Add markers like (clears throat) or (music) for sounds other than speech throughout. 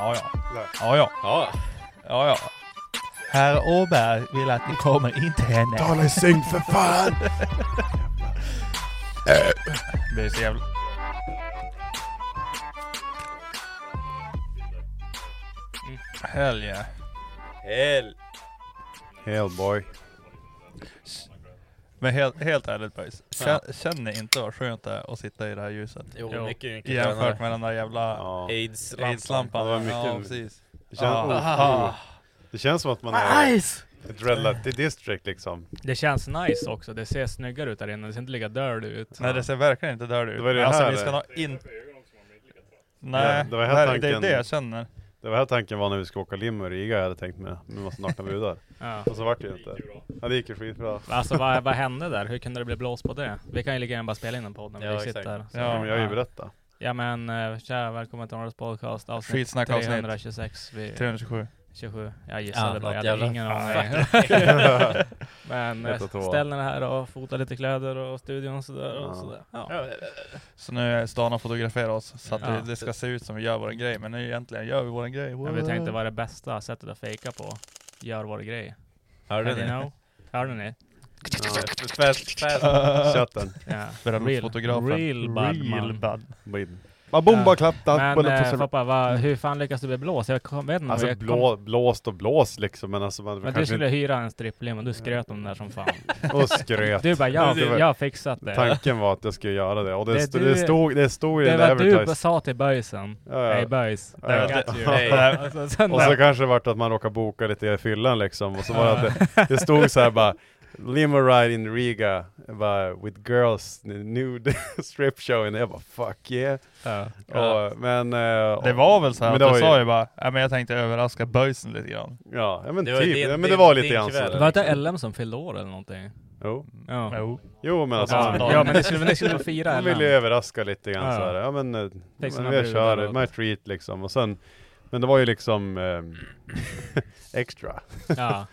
Ja, ja. Ja, ja. Ja. Ja, ja. Herr Åberg vill att ni kommer in till henne. Tala i synk för fan! (laughs) Det blir så jävla... Hell yeah. Hell. Hellboy. Men helt, helt ärligt boys, Kä- känner ni inte vad skönt det är att sitta i det här ljuset? Jo, Jo. mycket, mycket Jämfört med den där jävla Ja. Aids-lampan. aids-lampan. Det var mycket- Ja, precis. Det känns, Ja. oh, oh. det känns som att man är Ice! ett Light District liksom. Det känns nice också, det ser snyggare ut där inne, det ser inte lika dirty ut. Nej det ser verkligen inte där ut. Det var det alltså här vi ska nog in... Nej, Ja, det var här tanken- det är det jag känner. Det var här tanken var när vi skulle åka limo i Riga, jag hade tänkt med, med massa nakna brudar. Ja. Och så vart det ju inte. Ja det gick ju skitbra. Alltså vad, vad hände där? Hur kunde det bli blås på det? Vi kan ju lika gärna bara spela in en podd när Ja, vi exakt. sitter här. Så, Ja, Ja, men jag har ju berättat. Ja men uh, tja, välkommen till Norras podcast avsnitt Skitsnack avsnitt. 326 vi, 327. 27. Jag gissade Ja, bara, jag hade ingen aning. (laughs) men två. ställ den här och fota lite kläder och studion och sådär. Ja. Och sådär. Ja. Så nu är stan och fotograferar oss så att Ja. det, det ska se ut som vi gör vår grej. Men nu egentligen gör vi vår grej. Men vi tänkte vad är det bästa sättet att fejka på? Gör vår grej. Hörde ni? know? Hörde ni? Ja. Fest, fest. Chatten. Ja. Bröllopsfotografen. real bud, Real man. bud. Bara bomba klappta. Men eh, Foppa, vad, hur fan lyckas du bli blåst? Jag kom, vet inte. Alltså jag kom, blå, blåst och blåst liksom men alltså man men du skulle hyra en stripplim och du skröt om det där som fan. inte... (laughs) Och skröt. Du bara, jag, var- jag har fixat det. Tanken var att jag skulle göra det och det, Det stod, du- det stod, det stod i Det var där du advertise. sa till böjsen. Ja, ja. Hej böjs. Ja, (laughs) ja. Alltså, Och så kanske det vart att man råkade boka lite i fyllan liksom och så var det att det, det stod så här bara Limo ride in Riga, bara with girls, nude (laughs) strip show och jag bara fuck yeah. ja. Och, men, eh, Det var väl så här men att det du var sa ju bara, ja men jag tänkte överraska böjsen lite grann. Ja, ja men Det var typ, din- ja, men det din- var lite grann så. Det var inte LM som fyllde år eller någonting? Jo, Ja. Jo. jo men alltså, Ja, ja men det skulle, det skulle fira LM. ville ju överraska lite grann Ja. så här. ja men, eh, Fick sina men jag kör, my treat liksom och sen Men det var ju liksom ehm, (laughs) extra. Ja, var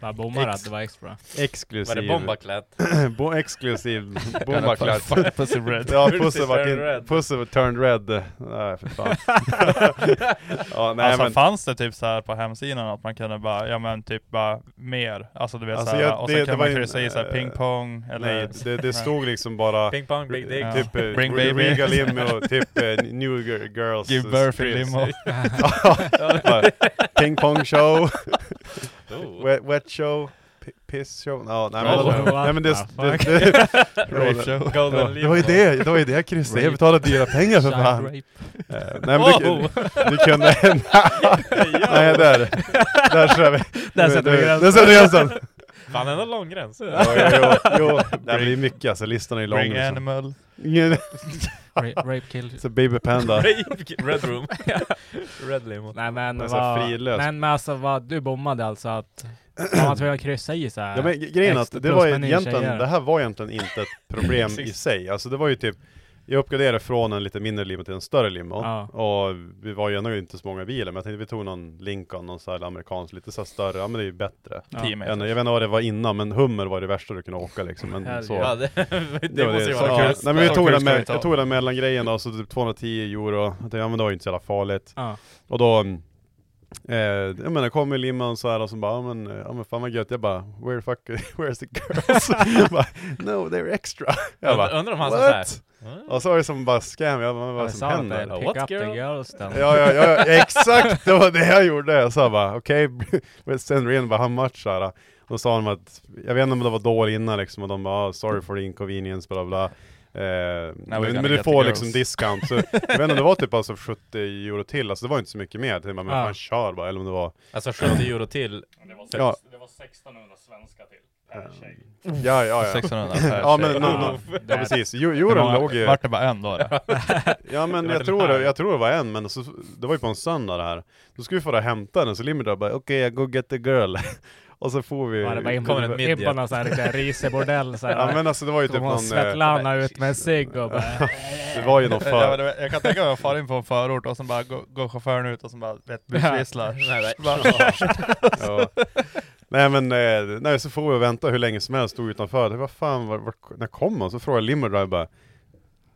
bara bommar att det var extra. exklusiv. Var det bombaklätt? (laughs) Bo exklusiv (laughs) bombaklätt. (laughs) Pussy red. Ja, Pussy turned in, red. Pussy turned red. Nej för fan. ja, nej alltså men. fanns det typ så här på hemsidan att man kunde bara, ja men typ bara mer, alltså du vet Alltså, såhär, jag- och så det kan var man kryssa i såhär eh, pingpong eller... Nej, det, det stod liksom bara Ping pong, big dick. Ja. typ eh, Bring baby. Riga limo, typ eh, New Gir- Girls Give eh, birth in limo. Ja, Ping pong show. (laughs) wet, wet show, pi- piss show. Ja, nej men, Oh, (laughs) nej, men det, det, det, (laughs) Rape show. Det var ju det, det var ju det jag kryssade. Jag betalade dyra pengar för fan. rape. Eh, Nej men du, du kunde... Nej där, där kör vi. Där sätter vi Du- gränsen. Fan, ändå lång gräns. Ja, jo, jo, (laughs) det blir mycket alltså, listan är ju lång. Bring Liksom. animal. (laughs) Ra- Rape kill. Så baby panda. (laughs) Red room. Red limo. Nej men Alltså, vad, frilös. men, men alltså vad, du bommade alltså att man var tvungen att kryssa i så här. Ja, men grejen att det var egentligen, det här var egentligen inte ett problem i sig. Alltså det var ju typ jag uppgraderade från en lite mindre limo till en större limo. Ja. Och vi var ju ändå inte så många i bilen, men jag tänkte vi tog någon Lincoln, någon sån här amerikansk, lite så här större, ja men det är ju bättre. Ja. Jag, vet inte vad det var innan, men Hummer var det värsta du kunde åka liksom. Men så. Ja, det, (laughs) det, måste det. ju Så, vara ja. kul. Nej men vi Så tog den, med, jag tog den mellangrejen då, så typ 210 euro. Jag tänkte, ja men det var ju inte så jävla farligt. Ja. Och då, eh, jag menar kom i limman så här och så bara, ja men, ja men fan vad gött. Jag bara, where the fuck, (laughs) where's the girls? Jag (laughs) bara, no they're extra. Jag bara, Undrar om han sa såhär. Och så var det som bara scam, jag bara, vad det som händer? det What pick up the girl? girls then. Ja, ja, ja, exakt! Det var det jag gjorde. Jag sa bara, okej, okay, sänder in bara, how much? Så här. Och då sa de att, jag vet inte om det var då eller innan liksom, och de bara, ah, sorry for the inconvenience, bla bla. Eh, men, men du the får liksom discount, så jag vet inte om det var typ alltså 70 euro till, alltså det var inte så mycket mer. Bara, men Ja. fan kör bara, eller om det var, Alltså 70 euro till. ja, Det var 1600 svenska till ja, ja, ja. 1600 per (laughs) Ja men no, no, ja, precis, Jo- euron låg ju, Vart det bara en då? då? (laughs) ja men var jag tror, det, jag tror det var en, men så, det var ju på en söndag det här. Då skulle vi få det hämta den, så Limiter bara, okej okay, go get the girl. (laughs) och så får vi... Var det bara in på, en in på midget. någon sån här risebordell så här. Ja men alltså det var ju typ någon... och eh, Svetlana ut med en cigg och bara... Det var ju någon Ja, för... var- jag kan tänka mig att fara in på en förort och så bara går, går chauffören ut och så bara vet, busvisslar. Nej, nej. Bara- ja. Nej men, eh, nej så får vi vänta hur länge som helst, stod utanför. Det var fan, var, var, när kom han? Så frågade Limmer Drive bara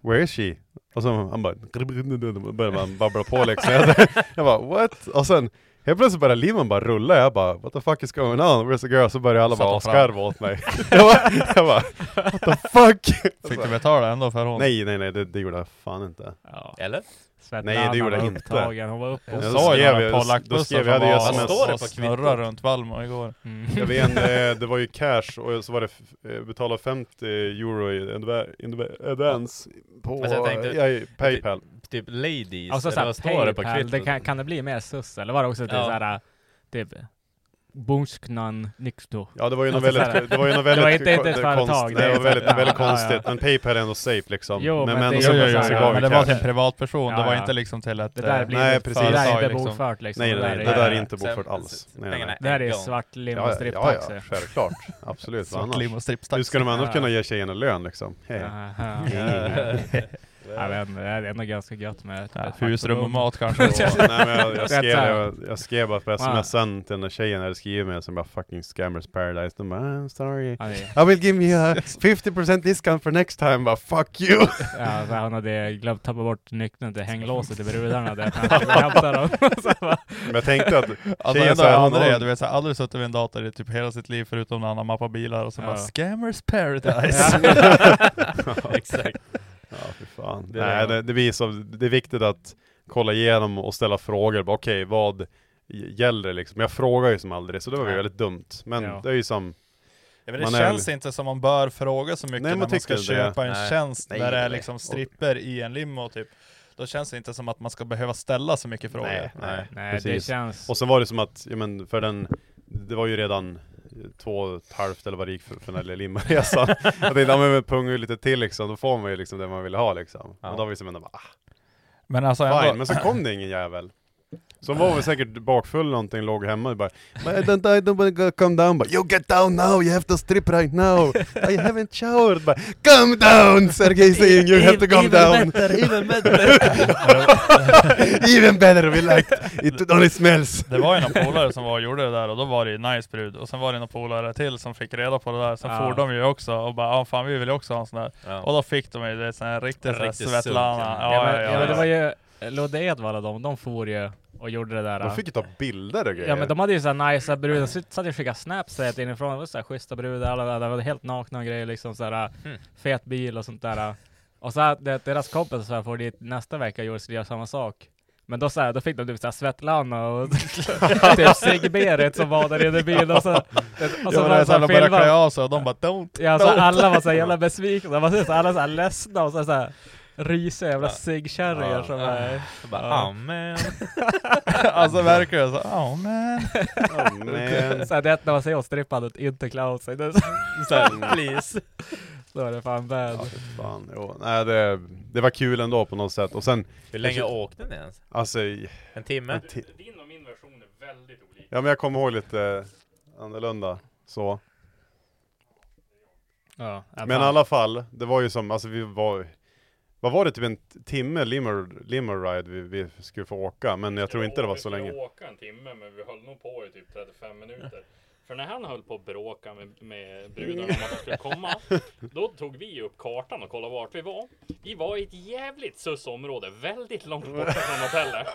Where is she? Och så han bara (laughs) började man babbla på liksom. Jag, jag bara what? Och sen helt plötsligt började limmen bara rulla. Jag bara what the fuck is going on? Where's the girl? Så började alla bara asgarva åt mig. (laughs) jag, bara, jag bara what the fuck? Fick du betala ändå för hon? Nej nej nej det, det gjorde jag fan inte. Ja. Eller? Svetlana Nej, det gjorde jag inte. upptagen, hon var uppe Ja, och... då sa ju skrev några polackbussar skrev som var sms. står det och på snurrade kvittot? runt Valmo igår. Mm. Jag vet (laughs) det var ju cash och så var det eh, betala 50 euro i advance på Alltså, jag tänkte- ja, i Paypal. Typ ladies, Och så eller såhär vad står det på kvittot? kan, kan det bli mer sus eller var det också typ Ja. såhär, typ Bunsknan Nixto? Ja det var ju något Alltså, väldigt, såhär- det var ju något (laughs) Det väldigt var inte- inte ett ko- företag, konst- det Nej, det var väldigt, väldigt konstigt, men Paypal är ändå safe liksom. Jo, men men det Jo, men det var till en privatperson, Ja, det var ja. inte liksom till ett Det där eh, blir nej, precis. Det där är inte liksom. bokfört liksom. Nej, nej, det där är, där inte bokfört alls. Nej, det här är svart limo Ja, ja, ja, stripptaxi. ja, självklart. Absolut, Svart annars? limo Hur strippstaxi. ska de annars kunna ge tjejen en lön liksom? (laughs) Jag vet inte, det är ändå ganska gött med ett, Ja, ett husrum och mat kanske. (laughs) Så, nej, men jag, jag, skrev, jag, jag skrev bara på sms Ja. sen till den där tjejen jag hade skrivit med som bara fucking scammers paradise. De bara I'm sorry. I will give you a 50% discount for next time. Bara fuck you! (laughs) Ja, så han hade glömt tappa bort nyckeln till hänglåset i brudarna där (laughs) han skulle hämta dem. Men jag tänkte att Alltså tjejen såhär, André, hon, du vet såhär, aldrig suttit vid en dator i typ hela sitt liv förutom när han har mappat bilar och så Ja. bara 'Scammers paradise' Exakt. Ja, fy fan. Det är Nej, det. det, så, det är viktigt att kolla igenom och ställa frågor. Bara, Okej, vad gäller liksom? Jag frågar ju som aldrig, så det var ju väldigt dumt. Men Ja. det är ju som, Ja, men det Man är- känns inte som man bör fråga så mycket Nej, man när man ska tycker inte det. köpa en Nej. tjänst Nej, där det är liksom stripper i en limo typ. Då känns det inte som att man ska behöva ställa så mycket frågor. nej, nej, nej, precis. det känns... Och sen var det som att, ja men för den, det var ju redan två och ett halvt eller vad det gick för, för den här lilla limresan. (laughs) jag tänkte, ja men punga lite till liksom, då får man ju liksom det man ville ha liksom. Ja. Och då var vi som ändå bara, ah, Men alltså fine. ändå, Men så kom det ingen jävel. Så var väl säkert bakfull någonting, låg hemma och bara But I don't, I don't wanna come down, but you get down now, you have to strip right now I haven't showered, but come down! Sergej (laughs) saying you have to come down even (laughs) better! (laughs) Even better, we like it, only smells det var ju någon polare som var och gjorde det där och då var det ju nice brud. Och sen var det någon polare till som fick reda på det där. Sen Ja. for de ju också och bara ja fan vi vill ju också ha en sån där. Ja. Och då fick de ju det sån här här Riktigt Svetlana. Ja, Ja, men, ja, ja, det var ju och de, de for ju och gjorde det där. De fick ju ta bilder och grejer Ja men de hade ju såhär nice brudar, de satt ju och skickade snaps rätt inifrån, det var såhär schyssta brudar, alla där, de var helt nakna och grejer liksom såhär, Mm. fet bil och sånt där. Och så det, deras kompisar så får dit nästa vecka och skulle göra samma sak. Men då, så här, då fick de typ såhär Svetlana och (laughs) typ Sigge-Berit som var där inne i bilen och så, och så Ja, var så så här de började klä av sig och de bara don't. Ja, så don't. alla var så jävla besvikna, så alla så här ledsna och så, så här rysiga jävla Ja. som är... Jag bara, amen. (laughs) alltså verkligen så, oh man. oh, man. Så här, det är när man strippa att inte klä av sig. (laughs) Please. så är det fan bad. Ja, fan. Jo, nej, det, det var kul ändå på något sätt. Och sen, Hur länge åkte ni ens? alltså, En timme? en ti- Din och min version är väldigt olika. ja men jag kommer ihåg lite annorlunda så. Ja, Men i alla fall, det var ju som, alltså vi var Vad var det, typ en timme limmer, limmer ride vi, vi skulle få åka, men jag tror inte det var så länge. Vi åka en timme, men vi höll nog på i typ 35 minuter. För när han höll på att bråka med, med bruden om att de skulle komma, (laughs) då tog vi upp kartan och kollade vart vi var. Vi var i ett jävligt sus område, väldigt långt borta (laughs) från hotellet.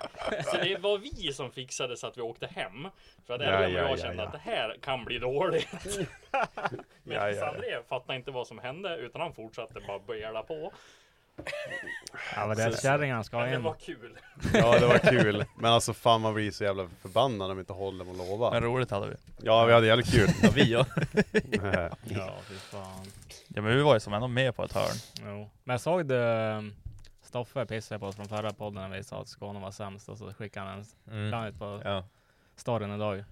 Så det var vi som fixade så att vi åkte hem. För att Ja, Ellen och ja, jag ja, kände ja. att det här kan bli dåligt. (laughs) Men Ja, ja, ja. André fattade inte vad som hände, utan han fortsatte bara böla på. Ja men det är kärringarna ska Men det var kul. Ja det var kul, (laughs) men alltså fan man blir så jävla förbannad när de inte håller de lovar. Men roligt hade vi. Ja vi hade jävligt kul. Ja, vi ja. (laughs) Ja fy fan. Ja men vi var ju som ändå med på ett hörn. Jo. Men såg du um, Stoffe pissade på oss från förra podden när vi sa att Skåne var sämst och så skickade han en Mm. på ja. storyn idag.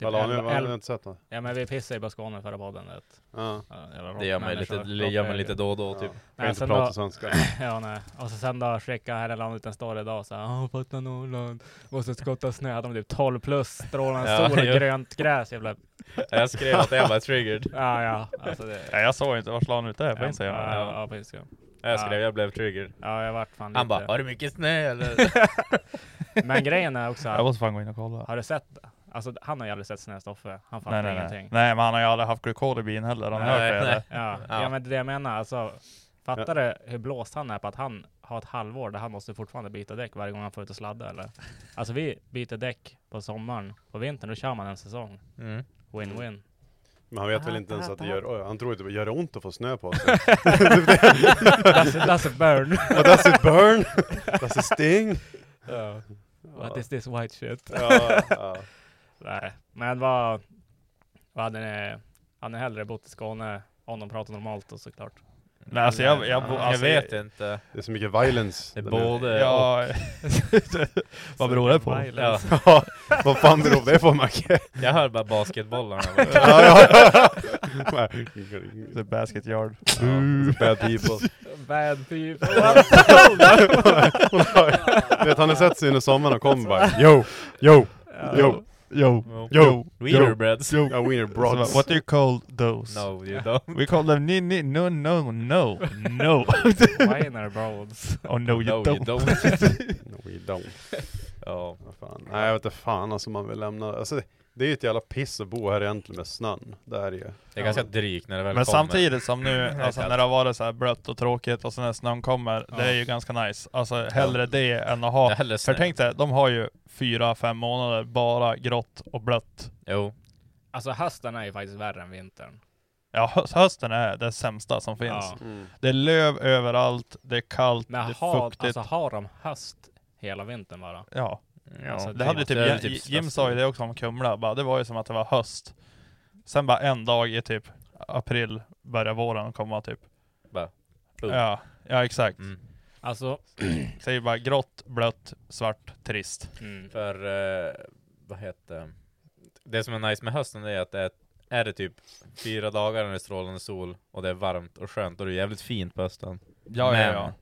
Typ Vad la ni? elva- Vad har inte sett då? Ja men vi pissade på Skåne förra podden. Det, Ja. ja, Det gör ju lite, det gör man lite då och då Ja. typ. Kan Nej, inte prata då- svenska. (laughs) Ja nej. Och så sen då skickade Herreland ut en story idag så här, "Åh, fattar Norrland, måste skotta snö. De är typ 12 plus, strålande Ja, sol och grönt gräs jävla. Jag skrev att jag var triggered. (laughs) Ja ja. Alltså det, Ja, jag såg inte, vart la han ut det på ja, Instagram? ja, ja, på Instagram. Jag skrev jag blev triggered. Ja jag vart fan Han bara, har du mycket snö eller? (laughs) Men grejen är också, Jag måste fan gå in och kolla. har du sett det? Alltså han har ju aldrig sett Snö Stoffe. Han fattar Nej, nej, ingenting. nej. nej, men han har ju aldrig haft glykol i bilen heller. Har ni Nej, hört det eller? Ja, Ja. ja. men det är det jag menar. Alltså, fattar du hur blåst han är på att han har ett halvår där han måste fortfarande byta däck varje gång han får ut och sladda eller? Alltså vi byter däck på sommaren. På vintern då kör man en säsong. Mm. Win-win. Men han vet väl inte ens att det gör, oj, han tror inte det gör ont att få snö på sig. Does it, does it burn? But does it burn? Does it sting? (laughs) What is this white shit? Ja, ja. Nej, men vad, vad hade ni, hade ni hellre bott i Skåne om de pratar normalt då såklart? Nej, alltså jag, jag, bo- jag alltså, vet inte. Det är så mycket violence. Det är både Ja, (laughs) vad beror det på? Ja, (laughs) Ja, vad fan beror det på Macke? jag hör bara basketbollarna. (laughs) Ja, ja, ja. The basket yard. Bad people. Bad people. Vet han har sett sig under sommaren och kommer bara Yo, yo, yo, Yo, yo, Wienerbreads. yo, ja, wiener So, broads. what do you call those? No, you (laughs) don't. We call them ni, ni, no, no, no, no. (laughs) Weiner broads. oh no, you no, don't. you don't. (laughs) No, we don't. ja. Vad fan. Nej jag vet inte fan alltså man vill lämna, alltså det, det är ju ett jävla piss att bo här egentligen med snön. Det är det ju. Det är ganska drygt när det väl Men kommer. samtidigt som nu, (clears throat) alltså när det har varit så här blött och tråkigt och sen när snön kommer, det Ja. är ju ganska nice. Alltså hellre det än att Det ha, hellre för snö. tänk dig, de har ju fyra, fem månader bara grått och blött. Jo. Alltså hösten är ju faktiskt värre än vintern. Ja, hö- hösten är det sämsta som finns. Ja. Mm. Det är löv överallt, det är kallt, Men det är har, fuktigt. alltså har de höst hela vintern bara? ja, Ja, Alltså, det hade ju typ, är Jim, Jim sa ju det också om Kumla, bara, det var ju som att det var höst. Sen bara en dag i typ april börjar våren komma typ. Bara. Ja, ja exakt. Mm. Alltså, Säger bara grått, blött, svart, trist. mm. För, eh, vad heter det? Det som är nice med hösten är att det är, är det typ fyra dagar när det är strålande sol och det är varmt och skönt och det är jävligt fint på hösten. Ja, Men- ja, ja.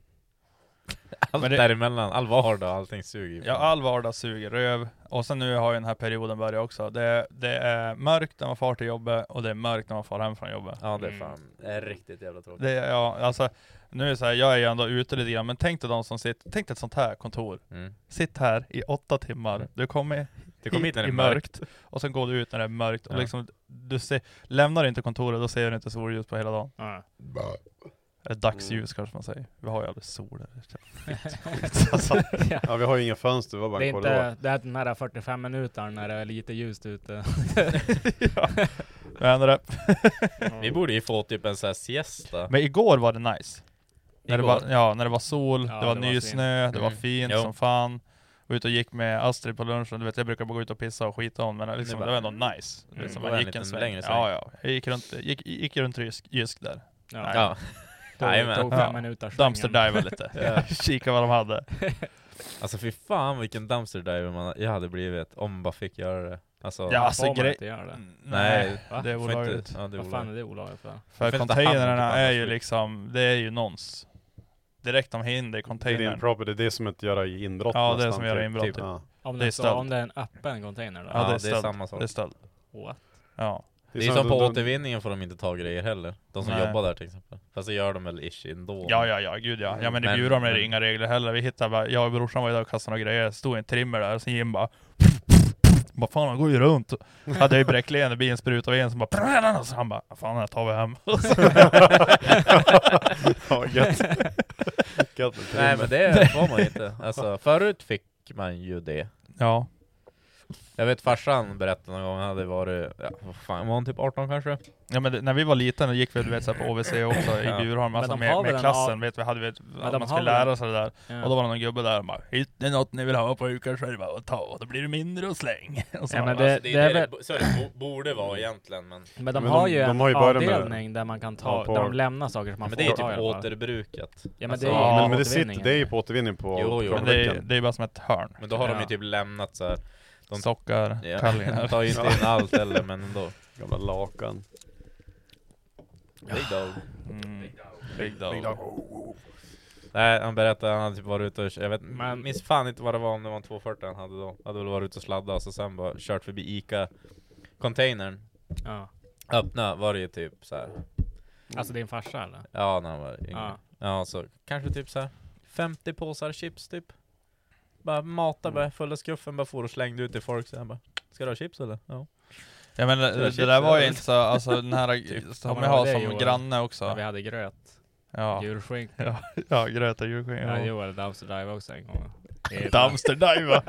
Allt Men det- däremellan, all vardag, allting suger. Ja, all vardag suger röv. Och sen nu har ju den här perioden börjat också. Det, det är mörkt när man far till jobbet och det är mörkt när man far hem från jobbet. Ja det är Mm. fan, det är riktigt jävla tråkigt. Det, ja, alltså, nu är det så här, jag är ju ändå ute lite grann, men tänk dig de som sitter, tänk dig ett sånt här kontor. Mm. Sitt här i åtta timmar, du kommer Du kom hit när det i är mörkt. och sen går du ut när det är mörkt. Och Ja. liksom, du ser, lämnar inte kontoret, då ser du inte solljus på hela dagen. ja. Eller dagsljus kanske man säger. Vi har ju aldrig sol. (laughs) Skit, alltså. Ja vi har ju inga fönster, det var bara Det är en inte, det är den här 45 minuter när det är lite ljust ute. (laughs) ja. (laughs) Men, det, Vi borde ju få typ en sån här siesta. men igår var det nice. När det, var, ja, när det var sol, Ja, det var det var ny snö, det var Mm. fint Jo. som fan. Var ute och gick med Astrid på lunchen, du vet jag brukar bara gå ut och pissa och skita om men liksom, Det det var- ändå nice. Mm, Liksom, det man gick en sväng. Ja, ja. Jag gick runt, gick, gick runt Jysk, Jysk där. Ja. Ja. Jajamän. tog fem Ja. minuter Dumpster divade lite. (laughs) Ja. (laughs) Kika vad de hade. (laughs) Alltså fy fan vilken dumpster diver man, jag hade blivit om man bara fick göra det. Alltså, Ja, alltså Får man grej... inte göra det? nej. Va? det är får inte- olagligt. Ja, det är Vad fan är olagligt. det olagligt för? För containrarna är ju liksom, det är ju nons. Direkt de hinner i Det är din containern. property, det är som att göra i inbrott Ja, det är som att göra typ. inbrott. Typ. Ja. Om Det är så, om det är en öppen container då? Ja, det är det är samma sak. Det är stöld. What? Ja. Det är som på de- återvinningen får de inte ta grejer heller. De som Nej. jobbar där till exempel. Fast det gör de väl ish ändå. Ja, ja, ja, gud ja. Ja men i Bjurholm är det inga regler heller. Vi hittade bara, jag och brorsan var ju där och kastade några grejer, stod en trimmer där, och sen Jim bara vad fan han går ju runt. Hade jag ju bräcklen i bilen, sprutade vi in, så bara så han bara, fan den här tar vi hem. (laughs) Ja, gött. Nej men det får man inte. Alltså förut fick man ju det. Ja. Jag vet farsan berättade någon gång, han hade varit, ja, vad fan var han typ 18 kanske? Ja men det, när vi var liten, då gick vi du vet, så här, på OVC också i. Bjurholm, Men alltså de med, med en klassen, av- vet vi, hade vi, att de man skulle lära sig det där. Ja. Och då var det någon gubbe där och bara Hitta det något ni vill ha på Ukarsberg, bara och ta, då blir det mindre och släng. (laughs) Och så Ja, men bara, det- det är väl- så det borde vara egentligen men Men de Men har de- ju de en har ju det. avdelning där man kan ta, Ja, på- där de lämnar saker som man Men får det är ta i typ återbrukat. Ja men Alltså, det är ja, ju men det, sitter, det är ju på återvinning på Jo, jo, men det, är, det är bara som ett hörn. Men då har de ju typ lämnat så här. De- Sockar, Ja, kallingar. de tar ju inte in allt heller men ändå. Gamla lakan. Big dog. Mm. Big dog. Nej, han berättade han hade typ varit ute och, jag vet, Men- minns fan inte vad det var om det var en 240 han hade då. Hade väl varit ute och sladdat och så sen bara kört förbi Ica containern. Ja. Öppna var det ju typ så här. Alltså din farsa eller? Ja när han var yngre. Ja. Ja så kanske typ så här 50 påsar chips typ. Bara matar bara fulla skuffen bara for och slängde ut till folk så bara Ska du ha chips eller? Ja. Ja men det, Det det där var ju ja. inte så, alltså den här (laughs) som Kommer vi du har som Joel? granne Ja. också. Vi hade gröt, Ja, julskinka. ja, (laughs) ja gröt och julskinka. Ja, Ja. Joel dumpster dive också en gång. Det är- Dumpster dive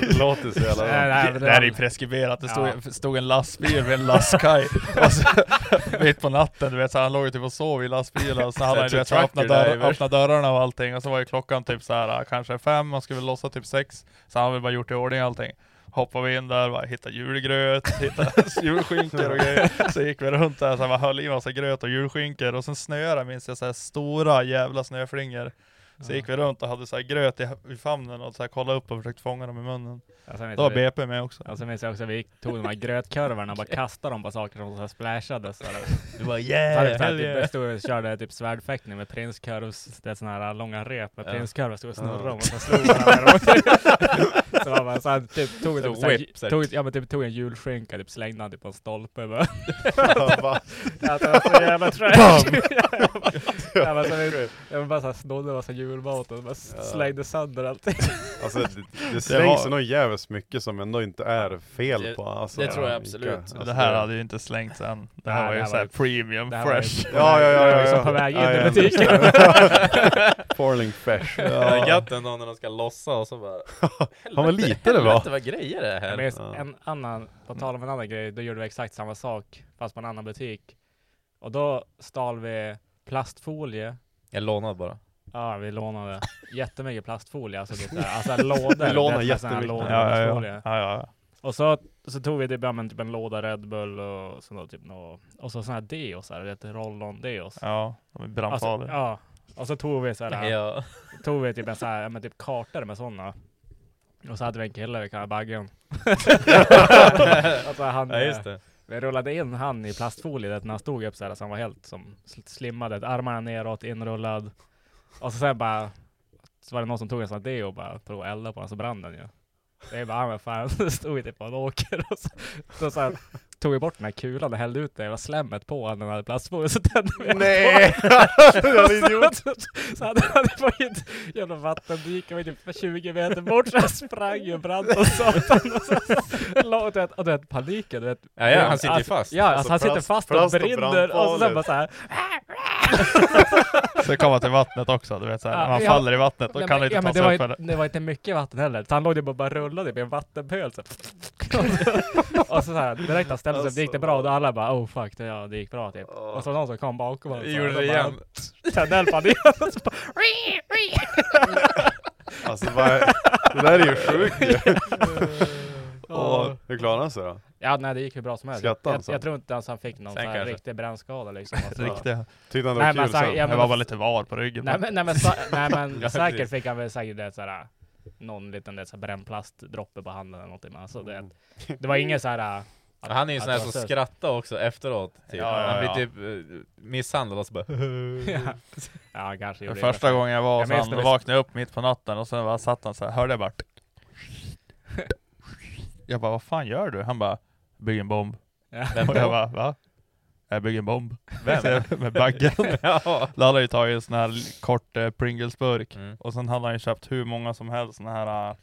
Det låter så jävla Nej, nej, Det det där är ju preskriberat, det stod, Ja. stod en lastbil vid en lastkaj (laughs) (laughs) mitt på natten, du vet så han låg ju typ och sov i lastbilen. Och så hade han du vet, så öppnat, dörr, öppnat dörrarna och allting. Och så var ju klockan typ så här kanske fem, man skulle väl lossa typ sex. Så han hade väl bara gjort i ordning allting. Hoppade vi in där, bara hittade julgröt, (laughs) hittade julskinkor och grejer. Så gick vi runt där, så bara höll i massa gröt och julskinkor och sen snöade minns jag så här stora jävla snöflingor Så gick vi runt och hade så här gröt i, i famnen och så här kollade upp och försökte fånga dem i munnen Ja, Då var jag- BP med också Och sen minns jag också vi gick- tog de här grötkorvarna och bara (laughs) kastade dem på saker som så här splashade. Så där. Du bara vi yeah, så här, typ, jag stod och körde typ svärdfäktning med prinskorvs, det är såna här långa rep med Ja. prinskorvar, stod och snurrade Ja. om och så slog varandra. (laughs) så man så han typ tog, typ, så här, här. tog, ja, men typ, tog en julskinka, typ slängde han typ på en stolpe bara. (laughs) Alltså, det var så jävla trash. ja, så vi, jag bara snodde massa julmat och bara Ja. slängde sönder allting. (laughs) Alltså det, det slängs var- nog jävligt mycket som ändå inte är fel Det- på. Alltså, det tror jag absolut. Alltså, det här hade ju inte slängts än. Det här Nej, var det ju här såhär premium, Det här var ju fresh. på Ja, ja, ja, det ja, liksom ja. på väg in Ja, i ja. butiken. Falling (laughs) fresh. Det är gött ändå när de ska lossa och så bara (laughs) Han var lite det var. Vad grejer det här. minns Ja. en annan, på tal om en annan grej, då gjorde vi exakt samma sak fast på en annan butik. Och då stal vi plastfolie. Jag lånade bara. Ja, vi lånade jättemycket plastfolie, alltså, typ, där, alltså (laughs) lådor. Vi här jättemycket. lådor Ja, ja, ja. ja, ja. Och så, så tog vi typ, ja, men, typ en låda Red Bull och så, typ, nå, och så såna här deos, roll-on deos. ja de är Alltså, brandfarliga. ja. Och så tog vi så här, Ja. tog vi typ en så här, men typ kartor med sådana. Och så hade vi en kille vi kallade Baggen. (laughs) alltså han, ja, just det. vi rullade in han i plastfolie när han stod upp så här så han var helt som sl- slimmad, armarna neråt, inrullad. Och så sen bara, så var det någon som tog en sån här deo och bara provade att elda på den så brann den ju. Det är bara, ah, men fan, (laughs) det stod ju typ på en åker och så, så, så här, tog vi bort den här kulan och hällde ut det jävla slemmet på han den hade plastfolie så tände vi Nej! (laughs) Jävla idiot! så, så hade han det var ju ett jävla vattendike, var typ 20 meter bort, så han sprang ju och brann och satan. (laughs) Och så, låg, du vet, och du vet paniken, du vet. Ja, ja, han sitter ju Alltså, fast. Ja, alltså, han sitter plast- fast och plast och brinner och så bara så här. (laughs) Så kom han till vattnet också, du vet såhär, Ja, när man ja. faller i vattnet, då Nej, kan men- han inte ja, ta sig var upp ju, eller? det var inte mycket vatten heller, så han låg ju bara och bara rullade i en vattenpöl så. och så, så här, direkt han ställde sig upp, det gick det bra och då alla bara oh fuck, det, ja, det gick bra typ. Och så någon som kom bakom honom. Gjorde det bara- igen. Tände eld på igen. (laughs) och så bara, (laughs) Alltså vad, det där är ju sjukt ju. (laughs) Åh. Hur klarade han sig då? Ja nej det gick hur bra som helst. Skrattade han Jag, så? jag tror inte ens han fick någon Sen sån här riktig brännskada liksom. Alltså. Riktiga. Tyckte han det Nej, var men kul sen? ja, Det men var bara lite var på ryggen. Nej men, nej, men, sa, nej, men säkert fick han väl säkert det såhär någon liten det, brännplastdroppe på handen eller någonting. Men alltså, det, Mm. det var ingen så här. Han är ju en sån här det som så- skrattar också efteråt. Typ. Ja, ja, Han blir ja. typ eh, misshandlad och så bara (laughs) ja. ja, kanske gjorde första det. gången jag var hos han, då vi- vaknade jag upp mitt på natten och sen bara satt han så här, hörde jag bara (laughs) Jag bara, vad fan gör du? Han bara, bygg en bomb. Ja. Vem (laughs) Och jag bara, va? Jag bygger en bomb. Vem? Med baggen. ja. Då hade han ju tagit en sån här kort eh, Pringles-burk. Mm. Och sen hade han ju köpt hur många som helst såna här,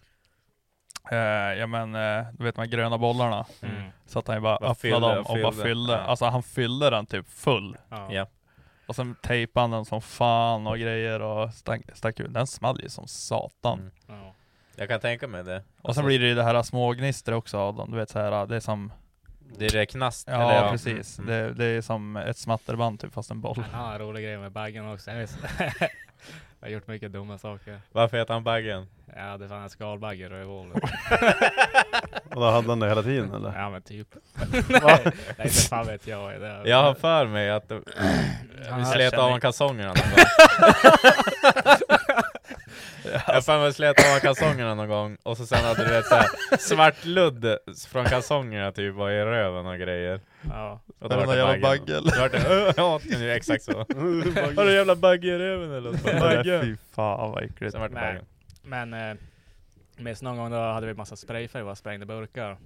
eh, ja men, eh, du vet de här gröna bollarna. Mm. Så att han bara Bara öppnade fyllde dem och och bara fyllde. fyllde. Ja. Alltså han fyllde den typ full. Ja. Ja. Och sen tejpade han den som fan och grejer och stack, stack ut. Den small ju som satan. Mm. Ja. Jag kan tänka mig det. Och sen blir det ju det här smågnistret också av dem. Du vet så här, det är som, Det är det knast, ja, eller precis. Mm. Det, det är som ett smatterband typ fast en boll. En rolig grej med baggen också. (laughs) Jag har gjort mycket dumma saker. Varför heter han Baggen? Ja, det fanns en skalbagge i revolver. (laughs) Och då hade han det hela tiden eller? Ja men typ. (laughs) nej, nej, inte fan vet jag. Det, Jag har för mig att (clears throat) Han slet av honom kalsongerna någon (laughs) gång. Jag för mig slet av kalsongerna någon gång, och så sen hade du vet såhär svart ludd från kalsongerna typ var i röven och grejer. Ja. Och Det var vart någon jävla Baggen. bagge, eller? Då vart det, (laughs) ja, det är exakt så. (laughs) Har du jävla bagge i röven eller? Bagge. Fy fan vad äckligt. Sen vart det Nej. Baggen. Men eh, minns någon gång då hade vi massa sprayfärg och sprängde burkar.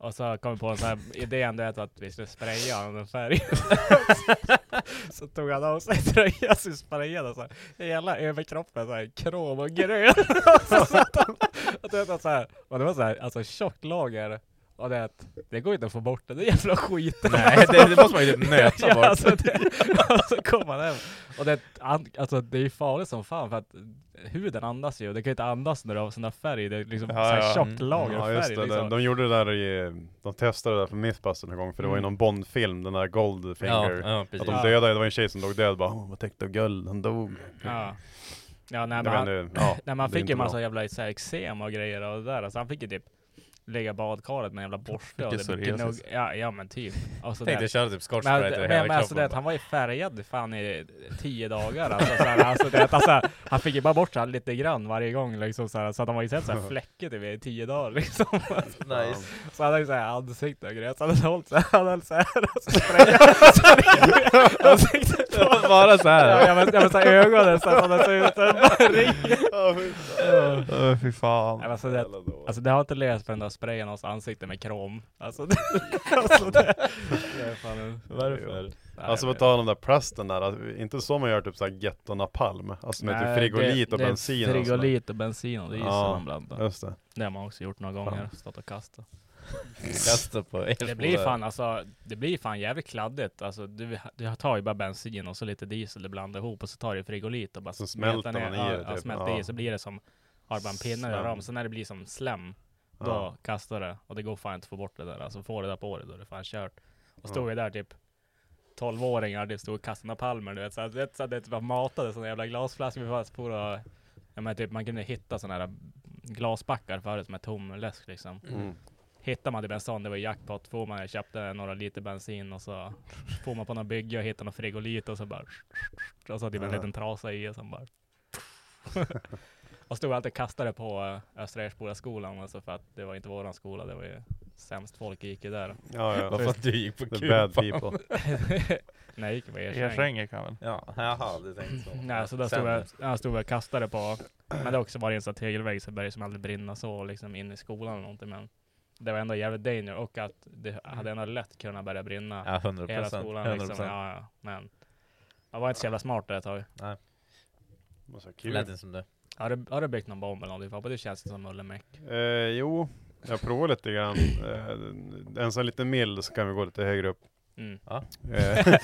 Och så kom vi på en sån här idé du vet, att vi skulle spraya en färg. (laughs) så tog han av sig tröjan så sprayade så här, hela överkroppen så här krom och grön. (laughs) (laughs) så satt han, och det var så här, och det var så här, alltså tjockt lager. Och det, att det går inte att få bort det, det är jävla skit. (laughs) Nej, det, det måste man ju typ nöta ja, bort. alltså det, (laughs) och så kom han hem. Och det, alltså det är ju farligt som fan för att huden andas ju. Det kan ju inte andas när du har sån där färg. Det är liksom Ja, så här ja. tjockt lager Ja färg. just det, liksom. de, de gjorde det där i, de testade det där på Mythbusters en gång för det var ju Mm. någon Bond-film, den där Goldfinger. Ja, ja, att de Ja. dödade, det var en tjej som låg död bara vad täckt av guld, han dog. Ja. Ja, nej, Det men var han, ändå- ja, nej, man är fick ju bra. massa jävla så här, eksem och grejer och det där. Alltså han fick ju typ lägga badkaret med en jävla (laughs) borste och det gnugg. Ja, ja men typ. Alltså, Tänkte det- köra typ scotch men, i men, hela men alltså det, han var ju färgad fan i tio dagar alltså, så här, alltså, det, alltså, Han fick ju bara bort så här lite grann varje gång liksom, så, här, så att han var ju sett så här (laughs) fläckig typ, i tio dagar liksom. (laughs) Nice. Så han hade ju såhär ansikte och grejer, så han hade hållit såhär, han höll såhär och så så i ansiktet på. Bara så här. Ja, jag men, jag men såhär ögonen så att han ut som en bara ring. Öh, fy fan. Ja, Alltså det, alltså det har inte läst för den där sprayen hans ansikte med krom. Alltså (laughs) det, alltså det, det är fan en... Varför? Nej, Alltså på tal om den där plasten där, att, inte så man gör typ såhär getto napalm, alltså med typ frigolit det- och det är bensin och sådär. Frigolit och bensin och diesel Ja. man blandar. Just det. Det har man också gjort några gånger, stått och kastat. Kasta på er Det blir fan alltså, det blir fan jävligt kladdigt. Alltså du, du tar ju bara bensin och så lite diesel, du blandar ihop och så tar du frigolit och bara Så smälter man i ja, det Ja, typ. smälter Ja. i så blir det som, har bara en pinne Slem. där om. Så när det blir som slem, då Ja. kastar det. Och det går fan inte att få bort det där. Alltså får det där på det, då är det fan kört. Och stod Ja. vi där typ 12-åringar, det stod och kastade palmer du vet. Så att, det, så att det bara matade sådana jävla glasflaskor. Vi var for och, ja men typ man kunde hitta sådana här glasbackar förut med tom läsk liksom. Mm. Hittar man typ en sån, det var jackpot. Får man, jag köpte några liter bensin och så får man på någon bygge och hittar någon frigolit och så bara och så typ en Ja. liten trasa i och så bara (laughs) och stod alltid och kastade på äh, Östra Ersboda skolan alltså för att det var inte våran skola, det var ju sämst folk gick ju där. Ja, ja. Varför att du gick på The bad people. (laughs) Nej, jag gick på Ersäng. Väl? Ja, jaha, du tänkte så. (clears throat) Nej, så där stod jag, jag stod och kastade på, men det har också varit en sån tegelvägg så det började som aldrig brinna så liksom in i skolan eller någonting men det var ändå jävligt danger och att det hade ändå lätt kunnat börja brinna Ja, 100 hela procent. skolan 100 liksom. Ja, ja. Men jag var inte så jävla smart där ett tag. Vad så kul. Lät inte som det. Har du, har du byggt någon bomb eller någonting Foppa? Det känns som mullemäck. Eh, jo, jag provar lite grann. (laughs) Eh, en sån liten mild så kan vi gå lite högre upp. Mm. Ja. Eh, (laughs)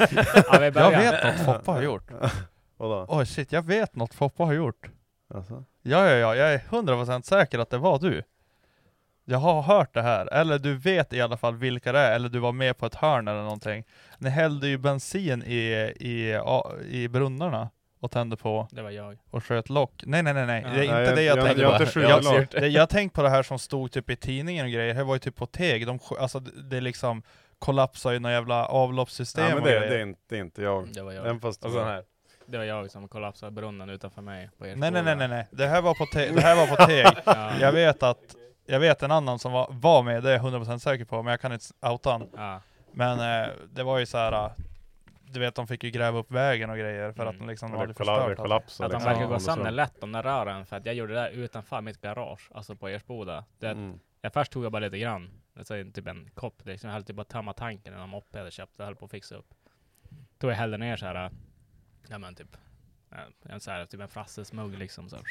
Ja, vi Jag vet något Foppa har gjort. (laughs) vadå? Oj shit, jag vet något Foppa har gjort. Alltså? Ja, ja, ja, jag är 100% säker att det var du. Jag har hört det här, eller du vet i alla fall vilka det är, eller du var med på ett hörn eller någonting. Ni hällde ju bensin i, i, i brunnarna och tände på Det var jag. och sköt lock. Nej nej nej nej, det är Ja. inte Nej, det jag, jag- tänkte jag har på. inte skjutit jag, lock. det, jag tänkte på det här som stod typ i tidningen och grejer, det här var ju typ på Teg, de, sk- alltså det, det liksom kollapsade ju några jävla avloppssystem Ja, men och det, grejer. det, är inte, det är inte jag. Det var jag. Även fast Och så här. Det var jag som kollapsade brunnen utanför mig på Nej nej nej nej nej, det här var på Teg, det här var på Teg. (laughs) Ja. Jag vet att, jag vet en annan som var, var med, det är jag 100% säker på, men jag kan inte outa han. Ja. Men eh, det var ju så här. äh, du vet de fick ju gräva upp vägen och grejer för att Mm. de liksom Eller hade förstört allt. kollapsar Att de liksom. verkar gå sönder lätt de där rören för att jag gjorde det där utanför mitt garage, alltså på Ersboda. Det, Mm. Ja, först tog jag bara lite grann. Alltså, typ en kopp liksom. Jag höll typ bara tömma tanken i någon moppe jag hade köpt. Jag höll på att fixa upp. Tog jag hällde ner så här. Ja men typ. eh, En så här, typ en frassesmugg liksom. Så här,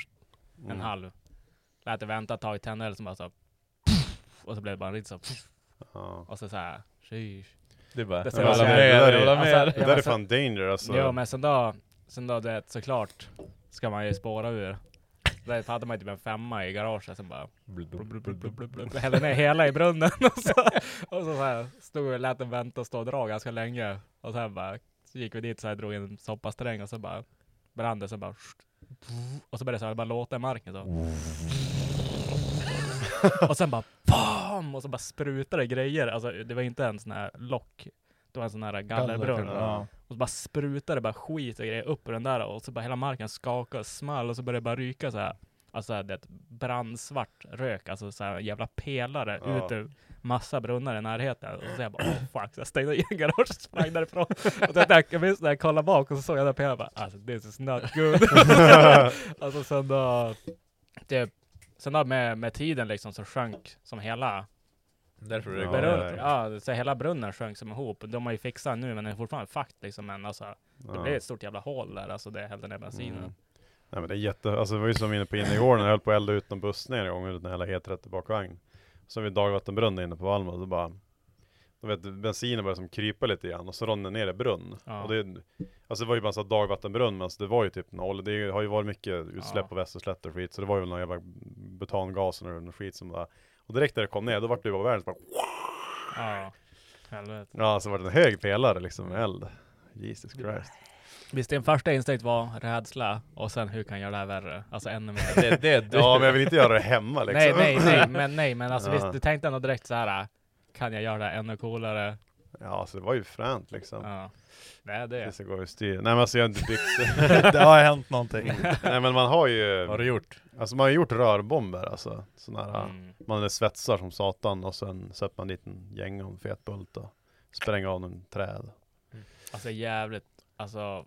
Mm. En halv. Lät det vänta ett tag, tände eller så bara så. Och så blev det bara en riktigt så. Och så så här. Sheesh. Du bara, Det jag ser ha så mer, här- jag ha Alltså, mer. Det där är fan danger alltså. Ja men sen då, sen då det såklart ska man ju spåra ur. Där hade man ju typ en femma i garaget, sen bara hällde ner hela i brunnen (laughs) och så, och så, så här, stod och lät den vänta och stå och dra ganska länge. Och sen bara, så gick vi dit så här, drog en soppasträng och så bara brann det, så bara och så började det så här, bara låta i marken så. (laughs) Och sen bara BAM! Och så bara sprutade grejer. Alltså det var inte en sån här lock. Det var en sån här gallerbrunn. Ja. Och så bara sprutade bara skit och grejer upp ur den där och så bara hela marken skakade och small och så började det bara ryka så här. Alltså det är ett brandsvart rök, alltså så här jävla pelare Ja. ut ur massa brunnar i närheten. Och så jag bara oh fuck, så jag stängde igen garaget och sprang därifrån. Och så jag, jag minns när jag kollade bak och så såg jag den pelaren bara alltså this is not good. (laughs) alltså sen då, typ, sen då med, med tiden liksom så sjönk som hela Därför är det Ja. Brunn, ja. ja, så hela brunnen sjönk som ihop. De har ju fixat nu men den är fortfarande fakt liksom. Men alltså, det Ja. blev ett stort jävla hål där. Alltså det hällde ner bensinen. Mm. Nej men det är jätte, alltså det var ju som inne på inne igår när jag höll på att elda ut en buss ner en gång ut en hela E30 bakvagn. Så vid dagvattenbrunn inne på Valma, så bara du vet, bensinen började som krypa lite grann och så rann den ner i brunn. Ja. Och det, alltså det var ju bara så att dagvattenbrunn, men alltså det var ju typ noll. Det har ju varit mycket utsläpp Ja. på västerslätter och skit, så det var ju någon jävla butangas och någon skit som bara Och direkt när det kom ner, då vart det bara världens bara Ja, helvete. Ja, så var det en hög pelare liksom med eld. Jesus Christ. Visst, din första instinkt var rädsla och sen hur kan jag göra det här värre? Alltså ännu mer. Det, det, det, Ja, men jag vill inte göra det hemma liksom. nej, nej, nej, men nej, men alltså Ja. visst, du tänkte ändå direkt så här. Kan jag göra det ännu coolare? Ja, så det var ju fränt liksom. Ja. Det är det. Det går ju styr. Nej men alltså jag har inte byggt (laughs) Det har hänt någonting. (laughs) Nej men man har ju har du gjort? Alltså man har gjort rörbomber alltså Sådana här, Mm. man är svetsar som satan och sen sätter man dit en gäng och en fet bult och spränger av en träd Alltså jävligt, alltså,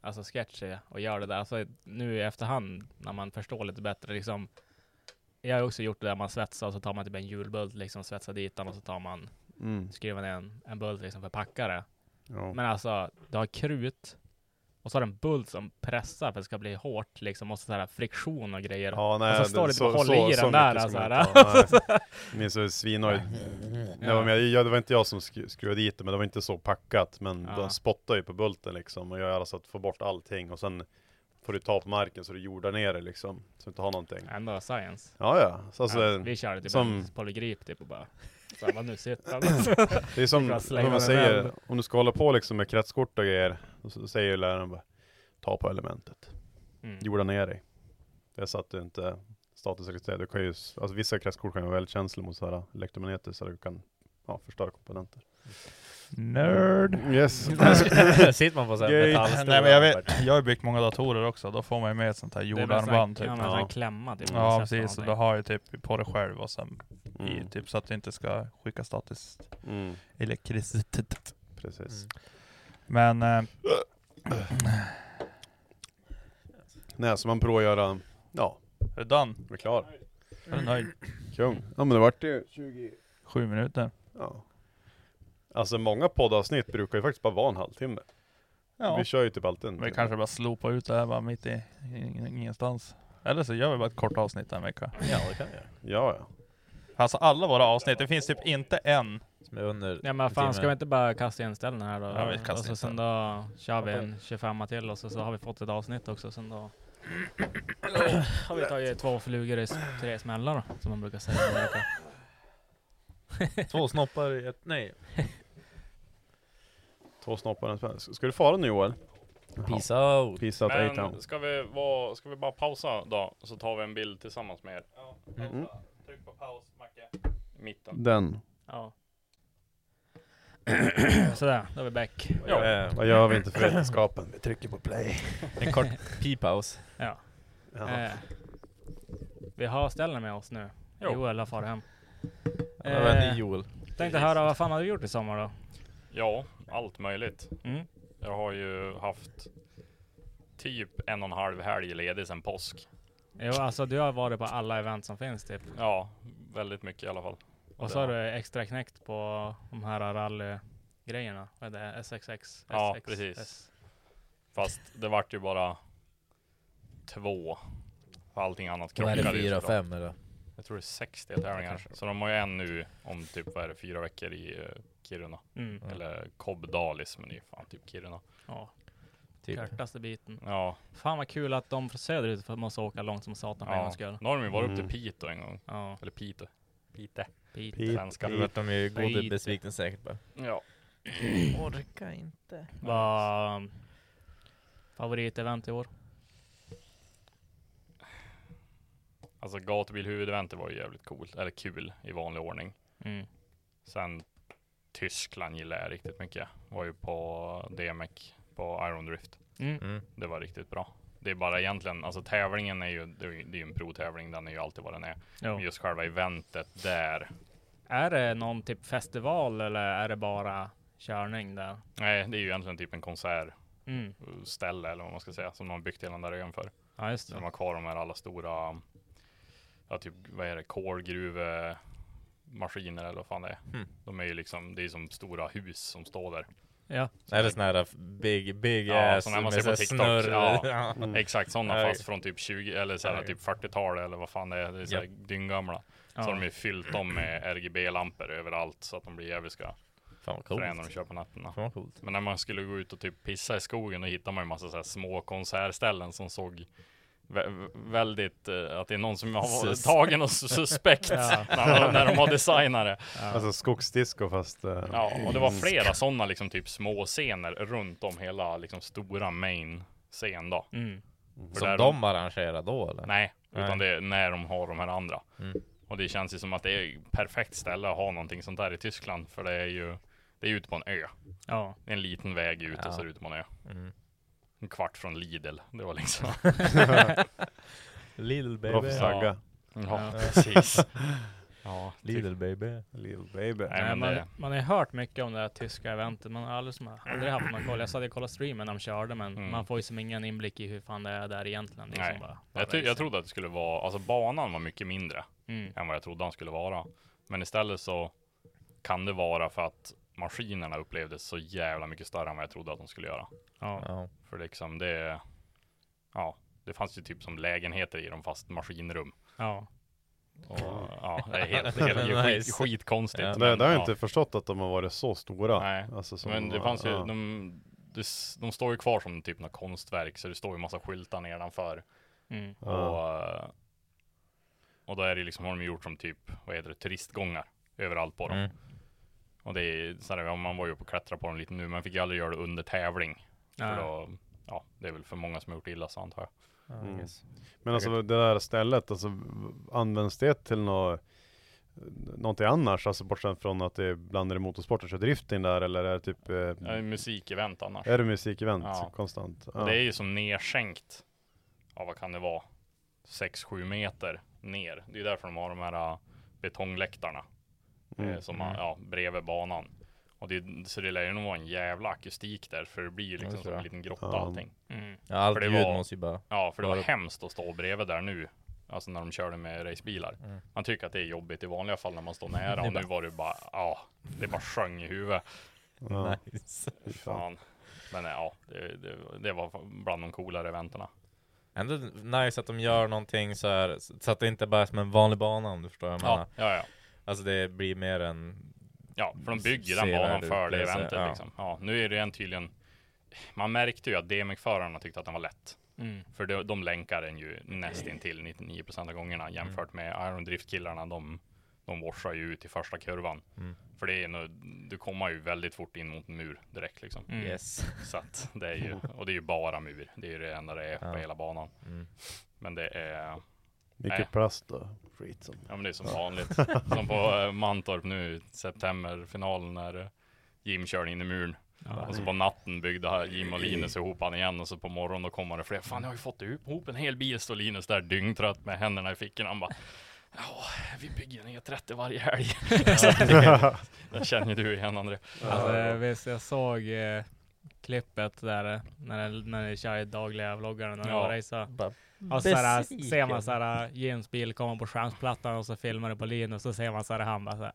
alltså sketchy och gör det där. Alltså nu i efterhand när man förstår lite bättre liksom. Jag har också gjort det där man svetsar och så tar man typ en hjulbult liksom, svetsar dit den och så tar man, mm. skruvar ner en, en bult liksom för packare. ja. Men alltså, du har krut och så har du en bult som pressar för att det ska bli hårt liksom och så här friktion och grejer. Ja, nej, och så står det typ och så- håller så- i så den där. man här. (laughs) nej. Minns du svinhöjd? Det, var, med, ja, det var inte jag som sk- skruvade dit det, men det var inte så packat. Men Ja. de spottar ju på bulten liksom och gör alltså att få bort allting och sen får du ta på marken så du jordar ner det liksom. Så du inte har någonting. Ändå science. Ja, ja. Så alltså, ja, vi körde typ som- en polygrip typ och bara, så nu sitter. (laughs) Det är som, slänga man säger, om du ska hålla på liksom med kretskort och grejer, så säger läraren bara Ta på elementet, Mm. jorda ner dig. Det är så att du inte status elektricitet, du kan ju, alltså vissa kretskort kan ju vara väldigt känsliga mot sådana elektromagnetiskt så du kan ja, förstöra komponenter. Nerd. Yes. (laughs) Sitter man på sån här Nej men jag och vet, jag har byggt många datorer också, då får man ju med ett sånt här jordarmband typ. Ja, här klämma typ. Ja man precis, så du har ju typ på dig själv och sen i, Mm. typ så att det inte ska skicka statiskt Mm. elektricitet. Precis. Mm. Men eh, Nej, så man provar att göra, ja, är du done? är klar. Är du nöjd? Kung. Ja men det vart ju 20, Sju minuter. ja. Alltså många poddavsnitt brukar ju faktiskt bara vara en halvtimme. Ja. Vi kör ju typ alltid en Vi kanske bara slopa ut det här bara mitt i i- ingenstans. Eller så gör vi bara ett kort avsnitt en vecka. Ja, det kan jag göra. Ja, ja. Alltså alla våra avsnitt, det finns typ inte en. Som är under Ja men fan, ska vi inte bara kasta in ställen här då? Ja, vi kastar och så sen då kör vi en 25 till och så, så har vi fått ett avsnitt också sen då. (coughs) har vi tagit två flugor i tre smällar då, som man brukar säga. i. (laughs) Två snoppar i ett... Nej. Två snoppar och en spänn. Ska du fara nu Joel? Peace out. Peace out A-Town. Men ska vi, vara, ska vi bara pausa då? Så tar vi en bild tillsammans med er. Mm. Tryck på paus. I mitten. Den. Ja. (clears throat) Sådär, då är vi back. Ja. Eh, Vad gör vi inte för vetenskapen? Vi trycker på play. (laughs) En kort pi-paus. Ja. Jaha. Eh, vi har ställen med oss nu. Jo. Joel har farit hem. Eh, Joel. tänkte höra, vad fan har du gjort i sommar då? Ja, allt möjligt. Mm. Jag har ju haft typ en och en halv helg ledig sedan påsk. Jo, alltså du har varit på alla event som finns typ. Ja, väldigt mycket i alla fall. Och så har du extra knäckt på de här rallygrejerna. Vad är det? SXX? Ja, SX, precis. S- Fast det vart ju bara två. För allting annat Då är det krockade ju fyra, fem eller? Jag tror det är 60 tävlingar. Så de har ju en nu om typ vad är det, fyra veckor i eh, Kiruna. Mm. Eller Kobdalis, men det är ju fan typ Kiruna. Ja, Typ. kortaste biten. Ja, Fan vad kul att de från söderut måste åka långt som satan för en ja. gångs skull. Nu har de ju varit upp Mm. till Piteå en gång. Ja, Eller Piteå. Pite. Pete. Svenska. Vet de ju Lite. gode besviken säkert bara. Ja. (clears throat) Orka inte. Vad favoritevent i år? Alltså gatubil huvudeventet var ju jävligt coolt. Eller kul i vanlig ordning. Mm. Sen Tyskland gillar jag riktigt mycket. Var ju på DMEC på Iron Drift. Mm. Mm. Det var riktigt bra. Det är bara egentligen, alltså tävlingen är ju, det är ju det en provtävling, den är ju alltid vad den är. Jo. Men just själva eventet där, Är det någon typ festival eller är det bara körning där? nej det är ju egentligen typ en konsertställe Mm. eller vad man ska säga, som de har byggt hela den där ön för. Ja just Så de det. har kvar de här alla stora, ja typ vad är det, kolgruve maskiner eller vad fan det är. Mm. De är ju liksom, det är som stora hus som står där. Ja. Det sån här big, big Ja, ass här man med ser på TikTok. snurr? Ja. (laughs) Mm. Exakt sådana fast från typ 20 eller så här, typ 40-talet eller vad fan det är. Det är så här dynggamla. Så har de ju fyllt dem med RGB-lampor överallt så att de blir jävliska Fan vad fräna när de coolt. kör på nätterna. Fan vad coolt. Men när man skulle gå ut och typ pissa i skogen, då hittar man ju massa så här små konsertställen som såg vä- väldigt, eh, att det är någon som har varit Sus. tagen och suspekt (laughs) Ja. när, när de har designat det. Ja. Alltså skogsdisco fast... eh, Ja, och det var flera sådana liksom typ små scener runt om hela liksom stora main scen då. Mm. För Som där de arrangerar då eller? Nej, utan Nej. det är när de har de här andra. Mm. Och det känns ju som att det är ett perfekt ställe att ha någonting sånt där i Tyskland. För det är ju, det är ute på en ö. Ja. Det är en liten väg ut Ja. och så är det ute på en ö. Mm. En kvart från Lidl. Det var liksom. För (laughs) baby. Sagga. ja, precis. (laughs) Ja, Little baby. Little baby. Nej, men man, det- man har ju hört mycket om det här tyska eventet. Man har aldrig, som, aldrig haft någon koll. Jag satt och kollade streamen när de körde men Mm. man får ju som ingen inblick i hur fan det är där egentligen. Är Nej. bara, bara Jag, ty- jag trodde att det skulle vara, alltså banan var mycket mindre Mm. än vad jag trodde han skulle vara. Men istället så kan det vara för att maskinerna upplevdes så jävla mycket större än vad jag trodde att de skulle göra. Ja. Ja. För liksom det, ja, det fanns ju typ som lägenheter i dem fast maskinrum. ja. Och, ja, det är helt, är helt (laughs) Nice. skit, skitkonstigt. Ja. Men, det har jag ja. inte förstått att de har varit så stora. Nej, Alltså, som Men de det fanns ju, ja. de, det, s- de står ju kvar som typ något konstverk så det står ju massa skyltar nedanför. Mm. Och, och då är det liksom, har de gjort som typ, vad heter det, turistgångar överallt på dem. Mm. Och det är så här, ja, man var ju uppe och klättrade på dem lite nu, men fick ju aldrig göra det under tävling. För Ja. då, ja, det är väl för många som har gjort illa så antar jag. Ja, Mm. yes. Men alltså det där stället, alltså används det till något Någonting annars, alltså bortsett från att det är blandade motorsport och kör drifting där eller är det typ eh, Ja, musikevent annars. Är det musikevent Ja. konstant? Och Det är ju som nedskänkt. Ja, vad kan det vara? 6-7 meter ner. Det är därför de har de här äh, betongläktarna. Mm. Eh, som har, ja, bredvid banan. Och det, så det lär ju nog vara en jävla akustik där. För det blir ju liksom som en liten grotta Ja. allting. Mm. Ja, allt För det ljud var- måste ju bara... Ja, för det var hemskt att stå bredvid där nu. Alltså när de körde med racebilar. Mm. Man tycker att det är jobbigt i vanliga fall när man står (laughs) nära. Och nu var det bara, ja, det bara sjöng i huvudet. Ja. Nice. fan. Men ja, det, det, det var bland de coolare eventerna. Ändå nice att de gör någonting så här så att det inte bara är som en vanlig bana om du förstår vad jag menar. Ja, ja, ja. Alltså det blir mer en... Ja, för de bygger den banan för det eventet ja. liksom. Ja, nu är det en tydligen Man märkte ju att DMX-förarna tyckte att den var lätt. Mm. För de, de länkar den ju nästintill 99% av gångerna jämfört med Iron Drift-killarna. De, de warsar ju ut i första kurvan. Mm. För det är nog, du kommer ju väldigt fort in mot en mur direkt liksom. Mm. Yes. Så att det är ju, och det är ju bara mur. Det är ju det enda det är Ja. på hela banan. Mm. Men det är, Mycket Nej. plast och skit som. ja men det är som vanligt. som på (laughs) eh, Mantorp nu, i septemberfinalen när eh, Jim körde in i muren. Ja. Och så på natten byggde Jim och Linus ihop han igen och så på morgonen då kommer det fler. Fan jag har ju fått ihop en hel bil, står Linus där dyngtrött med händerna i fickorna. Han bara Ja, vi bygger en E30 varje helg. Så (laughs) (laughs) det, känner du igen André. Alltså, visst, jag såg eh, klippet där eh, när, när ni kör i dagliga vloggar när Ja. ja. racear. Bara, Och så besviken. ser man såhär Jens bil komma på skärmsplattan och så filmar det på Linus och så ser man såhär han bara såhär.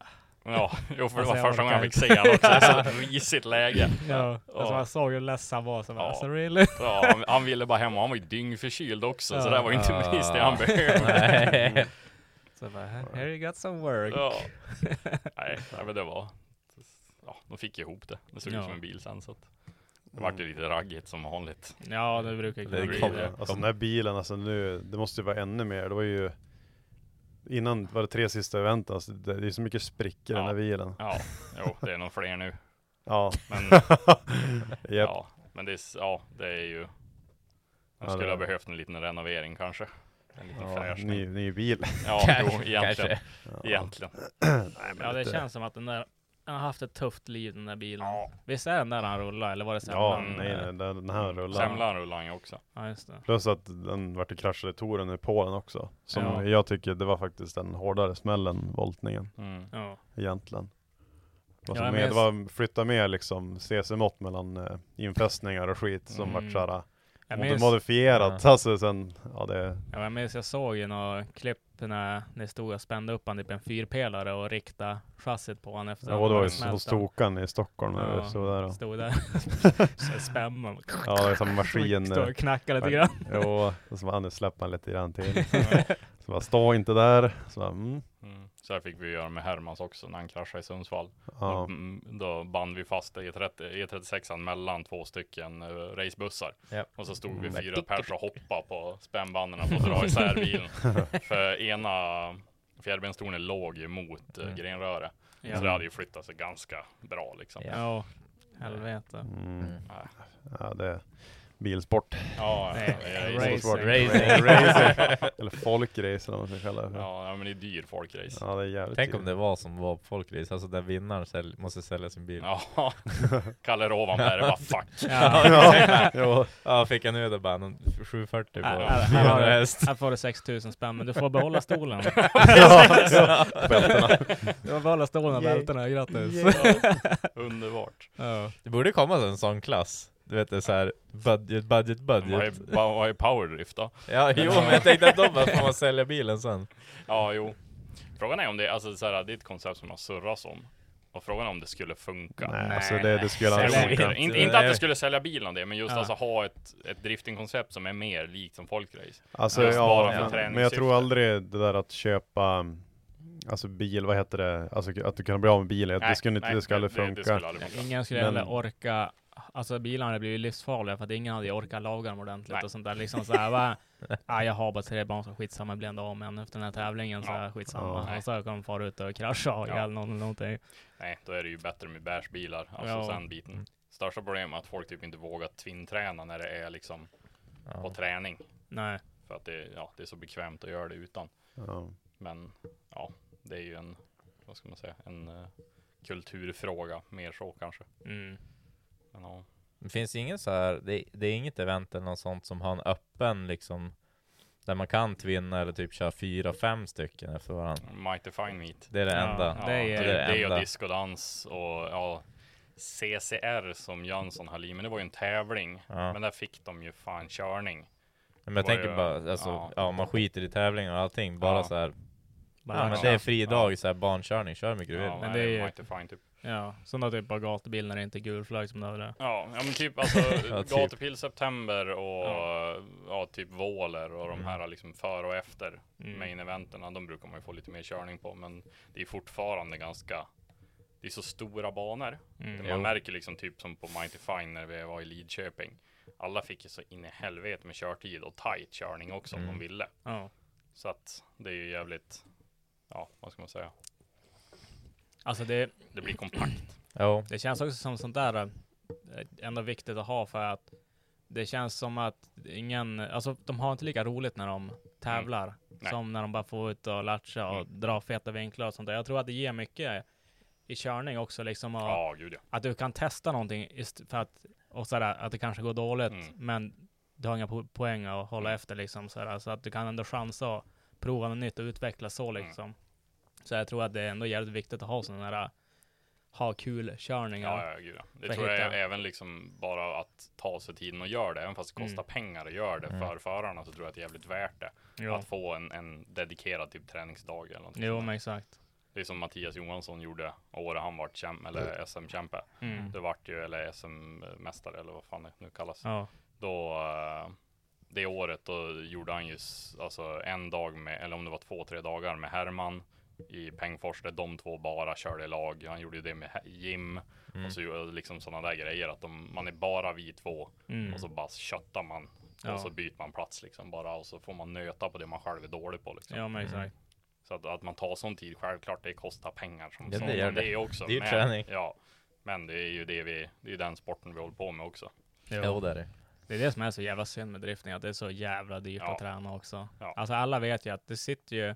Ja, jo, för det var första gången jag fick se honom också. Det så (laughs) risigt läge. Ja. Ja. Alltså man såg hur ledsen han var så bara, Ja. alltså really? Ja, han, han ville bara hem och han var ju dyngförkyld också. Så Ja. det var ju inte precis det han behövde. (laughs) Nej. Så bara, here you got some work. Ja. Nej, men det var... Ja, de fick ihop det. Det såg ut som en bil sen så att det vart ju lite raggigt som vanligt. Ja, det brukar Det kunna bli det. Alltså den här bilen, alltså nu, det måste ju vara ännu mer. Det var ju Innan var det tre sista eventen, alltså det, det är så mycket sprickor i den här Ja. bilen. Ja, jo, det är nog fler nu. Ja. Men, (laughs) Japp. ja, men det, är, ja, det är ju... Jag skulle ha behövt en liten renovering kanske. En liten Ja, fräschning. ny, ny bil. Ja, jo, (laughs) Kanske. egentligen. Ja. (clears throat) Egentligen. Nej, Ja, det lite- känns som att den där, han har haft ett tufft liv den där bilen. Ja. Visst är den där han rullar, eller var det Ja, semlan? nej, nej, den den här rullar. Semlan rullar han ju också. Ja, just det. Plus att den vart ju kraschad i touren i Polen också. Som Ja. jag tycker det var faktiskt en hårdare smäll än voltningen Mm. Ja. egentligen. Ja, som mer, jag det var flytta med liksom CC-mått mellan eh, infästningar och skit som Mm. vart såhär minns, modifierat. Alltså sen, ja det, ja, jag minns jag såg ju några klipp när det stod och spände upp han typ en fyrpelare och rikta chassit på honom efter ja, och det var ju den. Stokan i Stockholm när Ja. vi stod där och, Stod där. (laughs) spände Ja, det var som maskin. Stod eh, och knackade lite grann. Jo, och så bara, nu släpper han lite grann till. (laughs) Så bara, stå inte där. Så bara, mm, Mm. Så här fick vi göra med Hermans också när han kraschade i Sundsvall. ja. Mm, Då band vi fast E30, E36 mellan två stycken uh, racebussar. Ja. Och så stod vi Mm. fyra pers och hoppade på spännbanden att dra (laughs) isär bilen. För ena fjärrbenstolen låg ju mot uh, Mm. grenröret. Ja. Så det hade ju flyttat sig ganska bra liksom. Ja. Helvete. Mm. Mm. ja, det bilsport. Ja, Nej, racing. Racing. Racing. (laughs) Eller folkrace eller vad man ska kalla det för. Ja, ja, men det är dyr folkrace. Ja, det är jävligt Tänk om dyrt. det var som var folkrace, alltså där vinnaren sälj, måste sälja sin bil. Ja, (laughs) Kalle Rovanperä bara fuck. (laughs) Ja. Ja, jo. Ja, fick han det bara någon 740 på Här, här, här, här får du 6000 spänn, men du får behålla stolen. ja, bältena. Du får behålla stolen och bältena, grattis. Underbart. Ja. Det borde komma en sån klass. Du vet det är såhär budget, budget, budget. vad är powerdrift då? Ja, (laughs) jo men jag tänkte att de bara får man sälja bilen sen. Ja, jo. Frågan är om det, alltså så här, det är ett koncept som har surras om. Och frågan är om det skulle funka. Nej, alltså det, det skulle aldrig funka. Inte, inte, att det skulle sälja bilen det, men just Ja. alltså ha ett, ett driftingkoncept som är mer likt som folkrace. Alltså Just bara ja, för men, men jag tror aldrig det där att köpa Alltså bil, vad heter det? Alltså att du kan bli av med bilen, det skulle inte, det skulle aldrig det, funka. det skulle aldrig funka. Ingen skulle Men- heller orka Alltså bilarna blir ju livsfarliga för att ingen hade orkat laga dem ordentligt Nej. och sånt där. Liksom såhär bara, ah, (laughs) jag har bara tre barn som skitsamma, jag blir ändå av med en efter den här tävlingen så Ja. här, skitsamma. Ja. och så kan de fara ut och krascha och Ja. någon eller någonting. Nej, då är det ju bättre med bärsbilar. Alltså Ja. den biten. Största problemet är att folk typ inte vågar twin-träna när det är liksom på Ja. träning. Nej. För att det, ja, det är så bekvämt att göra det utan. Ja. Men ja, det är ju en, vad ska man säga, en eh, kulturfråga mer så kanske. Mm. Men, ja. Det finns ingen så här, det, det är inget event eller något sånt som har en öppen liksom där man kan tvinna eller typ köra fyra, fem stycken efter varandra. Mighty Fine Meat. Det är det Ja. enda. Ja, Det det är- är, det det och enda. discodans och ja, CCR som Jönsson höll i, men det var ju en tävling. Ja. Men där fick de ju fan körning. Men jag tänker ju- bara, alltså, ja. ja. man skiter i tävlingar och allting, bara Ja. så här. Bara Ja, men det är fri Ja. dag, så här barnkörning, kör hur mycket du vill. Ja, Men det är ju- Mighty Fine typ. Ja, då typ bara gatubil när det inte är gul flagg som det är. Ja, ja men typ alltså (laughs) Ja, typ. September och ja. typ Våler och de Mm. här liksom före och efter Mm. main eventerna. De brukar man ju få lite mer körning på, men det är fortfarande ganska det är så stora banor. Mm. Man Jo. märker liksom typ som på Mighty Fine när vi var i Lidköping. Alla fick ju så in i helvete med körtid och tight körning också om Mm. de ville. Ja. Så att det är ju jävligt, ja vad ska man säga, Alltså det, det blir kompakt. Jo. det känns också som sånt där eh, ändå viktigt att ha för att det känns som att ingen, alltså de har inte lika roligt när de tävlar Nej. som när de bara får ut och latcha och Mm. dra feta vinklar och sånt där. Jag tror att det ger mycket i körning också liksom och Ja, gud ja. att du kan testa någonting för att, och sådär, att det kanske går dåligt Mm. men du har inga po- poäng att hålla Mm. efter liksom sådär, så att du kan ändå chansa att prova något nytt och utveckla så Mm. liksom. Så jag tror att det är ändå jävligt viktigt att ha sådana där ha kul körningar. Ja, ja, gud ja. Det tror jag hitta- även liksom bara att ta sig tiden och göra det, även fast det kostar Mm. pengar att göra det Mm. för förarna så tror jag att det är jävligt värt det. Jo, Att få en, en dedikerad typ träningsdag eller någonting jo men exakt. Det är som Mattias Johansson gjorde året han vart käm- eller SM-kämpe. Mm. Det vart ju, eller SM-mästare eller vad fan det nu kallas. Ja. Då, eh, det året då gjorde han ju alltså en dag med, eller om det var två, tre dagar med Herman i Pengfors där de två bara körde i lag. Han gjorde ju det med Jim Mm. och så liksom sådana där grejer att de, man är bara vi två Mm. och så bara köttar man Ja. och så byter man plats liksom bara och så får man nöta på det man själv är dålig på liksom. ja men exakt. Så att, att man tar sån tid, självklart det kostar pengar som Ja, det sånt, gör men det. det är också. Dyr men, träning. Ja, men det är ju det vi, det är ju den sporten vi håller på med också. Jo. Jo, det är det. Det är det som är så jävla synd med drifting, att det är så jävla dyrt Ja. att träna också. Ja. Alltså alla vet ju att det sitter ju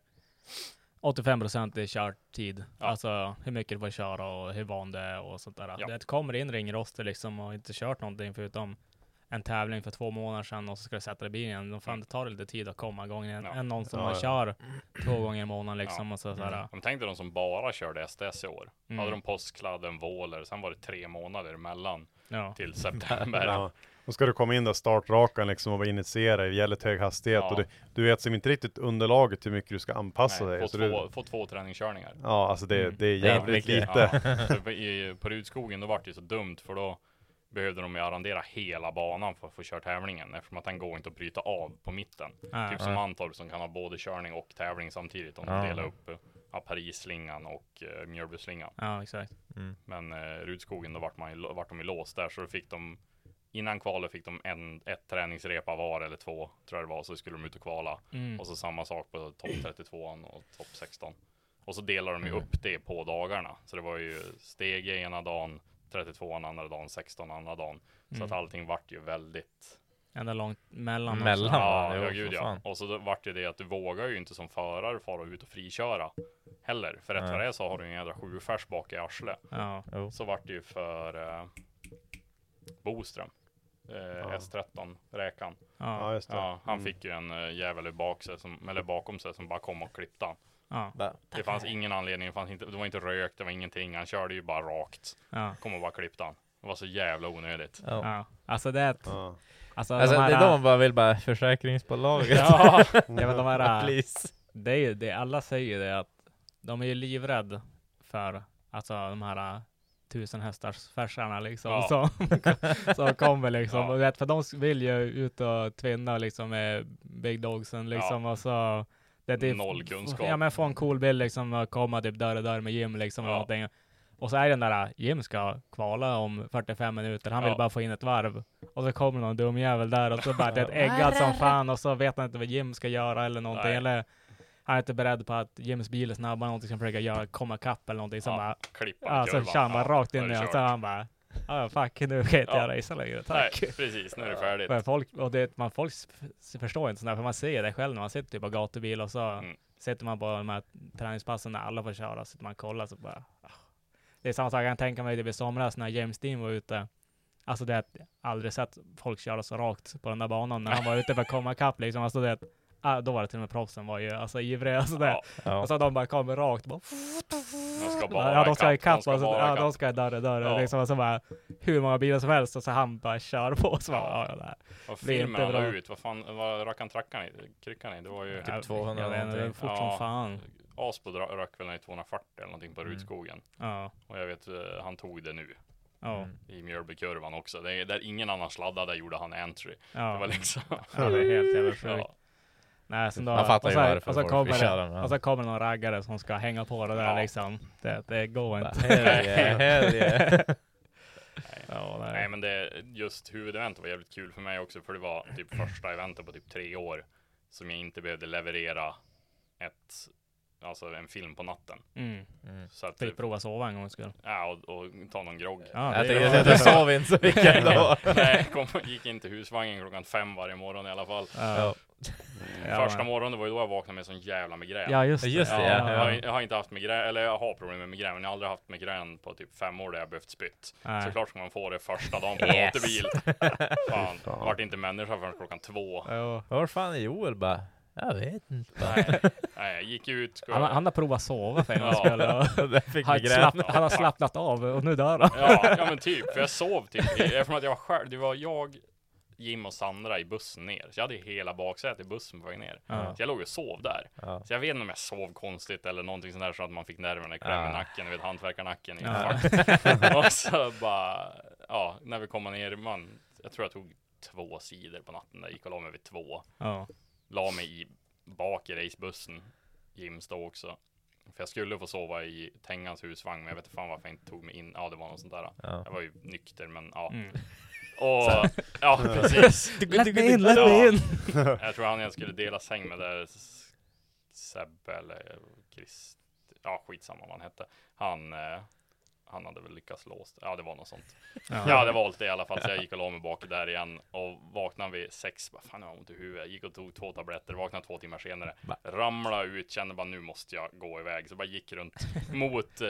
85% i körtid. Ja. Alltså hur mycket du får köra och hur van det är och sånt där. Ja. Det kommer in ringroster liksom och inte kört någonting förutom en tävling för två månader sedan och så ska du sätta dig i bilen igen. Då fan det tar lite tid att komma igång igen. Ja. Än någon som Ja, man ja. kör två gånger i månaden liksom. Och så, så här, Men tänk dig de som bara körde STS i år. Mm. Hade de påskkladden, våler, sen var det tre månader emellan ja. till september. (laughs) Och ska du komma in där startrakan liksom och vara initierad i väldigt hög hastighet Ja. och du, du vet som inte riktigt underlaget hur mycket du ska anpassa Nej, dig. få, Så två, du, få två träningskörningar. ja, alltså det, Mm. det är Det är jävligt lite. Ja. I, på Rudskogen då vart det ju så dumt för då behövde de ju arrendera hela banan för att få köra tävlingen eftersom att den går inte att bryta av på mitten. Ja. Typ som Mantorp som kan ha både körning och tävling samtidigt om Ja. de delar upp eh, ja, Paris-slingan och uh, Mjölbyslingan. ja, exakt. Mm. Men uh, Rudskogen då vart, man, vart de ju låst där så då fick de Innan kvalet fick de en, ett träningsrepa var eller två tror jag det var så skulle de ut och kvala. Mm. Och så samma sak på topp (clears throat) 32 och topp 16. Och så delar de ju Mm. upp det på dagarna. Så det var ju stege ena dagen, 32 andra dagen, 16 andra dagen. Så Mm. att allting vart ju väldigt Ända långt mellan. också. Mellan. Ja, jo, ja för gud ja. fan. Och så vart det det att du vågar ju inte som förare fara ut och friköra heller. För rätt vad det är så har du en jädra sjufärs bak i arslet. Ja. Så vart det ju för eh, Boström. Eh, S13, Räkan. Ja, Ja. just det. Ja, han Mm. fick ju en uh, jävel bak sig som, eller bakom sig som bara kom och klippte han. Ja. Det fanns ingen anledning, det, fanns inte, det var inte rök, det var ingenting. Han körde ju bara rakt. Ja. Kom och bara klippte han. Det var så jävla onödigt. ja. ja. Alltså det är ett, Ja. alltså, Alltså, de här, det är man bara vill bara försäkringsbolaget. Ja, (laughs) ja men de här, Please. det är ju det, alla säger ju det att de är ju livrädda för alltså de här tusen hästars färsarna liksom Ja. som, (laughs) som kommer liksom. Ja. Och vet, för de vill ju ut och tvinna liksom med big dogsen liksom och så det, det, Noll kunskap. Ja men få en cool bild liksom och komma typ dörr i dörr med Jim liksom Ja. någonting. Och så är den där, Jim ska kvala om 45 minuter, han vill Ja. bara få in ett varv. Och så kommer någon dum jävel där och så bara det är ett äggad som fan och så vet han inte vad Jim ska göra eller någonting. Nej. Eller han är inte beredd på att Jims bil är snabbare eller någonting, ska försöka göra, komma kapp eller någonting. Så Ja, bara, klippa ja, så kör han bara rakt in i honom. Så han bara, ja fuck nu kan jag inte Ja. jag racea längre, Nej, tack. precis. Nu är det färdigt. Men folk, och det, man, folk förstår inte sådär, för man ser det själv när man sitter typ på gatubil och så Mm. sitter man på de här träningspassen när alla får köra, så sitter man och kollar så bara, ah. Det är samma sak, jag kan tänka mig typ i somras när James Dean var ute. Alltså det, jag aldrig sett folk köra så rakt på den där banan när han var ute för att komma ikapp liksom. Alltså det, ah, då var det till och med proffsen var ju alltså ivriga. Alltså det. Ja, Ja. Och så de bara kommer rakt. Bara, de ska bara ja, de ska ikapp, de ska Alltså, ja, de ska dörr dörr. Ja. Liksom, och så bara, hur många bilar som helst och så han bara kör på. Så bara, Ja. ja, det blir filmen han la ut, vad fan, vad rackade han trackan i? Kryckan i? Det var ju Jag- 200 jag vet inte, det fort Ja. som fan. Aspo röck väl i 240 eller någonting på Mm. Rudskogen. Ja, Och jag vet, eh, han tog det nu. ja, Mm. I Mjölbykurvan också. Det är, där ingen annan sladdade, där gjorde han entry. Det ja. var liksom, ja, det är helt jävla (laughs) sjukt. ja. Nej, sen då, Man fattar och ju så, varför och så folk kommer vill köra det, med och så kommer någon raggare som ska hänga på det där Ja. liksom. Det, det går inte. Hell yeah, (laughs) hell yeah. (laughs) ja, nej. Nej men det, just huvudeventet var jävligt kul för mig också för det var typ första eventet på typ tre år som jag inte behövde leverera ett, alltså en film på natten. Mm. Mm. Så att, Fick prova sova en gång skulle. ja och, och ta någon grogg. Ja, Jag det tänkte att du (laughs) sov inte så mycket ändå. Nej, kom, gick in till husvagnen klockan fem varje morgon i alla fall. Ja. Ja, Första morgonen var ju då jag vaknade med sån jävla migrän. Ja, just det. Just det, Ja, ja. Jag, har, jag har inte haft migrän, eller jag har problem med migrän, men jag har aldrig haft migrän på typ fem år där jag behövt spytt. Nej. Såklart ska man få det första dagen på Yes. gatubil. (laughs) Fan, vart inte människa förrän klockan två. Jo. Var fan är Joel bara? Jag vet inte. Nej, (laughs) nej, jag gick ut. Ska... Han, han har provat sova för en Ja. skull. (laughs) Han, vi slapp, gräp. han har slappnat av och nu dör han. Ja, ja men typ, för jag sov typ, eftersom att jag var själv, det var jag, Jim och Sandra i bussen ner. Så jag hade hela baksätet i bussen på väg ner. Ja. Så jag låg och sov där. Ja. Så jag vet inte om jag sov konstigt eller någonting sånt där så att man fick nerverna i kläm i nacken, du vet hantverkarnacken Ja. (laughs) Och så bara, ja, när vi kom ner, man, jag tror jag tog två sidor på natten där, gick och la mig vid två. La mig i, bak i racebussen, Jim stod också. För jag skulle få sova i Tengans husvagn, men jag vet inte fan varför jag inte tog mig in. Ja, det var något sånt där. Ja. Jag var ju nykter, men ja. Mm. Och, ja, (laughs) precis. Let me in, Ja. me in! (laughs) Jag tror han jag skulle dela säng med där Sebbe eller Chris. Ja, skitsamma vad han hette. Han, eh, han hade väl lyckats låst. Ja, det var något sånt. Jag hade valt det i alla fall, så jag gick och la mig bak där igen och vaknade vid sex. Bara, fan, jag har ont i huvudet. Gick och tog två tabletter, vaknade två timmar senare. Ramlade ut, kände bara nu måste jag gå iväg. Så bara gick runt (laughs) mot eh,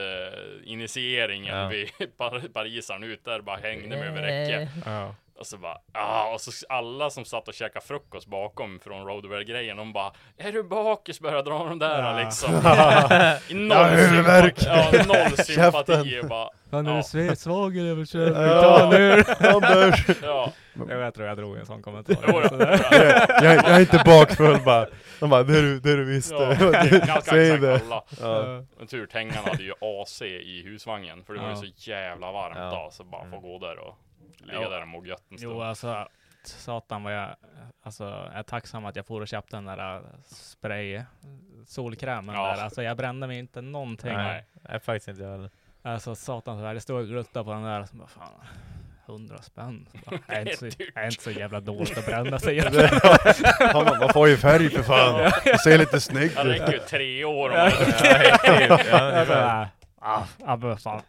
initieringen Ja. vid (laughs) Par- Parisaren ut där, bara hängde mig över räcke. Ja. Och så bara, ah, och så alla som satt och käkade frukost bakom från Roadwear-grejen, de bara Är du bakis? Började dra de där Ja. liksom. Noll Jag huvudvärk. sympati, ja, noll (laughs) sympati och bara, Han är Ja. ja. svager över könet. Ja. Ta nu! (laughs) Ja. Jag tror jag drog en sån kommentar. Jo, Sådär. ja. jag, jag är inte bakfull bara. De bara, det du, det du visste. Ja, (laughs) Säg det. alla. Ja. Men tur, Tengan hade ju AC i husvagnen, för det var ju Ja. så jävla varmt Ja. då, så bara få Mm. gå där och ligga Ja. där och må gött en Jo, stund. alltså satan vad jag alltså, är tacksam att jag får och köpte den där äh, spray solkrämen Ja. där. Alltså jag brände mig inte någonting. Nej. Nej, faktiskt inte jag heller. Alltså satan så här, det stod och gluttade på den där. Så bara, fan, 100 spänn. Bara, (laughs) är, inte så, är inte så jävla dåligt att bränna sig. (laughs) Ja, (laughs) man, man får ju färg för fan. Det ser lite snyggt Det ut. räcker ju tre år om Ja. man Ja, Jag så ungefär. här, ah, ah, men fan. Jag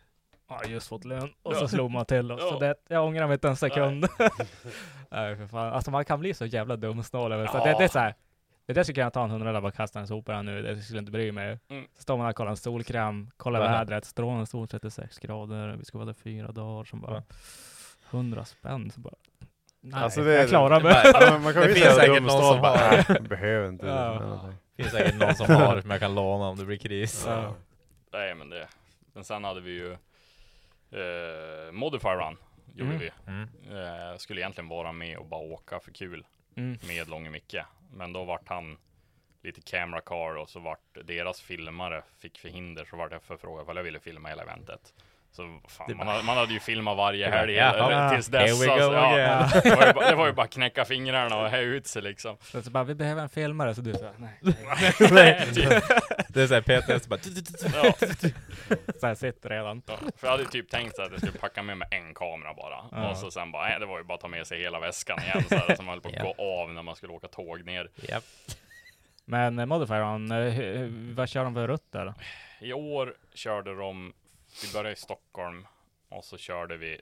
har just fått lön. Och så Ja. slog man till. Och så Ja. det, jag ångrar mig inte en sekund. (laughs) Nej för fan. Alltså man kan bli så jävla dumsnål över så det, Ja. det är så här. Det där skulle jag ta en hundralapp och kasta en sopa nu. Det skulle jag inte bry mig. Mm. Så står man där och kollar en solkräm, kollar Va? vädret, strålande sol 36 grader, vi ska vara där fyra dagar, som bara Va? 100 spänn. Så bara, nej, Alltså, det jag klarar det mig. Ja, men man kan Det finns säga säkert någon som bara, "Nej, behöver inte det. Ja. någonting. finns säkert någon som har som jag kan låna om det blir kris. Ja. Nej men det. Men sen hade vi ju eh, Modify Run. Gjorde Mm. vi. Mm. Eh, skulle egentligen vara med och bara åka för kul Mm. med Långe Micke. Men då vart han lite camera car och så vart deras filmare fick förhinder så vart jag förfrågad ifall jag ville filma hela eventet. Så fan, man, hade, man hade ju filmat varje helg eller tills here dess. we go alltså, ja, det, var ju bara, det var ju bara knäcka fingrarna och hä ut sig liksom. Så bara, vi behöver en filmare, så du (laughs) (laughs) så här, nej. Nej. typ, Det är såhär PTS bara... ja, Så här sitter redan. ja. För jag hade typ tänkt så att jag skulle packa med mig en kamera bara. Ja. Och så sen bara, nej, det var ju bara att ta med sig hela väskan igen så här, som höll på att Ja. gå av när man skulle åka tåg ner. Men eh, Modifier, on, eh, vad kör de för rutt där? I år körde de, vi började i Stockholm och så körde vi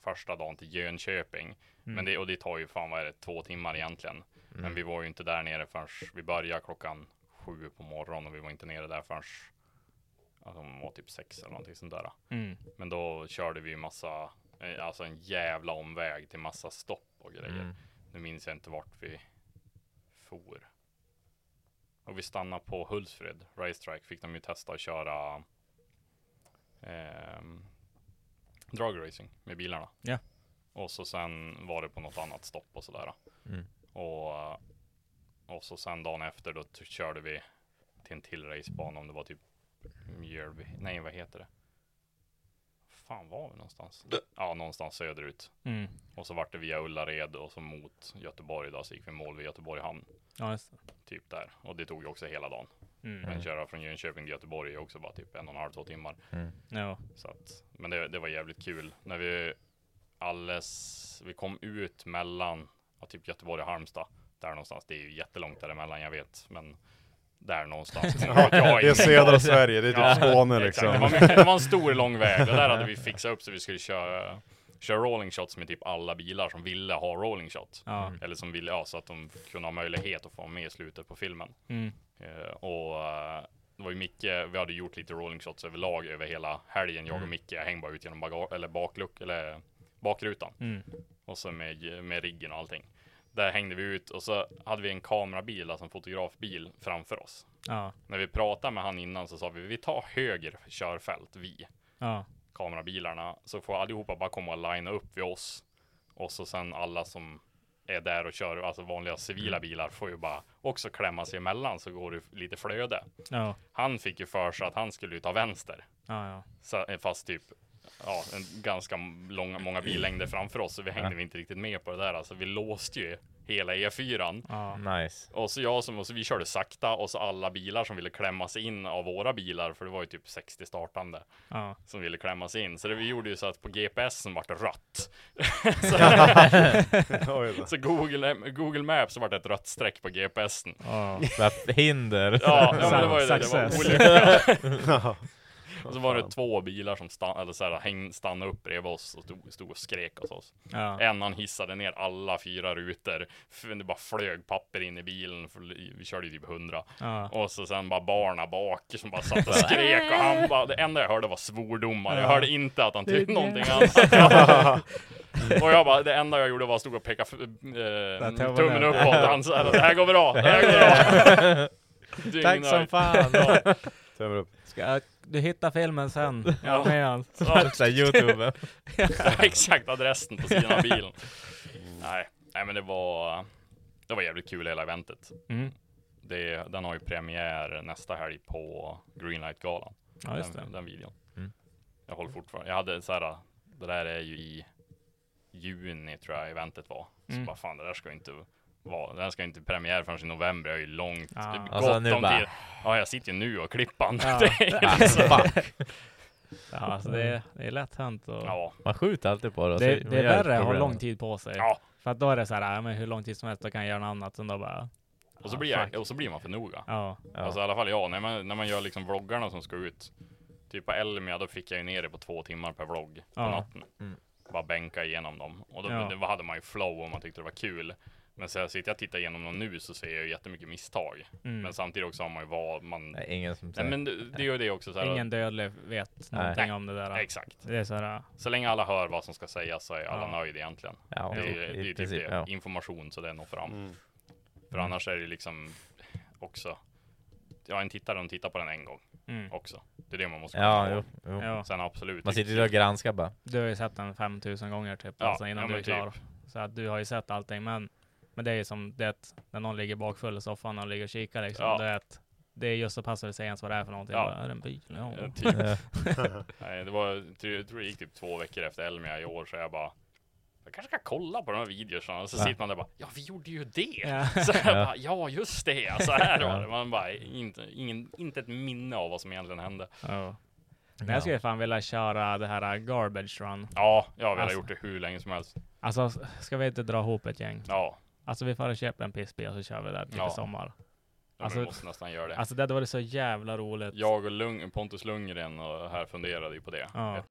första dagen till Jönköping. Mm. Men det, och det tar ju fan vad är det, två timmar egentligen. Men Mm. vi var ju inte där nere förrän, vi började klockan sju på morgonen och vi var inte nere där förrän, alltså det var typ sex eller någonting sånt där. Mm. Men då körde vi massa, eh, alltså en jävla omväg till massa stopp och grejer. Mm. Nu minns jag inte vart vi for. Och vi stannade på Hultsfred Racetrack. Fick de ju testa att köra ehm, drag racing med bilarna. Ja. Och så sen var det på något annat stopp och sådär. Mm. Och, och så sen dagen efter då körde vi till en till racebana om det var typ Mjölby. Nej, vad heter det? Fan var vi någonstans? Ja, någonstans söderut. Mm. Och så vart det via Ullared och så mot Göteborg då, så gick vi mål vid Göteborg hamn. Ja, just det. Typ där. Och det tog ju också hela dagen. Mm. Men köra från Jönköping till Göteborg är också bara typ en och en halv, två timmar. Mm. Ja. Så att, men det, det var jävligt kul. När vi alldeles, vi kom ut mellan, ja, typ Göteborg och Halmstad. Där någonstans. Det är ju jättelångt däremellan, jag vet. Men där någonstans. (laughs) Det är södra Sverige, det är typ Ja, Skåne liksom. det, var, det var en stor lång väg och där hade vi fixat upp så vi skulle köra, köra rolling shots med typ alla bilar som ville ha rolling shot. Ja. Eller som ville, ja, så att de kunde ha möjlighet att få med i slutet på filmen. Mm. Eh, och eh, det var ju Micke, vi hade gjort lite rolling shots överlag över hela helgen, jag och Mm. Micke. Jag hängde bara ut genom baga- eller bakluck, eller bakrutan. Mm. Och så med, med riggen och allting. Där hängde vi ut och så hade vi en kamerabil, alltså en fotografbil framför oss. Ja, När vi pratade med han innan så sa vi, vi tar höger körfält, vi, ja, kamerabilarna, så får allihopa bara komma och linea upp vid oss. Och så sen alla som är där och kör, alltså vanliga civila bilar, får ju bara också klämma sig emellan så går det lite flöde. ja, Han fick ju för sig att han skulle ju ta vänster. ja, ja. Så, eh, fast typ ja, en ganska långa, många billängder framför oss, så vi hängde Ja. vi inte riktigt med på det där. Alltså vi låste ju hela E4. ja. Nice. Och så jag som, och så vi körde sakta och så alla bilar som ville klämma sig in av våra bilar, för det var ju typ 60 startande ja. som ville klämma sig in. Så det vi gjorde ju så att på GPSen vart det rött. (laughs) Då. så Google, Google Maps vart ett rött streck på GPSen. ja. För hinder. Ja, ja men det var ju det. Det var. (laughs) (laughs) Och så var det två bilar som stann, eller så här, häng, stannade upp bredvid oss och stod, stod och skrek åt oss. ja. En han hissade ner alla fyra rutor. Det bara flög papper in i bilen. För vi körde ju typ 100. ja. Och så sen bara barna bak som bara satt och (laughs) skrek. Och han bara, det enda jag hörde var svordomar. Jag hörde inte att han tyckte någonting annat. (laughs) (laughs) Och jag bara, det enda jag gjorde var att stå och peka eh, tummen tummen upp. uppåt. Han sa, det här går bra, det här går bra. Tack som fan! Ja. Tummen upp. Ska du hitta filmen sen? (laughs) Ja. Med han. Ja. Youtube. (laughs) Exakt adressen på sidan av bilen. Nej, nej men det var, det var jävligt kul hela eventet. Mm. Det, den har ju premiär nästa helg på Greenlight-galan. Ja, just det. den, den videon. Mm. Jag håller fortfarande, jag hade så här, det där är ju i juni tror jag eventet var. Så Mm. bara fan det där ska inte vara, den ska inte premiär förrän i november, jag är ju långt, Ja. det är Alltså, gott nu om bara- tid. Ja jag sitter ju nu och klippan. Ja. (laughs) liksom, Ja, alltså det, är, det är lätt hänt och ja. Man skjuter alltid på det. det, det är värre att ha lång tid på sig. ja. För att då är det så här, ja, men hur lång tid som helst, då kan jag göra något annat. Sen då bara, Och så, Ja, blir jag, och så blir man för noga. ja, Ja. Alltså i alla fall jag, när man, när man gör liksom vloggarna som ska ut. Typ på Elmia, då fick jag ju ner det på två timmar per vlogg på Ja. natten. Mm. Bara bänka igenom dem. Och då, Ja. då hade man ju flow och man tyckte det var kul. Men så jag sitter jag och tittar igenom dem nu så ser jag ju jättemycket misstag. mm. Men samtidigt också har man ju vad man... Nej, ingen som Nej säger. men det, det är ju det också så här, ingen dödlig vet någonting om det där. Exakt. Det är så här, Så länge alla hör vad som ska sägas så är alla Ja. nöjda egentligen. Ja, Det är, det är typ princip, det. ja. Information så det når fram. Mm. För annars är det liksom också... Ja, en tittare de tittar på den en gång mm. också. Det är det man måste Ja, jo, jo. ja. Sen absolut. Man sitter ju och granskar bara. Du har ju sett den 5000 gånger typ, Ja, alltså innan ja, du är men klar. typ. Så att du har ju sett allting, men, men det är ju som det att när någon ligger bakfull i soffan och ligger och kikar liksom. Ja. Det, är att, det är just så passar det sig ens vad det är för någonting. Ja. Bara, är det en bil? Ja. Ja, typ. (laughs) Nej, det var, jag tror det gick typ två veckor efter Elmia i år så jag bara jag kanske ska kolla på de här videorna och så Ja. sitter man där bara Ja vi gjorde ju det! Ja. Så jag Ja. bara, ja just det, så här var det. Man bara, inte, ingen, inte ett minne av vad som egentligen hände. Ja. Men jag skulle fan vilja köra det här uh, garbage run. Ja, jag har velat Alltså. gjort det hur länge som helst. Alltså, ska vi inte dra ihop ett gäng? Ja, Alltså vi får köpa en pissbil och så kör vi där typ Ja. sommar. alltså, Alltså- vi måste nästan göra det. Alltså det hade varit så jävla roligt. Jag och Lung, Pontus Lundgren och här funderade ju på det. Ja.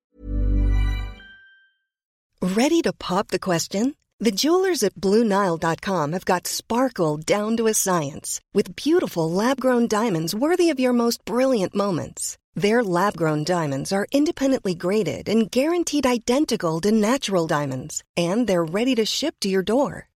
Ready to pop the question? The jewelers at BlueNile.com have got sparkle down to a science with beautiful lab grown diamonds worthy of your most brilliant moments. Their lab grown diamonds are independently graded and guaranteed identical to natural diamonds, and they're ready to ship to your door.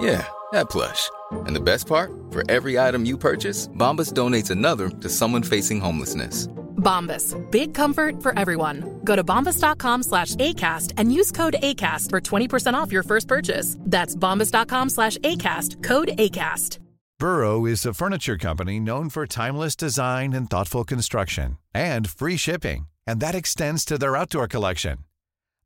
Yeah, that plush. And the best part? For every item you purchase, Bombas donates another to someone facing homelessness. Bombas. Big comfort for everyone. Go to bombas.com slash ACAST and use code ACAST for 20% off your first purchase. That's bombas.com slash ACAST. Code ACAST. Burrow is a furniture company known for timeless design and thoughtful construction and free shipping, and that extends to their outdoor collection.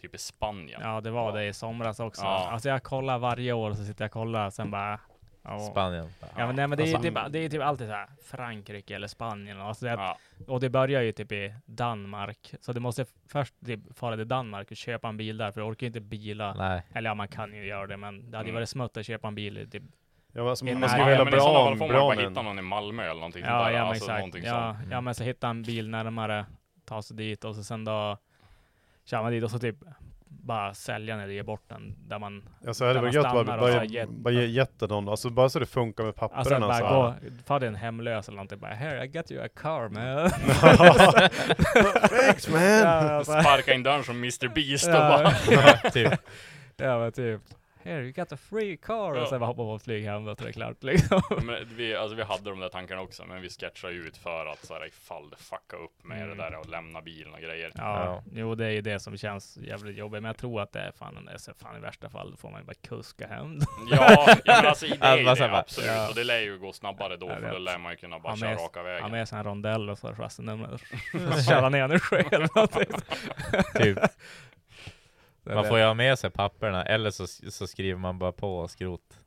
typ i Spanien. Ja, det var det i somras också. Ja. Alltså jag kollar varje år, så sitter jag och kollar, sen bara... ja. Spanien. Ja men, nej, men det, är Alltså, typ, det är typ alltid så här Frankrike eller Spanien. Alltså det, Ja. Och det börjar ju typ i Danmark. Så du måste först typ fara till Danmark och köpa en bil där, för du orkar ju inte bila. Nej. Eller ja, man kan ju göra det, men det hade ju Mm. varit smutt att köpa en bil i typ Ja, men alltså, man skulle Ja, vilja men i sådana fall får man bara hitta någon i Malmö eller någonting Ja, sånt där. ja men alltså, exakt. någonting Ja, som, ja men så hitta en bil närmare, ta sig dit och så sen då kör man dit och så typ bara sälja när det ger bort den där man Ja, så hade varit gött bara, bara, bara, get- bara ge- det någon, alltså bara så det funkar med Alltså papperna bara så gå, ta dig en hemlös eller någonting bara Here I got you a car man. (laughs) (laughs) Thanks man! ja, alltså, Sparka in dörren som Mr Beast och Ja. bara... (laughs) typ. ja men typ Here you got a free car Ja. och sen bara hoppa på flyg hem och så är det klart liksom. Men vi, alltså vi hade de där tankarna också, men vi sketchade ju ut för att så här, ifall det fuckar upp med Mm. det där och lämna bilen och grejer. Ja, Ja. jo det är ju det som känns jävligt jobbigt, men jag tror att det är fan, det är så fan i värsta fall då får man ju bara kuska hem. Ja, ja men alltså det är ju Alltså, det, bara- absolut. Ja. Och det lär ju gå snabbare då, för då lär man ju kunna bara köra raka Ja, vägen. med en rondell och så chassinummer. Köra ner den själv. (laughs) Typ. Man får ju ha med sig papperna, eller så, så skriver man bara på skrot.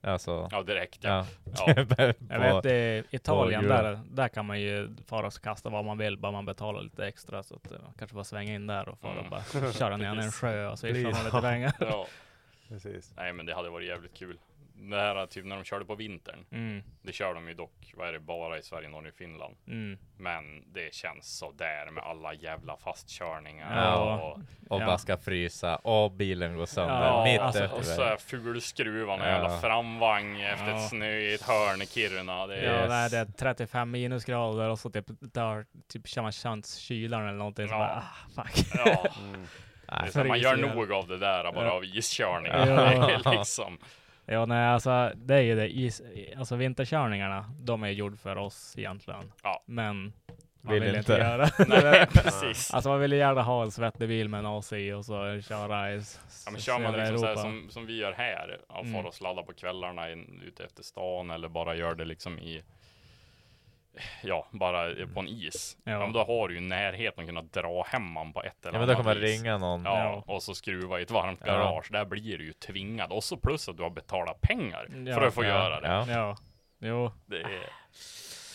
Alltså, Ja, direkt ja. ja. Ja. (laughs) Jag vet i Italien, där, där kan man ju fara och kasta vad man vill, bara man betalar lite extra. Så att, eh, kanske bara svänga in där och fara och Mm. bara köra ner en (laughs) sjö och så Please. lite pengar. ja. (laughs) Precis. Nej men det hade varit jävligt kul. Det här typ när de körde på vintern. Mm, Det kör de ju dock, vad är det, bara i Sverige, Norge, Finland. mm. Men det känns så där med alla jävla fastkörningar. Ja. Och, och Ja. bara ska frysa, och bilen går sönder Ja, mitt alltså, och så vägen. är fulskruvad Ja. jävla framvagn efter Ja. ett snöigt hörn i Kiruna. Det är, Ja, nej, det är 35 minusgrader och så typ där typ kör man chanskylaren eller någonting. Så Ja. bara, ah, fuck. ja. (laughs) Mm. Det är Nej, så, man gör nog av det där bara Ja. av iskörning. Ja. (laughs) Liksom. Ja, nej, alltså det är ju det. Is, alltså vinterkörningarna, de är gjord för oss egentligen. Ja. Men man Vill vill, inte. inte göra (laughs) Nej, precis. Alltså man vill ju gärna ha en svettig bil med en AC och så köra i Ja, men kör man liksom så här som, som vi gör här, och Mm. far och sladda på kvällarna in, ute efter stan eller bara gör det liksom i Ja, bara på en is. Ja. Ja. men då har du ju närheten att kunna dra hem man på ett eller Ja men då annat kan man vis. ringa någon. Ja, och så skruva i ett varmt Ja. garage. Där blir du ju tvingad. Och så plus att du har betalat pengar Ja. för att få Ja, göra det. ja. Ja, jo. Det,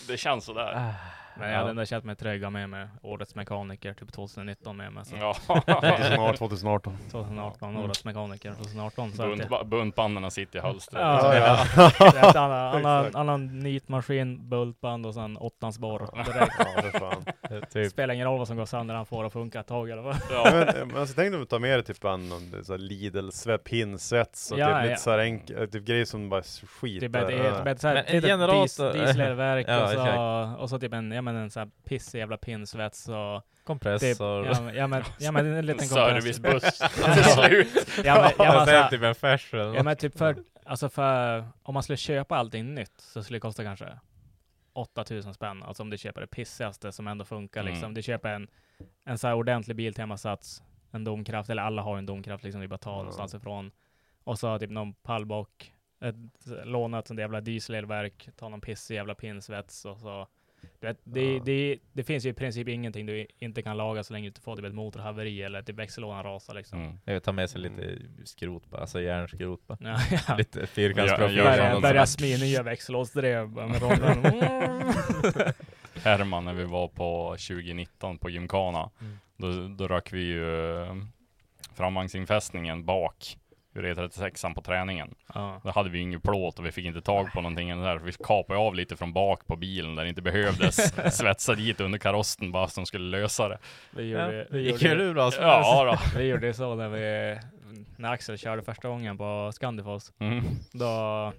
det känns sådär. Men jag hade ändå känt mig trygg med mig årets mekaniker typ 2019 med mig. Så Ja. 2018, 2018. 2018, årets mekaniker 2018. Så att det, Bunt, buntbanden sitter i hölstret. Ja, Ja, ja. ja. Är ett annan, (laughs) annan, Exakt. annan nitmaskin, bultband och sen åttans borr. Ja, (laughs) typ. Spelar ingen roll vad som går sönder, han får att funka ett tag eller vad. Ja. Men, men alltså, tänk dig att ta med dig typ en någon så här Lidl svett pinsvets och Ja, typ ja. lite så här enkel, typ grejer som bara skit. Typ ett, ett, ett, så här, Men en litet generator- dis, dieselverk (laughs) Ja, och, så, exakt. och så typ en, ja men en sån här pissig jävla pinsvets och typ, Kompressor. ja, men- ja men, ja men en liten (laughs) kompressor. Servicebuss (laughs) Ja. till slut. Ja men, (laughs) ja, typ en fashion. Ja men typ för, alltså för, om man skulle köpa allting nytt så skulle det kosta kanske 8000 spänn. Alltså om du köper det pissigaste som ändå funkar Mm. liksom. Du köper en, en så här ordentlig biltemasats, en domkraft, eller alla har en domkraft liksom, det är bara att ta Ja. någonstans ifrån. Och så typ någon pallbock, ett, lånat sånt jävla dieselelverk, ta någon pissig jävla pinsvets och så. Du vet, det, Ja. det, det finns ju i princip ingenting du inte kan laga så länge du inte får typ ett motorhaveri eller typ växellådan rasar liksom. Mm. Jag tar med sig lite skrot bara, alltså järnskrot bara. Ja, (laughs) ja. Lite fyrkantsprofil. Ja, ja, Börja, smida nya växellåsdrev bara med (laughs) rollen. Herman när vi var på 2019 på Gymkhana. Mm. Då, då rök vi ju framvagnsinfästningen bak ur E36an på träningen. ja. Då hade vi ingen plåt och vi fick inte tag på någonting där. Vi kapade av lite från bak på bilen där det inte behövdes. (laughs) Svetsa dit under karossen bara som skulle lösa det. Vi Ja, gjorde, det vi gick ju bra som Ja då. vi gjorde så när vi, när Axel körde första gången på Scandifoss. Mm. Då,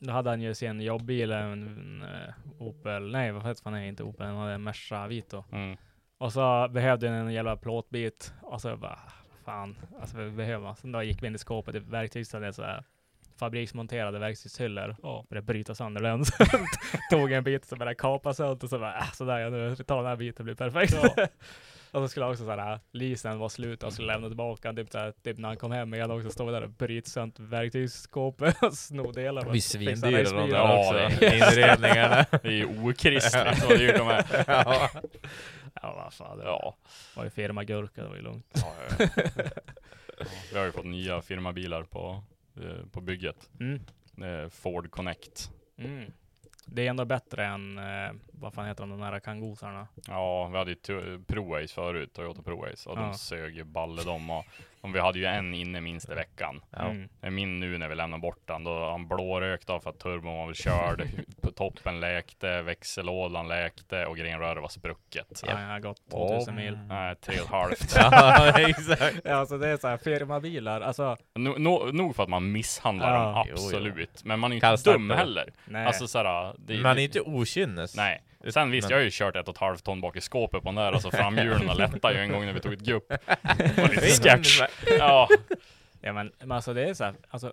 då hade han ju sin jobbbil, en, en eh, Opel, nej vad heter han inte Opel, han hade en Merca Vito. Mm. Och så behövde han en jävla plåtbit. Och så bara, fan, alltså vi behöver. Sen då gick vi in i skåpet, i verktygshade så här fabriksmonterade verktygshyllor och började bryta sönder den. (laughs) Tog en bit så började kapa sönder och så bara, äh, sådär ja, nu tar den här biten, blir perfekt. Och så skulle också så här, leasen var slut och skulle lämna tillbaka typ, så här, typ när han kom hem igen också, stod där och bryta sönder verktygsskåpet (laughs) och sno delar. De och blir fixa svindyra de där också. det (laughs) Inredningarna. Det är ju okristligt vad dyrt de är. (laughs) ja. Vad fan. Det Ja. var ju firma Gurka, det var ju lugnt. Ja, ja, Vi har ju fått nya firmabilar på, eh, på bygget. Mm. Det är Ford Connect. Mm. Det är ändå bättre än, eh, vad fan heter de, de här kangosarna? Ja, vi hade ju to- ProAce förut, Toyota ProAce, och Ja. de sög ju balle de. Och, och vi hade ju en inne minst i veckan. Ja. Mm. Min nu när vi lämnar bort den, då han blårökt av för att turbon var väl körd, (laughs) toppen läkte, växellådan läkte och grenröret var sprucket. Ja, jag har gått 2000 mil. Nej, tre och ett halvt. (laughs) ja, (laughs) exakt. Ja, alltså det är så här firmabilar, alltså. No, no, nog för att man misshandlar Ja. dem, Jo, jo. absolut. Men man är ju inte dum heller. Nej. Alltså såhär, det, Man är inte okynnes. Nej. Sen visst, Men- jag har ju kört ett och ett halvt ton bak i skåpet på den där, alltså (laughs) framhjulen lättade ju en gång när vi tog ett gupp. (laughs) Det var lite sketch. Ja. Ja men, men alltså det är så här, alltså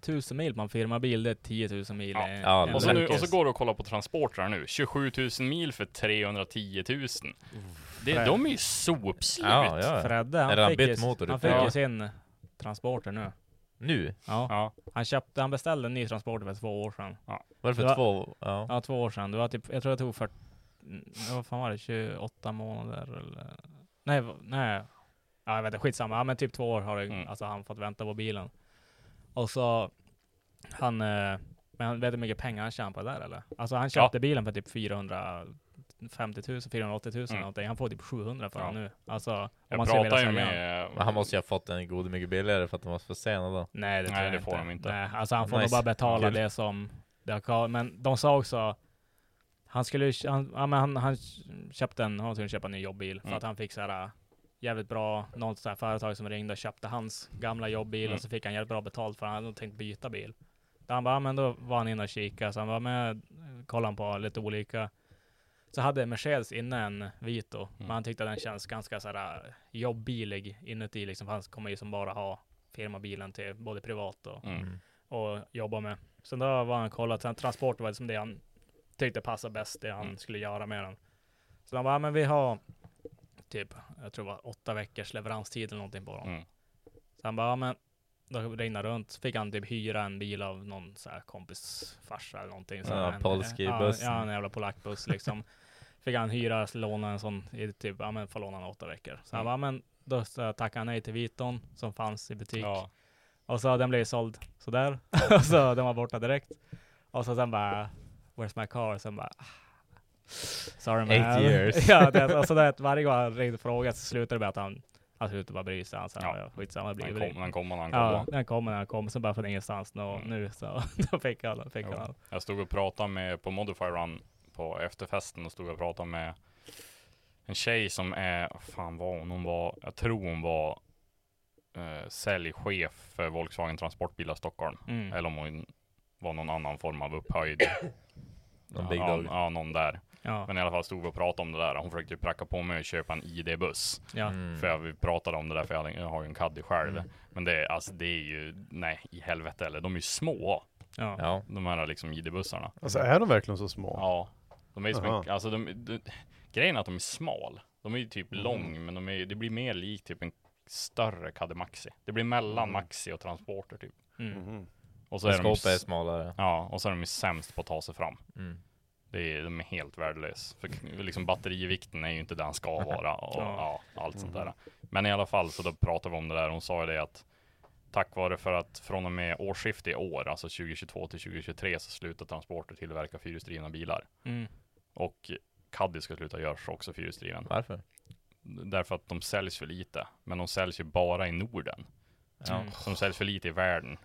tusen mil på en firmabil, det är 10 000 mil. Ja. Ja, Och så, nu, och så går du och kollar på transportrar nu. 27 000 mil för 310 000. Det, de är ju sopslut. Ja, ja. Fredde, Är han han fick, bytt ju, motor han ut? fick ju sin transporter nu. Nu? Ja. Ja. Han köpte, han beställde en ny transporter för två år sedan. Var det för Det var- två? Ja. Ja, två år sedan. Det var typ, jag tror det tog för, mm, vad fan var det, 28 månader eller? Nej, nej. Ja, jag vet inte, skitsamma. Ja, men typ två år har det, Mm. alltså han fått vänta på bilen. Och så, han, eh, men han vet du hur mycket pengar han tjänar på det där eller? Alltså han köpte bilen för typ 450 000, 480 000 Mm. någonting. Han får typ 700 för Ja. den nu. Alltså, om Jag man skulle pratar ju den. med... Men han måste ju ha fått en god mycket billigare för att de var för sena då. Nej, det, Nej, det får de inte. Nej, alltså han får Nice. nog bara betala Kul. det som det har ka- Men de sa också han skulle han, ja, men han, han köpte en, han att köpa en ny jobbbil för Mm. att han fick så här äh, jävligt bra, något så här företag som ringde och köpte hans gamla jobbbil Mm. och så fick han jävligt bra betalt för han hade tänkt byta bil. Så han bara, men då var han inne och kikade, så han var med, kollade på lite olika. Så hade Mercedes inne en Vito, Mm. men han tyckte att den känns ganska så här äh, jobbbilig inuti liksom, för han kommer ju som bara ha firmabilen till både privat och Mm. och jobba med. Så då var han kollat, sen transport var liksom det han tyckte passade bäst, det han Mm. skulle göra med den. Så han bara, "Ja, men vi har typ, jag tror det var åtta veckors leveranstid eller någonting på dem. Mm. Så han bara, "Ja, men då ringde runt, så fick han typ hyra en bil av någon så här kompis farsa eller någonting. Så Ja, polski ja, bussen. Ja, en jävla polackbuss liksom. (laughs) fick han hyra, låna en sån i typ, ja men få låna den åtta veckor. Så han Mm. bara, "Ja, men då så tackade han nej till Viton som fanns i butik. Ja. Och så den blev såld sådär. (laughs) och så den var borta direkt. Och så sen bara, where's my car? Sen bara, ah, sorry man. Eight years. (laughs) ja, det, och så det, varje gång han ringde och frågade så slutade det med att han, han slutade bara bry sig. Han sa, Ja. ja, skitsamma, det blir den kommer när Ja, kommer. den kommer när den kommer. Sen bara från ingenstans nå, Mm. nu så (laughs) då fick han, fick Jo. han. Jag stod och pratade med, på Modify Run på efterfesten och stod och pratade med en tjej som är, vad fan var hon? Hon var, jag tror hon var eh, säljchef för Volkswagen Transportbilar Stockholm. Mm. Eller om hon var någon annan form av upphöjd. (coughs) Någon big ja, dog. ja, någon där. Ja, Men i alla fall stod vi och pratade om det där. Hon försökte ju pracka på mig att köpa en ID-buss. ja. Mm. För jag, vi pratade om det där, för jag, hade, jag har ju en Caddy själv. Mm. Men det, är- alltså, det är ju, nej i helvete eller. De är ju små. ja. Ja. De här liksom ID-bussarna. Alltså är de verkligen så små? Ja. De är ju som en, alltså de, de, grejen är att de är smal. De är ju typ Mm. lång, men de är, det blir mer likt typ en större Caddy Maxi. Det blir mellan Mm. Maxi och Transporter typ. Mm. Mhm. Och så är de, är smalare. ja, och så är de ju sämst på att ta sig fram. Mm. Det är, de är helt värdelös. För liksom batterivikten är ju inte där den ska (laughs) vara och Ja. ja, allt sånt Mhm. där. Men i alla fall så då pratade vi om det där. Hon sa ju det att tack vare för att från och med årsskiftet i år, alltså 2022 till 2023, så slutar Transporter tillverka fyrhjulsdrivna bilar. Mm. Och Caddy ska sluta göras också fyrhjulsdriven. Varför? Därför att de säljs för lite. Men de säljs ju bara i Norden. Ja. Mm. Så de säljs för lite i världen.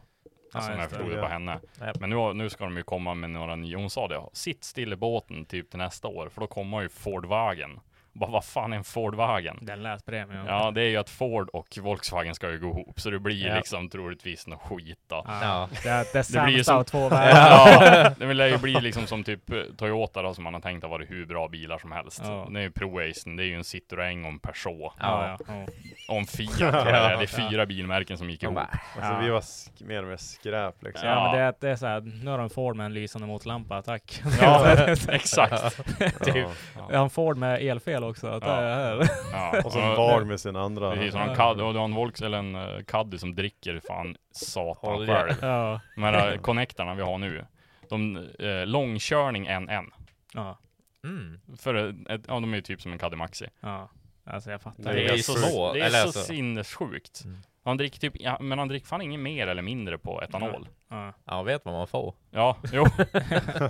Alltså Ja, när jag det. förstod det Ja. på henne. Ja. Men nu, nu ska de ju komma med några nya, hon sa det, sitt still i båten typ till nästa år, för då kommer ju Fordwagen. Bara vad fan är en Fordwagen? Den läspremien. Ja, det är ju att Ford och Volkswagen ska ju gå ihop, så det blir Ja. liksom troligtvis något skit då. Ja. Ja. Det, är- det Det blir ju som- av två (laughs) världar. Ja, (laughs) det lär ju bli liksom som typ eh, Toyota då, som man har tänkt har varit hur bra bilar som helst. Ja. Det är ju Pro-Acen, det är ju en Citroën och en Peugeot. Ja, ja. ja. Och en Fiat jag det är. Är fyra bilmärken som gick ihop. Alltså Ja. vi var sk- mer och mer skräp liksom. Ja, Ja. men det, är- det är så här, nu har de Ford med en lysande motlampa, tack. Ja, (laughs) exakt. Ja. Typ. Jag har en Ford med elfel också. Att Ja. är, Ja. (laughs) Och så en VAG med sin andra. Precis, och en Caddy, och du har en Volks eller en uh, Caddy som dricker fan satan själv. ja. De här uh, connectarna vi har nu. De, uh, långkörning en en. Ja. Mm. För ett, ja, de är ju typ som en Caddy Maxi. Ja, alltså jag fattar. Det Det är, så, så- det är eller så alltså- sinnessjukt. Mm. Han dricker typ, ja, men han dricker fan inget mer eller mindre på etanol. Ja. Ja, vet vad man får. Ja, jo. men (laughs)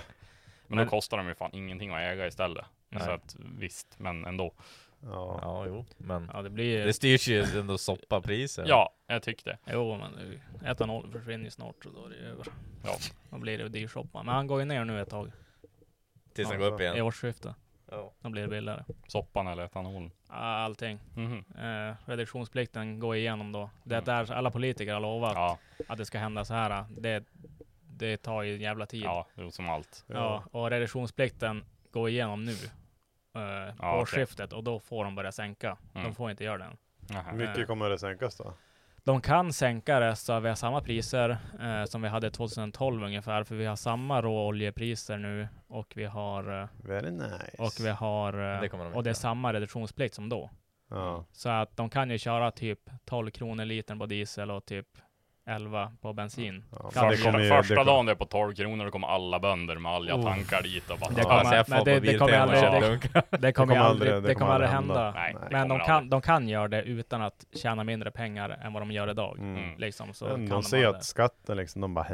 Men- då kostar de ju fan ingenting att äga istället. Nej. Så att visst, men ändå. Ja. Ja, jo. Men Ja, det blir... det styrs ju ändå soppapriser. Ja, jag tyckte det. Jo, men etanol försvinner ju snart så då är det över. Ja. Då blir det dyrshoppa. Men han går ju ner nu ett tag. Tills Ja, går upp I igen. årsskiftet. Ja. Då blir det billigare. Soppan eller etanolen. Allting. Mhm. Eh, reduktionsplikten går igenom då. Det är där alla politiker har lovat Ja, att det ska hända så här. Det, det tar ju en jävla tid. ja, som allt. Ja, och reduktionsplikten går igenom nu. Eh, på Ja, okej. årsskiftet och då får de börja sänka. Mm. De får inte göra det. Hur mycket kommer det sänkas då? De kan sänka det så vi har samma priser eh, som vi hade 2012 ungefär. För vi har samma råoljepriser nu och vi har eh, Very nice. och vi har eh, Det de och det är samma reduktionsplikt som då. Ja. Så att de kan ju köra typ 12 kronor litern på diesel och typ 11 på bensin. Ja, Kan men det kommer ju, första det kom- dagen det är på 12 kronor, då kommer alla bönder med alla Oh. tankar dit och bara Det kommer- alltså jag men får det- det kommer aldrig- det-. Det kommer, aldrig, det kommer aldrig hända. hända. Nej, Men de kan, aldrig. de kan göra det utan att tjäna mindre pengar än vad de gör idag. Mm. Mm. Liksom, så kan de ser ha att skatten liksom, de bara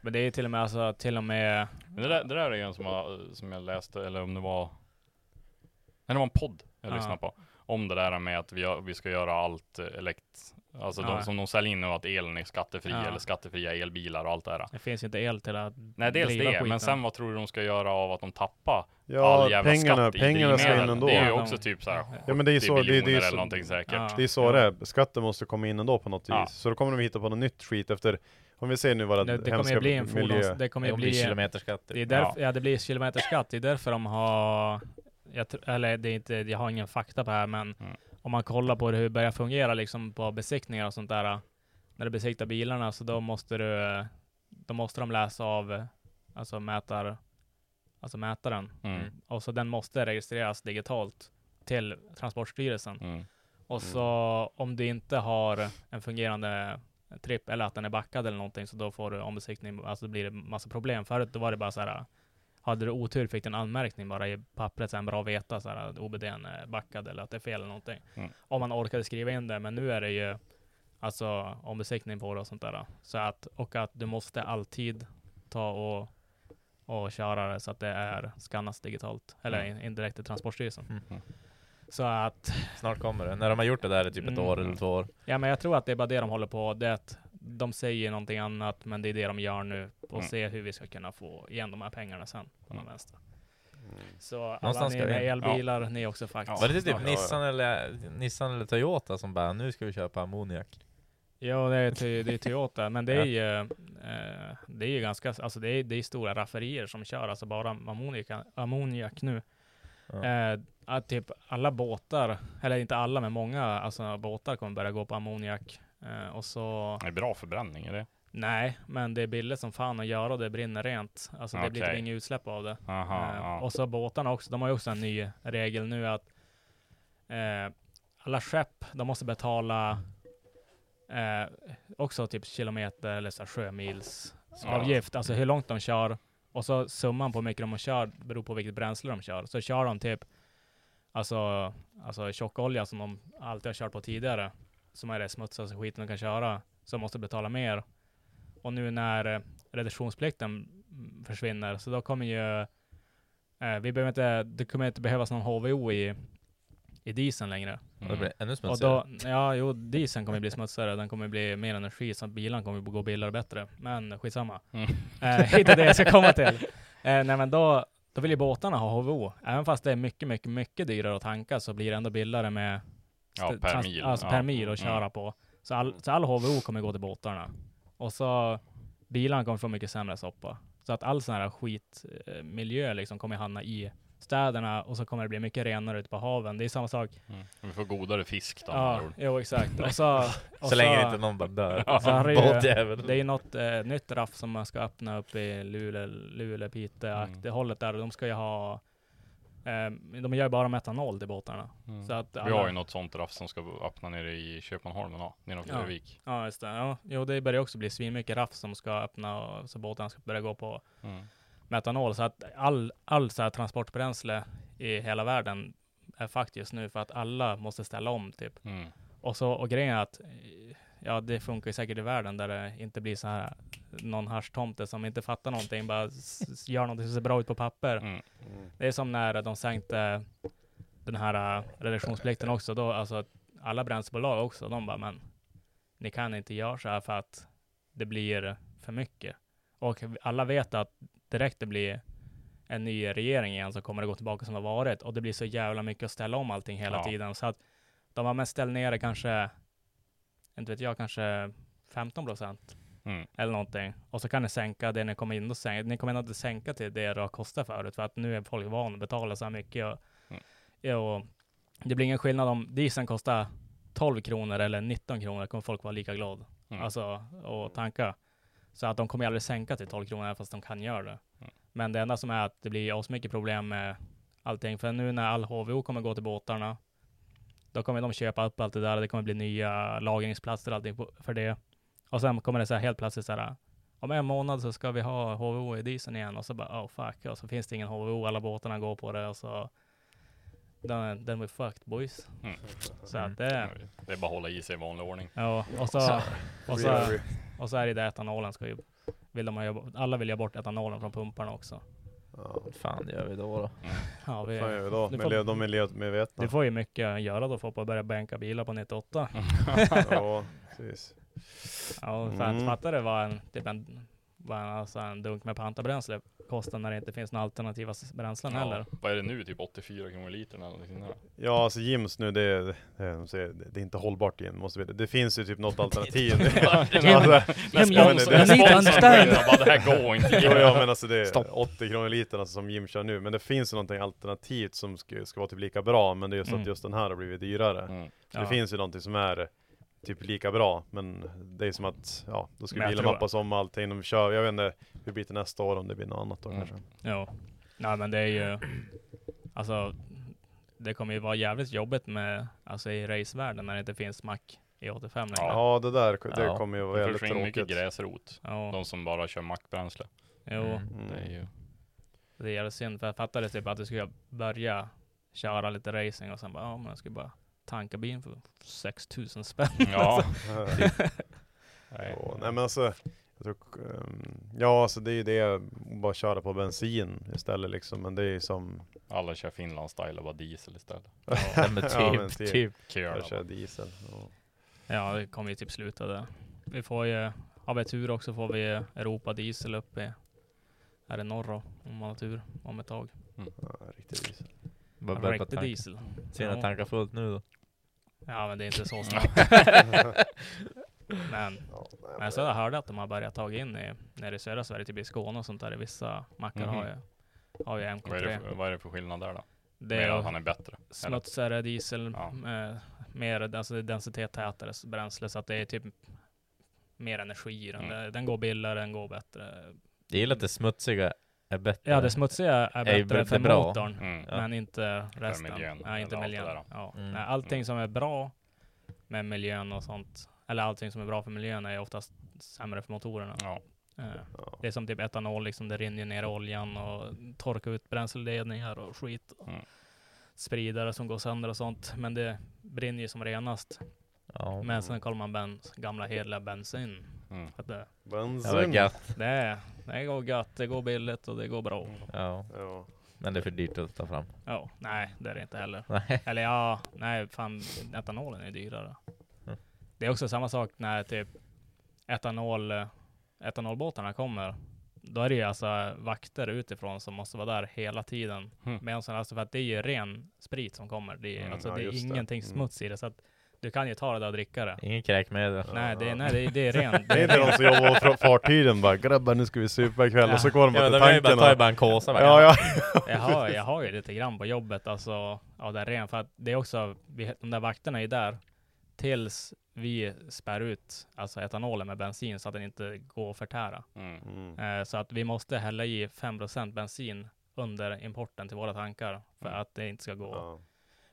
Men det är till och med, alltså, till och med Men det där, det där är en som, har- som jag läste, eller om det var Nej det var en podd jag Ja. lyssnade på Om det där med att vi, vi ska göra allt eh, elekt Alltså Ja. de som de säljer in nu att elen är skattefri Ja. eller skattefria elbilar och allt det där det finns ju inte el till att Nej dels det, men skiten. sen vad tror du de ska göra av att de tappar Ja, all jävla pengarna, skatt i pengarna ska in ändå. Det är ju Ja, också typ såhär Ja men det är 70 så, det, är- det, är eller så, någonting säkert Ja. det är så det är. Skatten måste komma in ändå på något Ja. vis. Så då kommer de hitta på något nytt skit efter, om vi ser nu våra det, det kommer hemska ju bli en miljö. fordons... Det kommer ju bli... kilometerskatter. Det är därför, ja. det blir kilometerskatt. Det är därför de har... Jag, eller det är inte, jag har ingen fakta på det här men Mm. Om man kollar på hur det börjar fungera liksom på besiktningar och sånt där. När du besiktar bilarna så då måste du... Då måste de läsa av alltså mätar... Alltså mätaren. Mm. Och så den måste registreras digitalt till Transportstyrelsen. Mm. Och så om du inte har en fungerande tripp eller att den är backad eller någonting så då får du ombesiktning, alltså då blir det massa problem. Förut då var det bara så här hade du otur fick du en anmärkning bara i pappret, sen bra att veta så här, att OBDn är backad eller att det är fel eller någonting. Mm. Om man orkade skriva in det, men nu är det ju alltså ombesiktning på det och sånt där. Så att, och att du måste alltid ta och, och köra det så att det är skannas digitalt, eller Mm. in, indirekt till Transportstyrelsen. Mm. Så att Snart kommer det. När de har gjort det där i typ ett Mm. år eller två år. Ja, men jag tror att det är bara det de håller på. Det är att de säger någonting annat, men det är det de gör nu. Och Mm. se hur vi ska kunna få igen de här pengarna sen på den Mm. vänster. Så alla Någonstans ni med elbilar, ni också faktiskt. Var det typ. Nissan, eller, Nissan eller Toyota som bara nu ska vi köpa ammoniak? Ja, det är, det är Toyota, men det är ju, eh, det är ju ganska, alltså det är, det är stora rafferier som kör, alltså bara ammoniak, ammoniak nu. Ja. Eh, att typ alla båtar, eller inte alla, men många alltså båtar kommer börja gå på ammoniak. Eh, och så Det är bra förbränning är det? Nej, men det är billigt som fan att göra och det brinner rent. Alltså det blir Okej. typ inga utsläpp av det. Aha, Eh, ja. Och så båtarna också, de har ju också en ny regel nu att eh, alla skepp, de måste betala eh, också typ kilometer eller så sjömils avgift, alltså hur långt de kör. Och så summan på hur mycket de kör beror på vilket bränsle de kör. Så kör de typ alltså, alltså tjockolja som de alltid har kört på tidigare, som är det smutsigaste skiten de kan köra, så måste betala mer. Och nu när eh, reduktionsplikten mm, försvinner, så då kommer ju eh, vi behöver inte, det kommer inte behövas någon HVO i, i dieseln längre. Och det blir ännu Och smutsigare. då, ja, jo, dieseln kommer bli smutsigare, den kommer bli mer energi, så bilarna kommer gå billigare och bättre. Men skitsamma. Mm. Eh, (laughs) inte det jag ska komma till. Eh, nej men då, då vill ju båtarna ha HVO. Även fast det är mycket, mycket, mycket dyrare att tanka så blir det ändå billigare med Ja, per trans- mil. Alltså Ja. per mil att Mm. köra på. Så all, så all HVO kommer gå till båtarna. Och så bilarna kommer få mycket sämre soppa. Så att all sån här skitmiljö liksom kommer hamna i städerna och så kommer det bli mycket renare ute på haven. Det är samma sak. Mm. Vi får godare fisk då. Ja, jo exakt. Och så, (laughs) och Så länge inte någon bara dör. så har det, det är ju något eh, nytt raff som man ska öppna upp i Luleå, Luleå Piteå, Mm. det hållet där. De ska ju ha, eh, de gör bara metanol till båtarna. Mm. Så att Vi alla- har ju något sånt raff som ska öppna nere i Köpmanholmen ja, nedanför Ja. Vik. Ja, just det. Ja, jo, det börjar också bli svinmycket raff som ska öppna och så båtarna ska börja gå på Mm. metanol. Så att all, all så här transportbränsle i hela världen är fakt just nu för att alla måste ställa om typ. Mm. Och så och grejen är att ja, det funkar ju säkert i världen där det inte blir så här någon haschtomte som inte fattar någonting, bara gör någonting som ser bra ut på papper. Mm. Det är som när de sänkte den här uh, reduktionsplikten också, då alltså alla bränslebolag också, de bara men ni kan inte göra så här för att det blir för mycket. Och alla vet att direkt det blir en ny regering igen så kommer det gå tillbaka som det har varit och det blir så jävla mycket att ställa om allting hela Ja. tiden så att de har mest ställt ner det kanske, inte vet jag, kanske 15 procent Mm. eller någonting. Och så kan ni sänka det ni kommer in och sänka. Ni kommer ändå inte sänka till det det har kostat förut för att nu är folk vana att betala så här mycket. Och, Mm. och det blir ingen skillnad om dieseln kostar 12 kronor eller 19 kronor kommer folk vara lika glad. Mm. Alltså, och tanka. Så att de kommer aldrig sänka till 12 kronor fast de kan göra det. Mm. Men det enda som är att det blir asmycket problem med allting. För nu när all HVO kommer gå till båtarna, då kommer de köpa upp allt det där. Det kommer bli nya lagringsplatser och allting för det. Och sen kommer det så här helt plötsligt så här, om en månad så ska vi ha HVO i dieseln igen. Och så bara, oh fuck. Och så finns det ingen HVO, alla båtarna går på det. Och så, then, then we fucked boys. Mm. Så att det, Det är bara att hålla i sig i vanlig ordning. Ja, och så, och så, och så är det det etanolen ska ju, vill de ha, ju- alla vill ju ha bort etanolen från pumparna också. Ja. fan gör vi då då? (laughs) Ja, vi, Vad fan gör vi då? du Med får- le- de är miljömedvetna. Du får ju mycket att göra då för att börja bänka bilar på 98. (laughs) ja, (laughs) precis. Ja, Mm. att fatta det vad en, typ en, vad alltså en dunk med pantabränsle kostar när det inte finns några alternativa bränslen heller. Vad är det nu? Typ 84 kronor litern eller någonting där? Ja, alltså Jims nu, det, är- det, är- inte hållbart igen. Måste vi, det finns ju typ något (laughs) alternativ. (laughs) Alltså, jag det-. Bara, det här går inte. Jo, ja, men alltså det är Stopp. 80 kronor litern alltså, som Jim kör nu. Men det finns ju någonting alternativt som ska, ska vara typ lika bra. Men det är just Mm. att just den här har blivit dyrare. Mm. Så Ja. det finns ju någonting som är typ lika bra. Men det är som att, ja, då ska Men bilen mappas om allting. De kör, jag vet inte hur det blir till nästa år om det blir något annat då Mm. kanske. Jo. Nej men det är ju, alltså det kommer ju vara jävligt jobbigt med, alltså i racevärlden när det inte finns mack i 85 längre. Ja, det där det Ja. kommer ju vara Det väldigt försvinner mycket tråkigt. gräsrot. Ja. De som bara kör mackbränsle. Jo. Mm. Det är ju... Det är jävligt synd för jag fattade typ att du skulle börja köra lite racing och sen bara, ja men jag ska bara tanka bilen för 6000 spänn. Ja. (laughs) Nej. nej men alltså, jag tror, ehm, ja alltså det är ju det, bara köra på bensin istället liksom. Men det är ju som Alla kör Finland-style och bara diesel istället. (laughs) Ja, men typ, (laughs) Ja, men typ. typ. Kör jag kör bara. diesel. Ja. Ja, det kommer ju typ sluta där. Vi får ju, har vi tur också får vi Europa diesel uppe här i norr då, om man har tur, om ett tag. Ja, riktig diesel. Bara börja på riktig tank. diesel. Sina Ja. tankar fullt nu då. Ja, men det är inte så (laughs) snabbt. men, Ja, nej, men så jag hörde att de har börjat ta in i, nere i södra Sverige, typ i Skåne och sånt där, vissa mackar Mhm. har ju, har ju Vad är, det MK3. för, vad är det för skillnad där då? Det Mer är att han är bättre? eller? smutsigare diesel, Ja. eh, mer alltså det är densitet tätare bränsle, så att det är typ mer energi i den. Mm. Det- Den går billigare, den går bättre. Gillar att det smutsiga är bättre. Ja, det smutsiga är är bättre bättre för bra. motorn, Mm. Ja. men inte resten. miljön, Nej, inte allt miljön. det där. Ja. Mm. Nej, allting som är bra med miljön och sånt, eller allting som är bra för miljön är oftast sämre för motorerna. Ja. Eh, Ja. Det är som typ etanol, liksom, det rinner ner oljan och torkar ut bränsleledningar och skit. Och Mm. Spridare som går sönder och sånt. Men det brinner ju som renast. Ja. Men sen kollar man bens, gamla hederliga bensin. Mm. Att det, Det var Bensin. gött. det, är, det går gött, det går billigt och det går bra. Ja. Ja. Men det är för dyrt att ta fram. Ja, nej det är det inte heller. Nej. (laughs) Eller ja, nej fan etanolen är dyrare. Mm. Det är också samma sak när typ etanol, eh, etanolbåtarna kommer. Då är det ju alltså vakter utifrån som måste vara där hela tiden. Mm. Medan alltså för att det är ju ren sprit som kommer. Det är, Mm, alltså, ja, det är just det. ingenting Mm. smuts i det. Så att du kan ju ta det där och dricka det. Ingen kräkmedel. Nej, det är, nej, det är, det är ren. (laughs) Det är inte de som jobbar på fartygen bara 'Grabbar nu ska vi supa ikväll' och så går de Ja, bara till de är ju bara, tanken tar ju och... bara en kåsa bara. Ja, ja. Jag har, jag har ju lite grann på jobbet, alltså, av det ren. För att det är också, vi, de där vakterna är ju där tills vi spär ut alltså etanolen med bensin så att den inte går att förtära. Mm. Mm. Eh, så att vi måste hälla i 5% bensin under importen till våra tankar för Mm. att det inte ska gå Ja.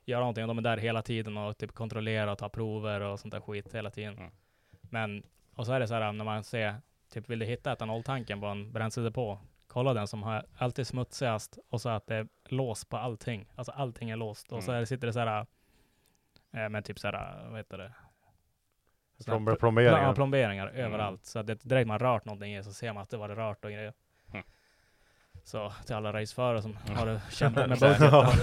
Göra någonting. Och de är där hela tiden och typ kontrollera och ta prover och sånt där skit hela tiden. Mm. Men, och så är det så här när man ser, typ vill du hitta etanoltanken på en bränsledepå, kolla den som har alltid smutsigast och så att det är lås på allting. Alltså allting är låst. Och så Mm. är det, sitter det så här, eh, med typ så här, vad heter det? Plomber- plomberingar. Ja, plomberingar Mm. överallt. Så att det, direkt man rört någonting i så ser man att det var rört och grejer. Så till alla raceförare som har (laughs) det kämpat med Ja,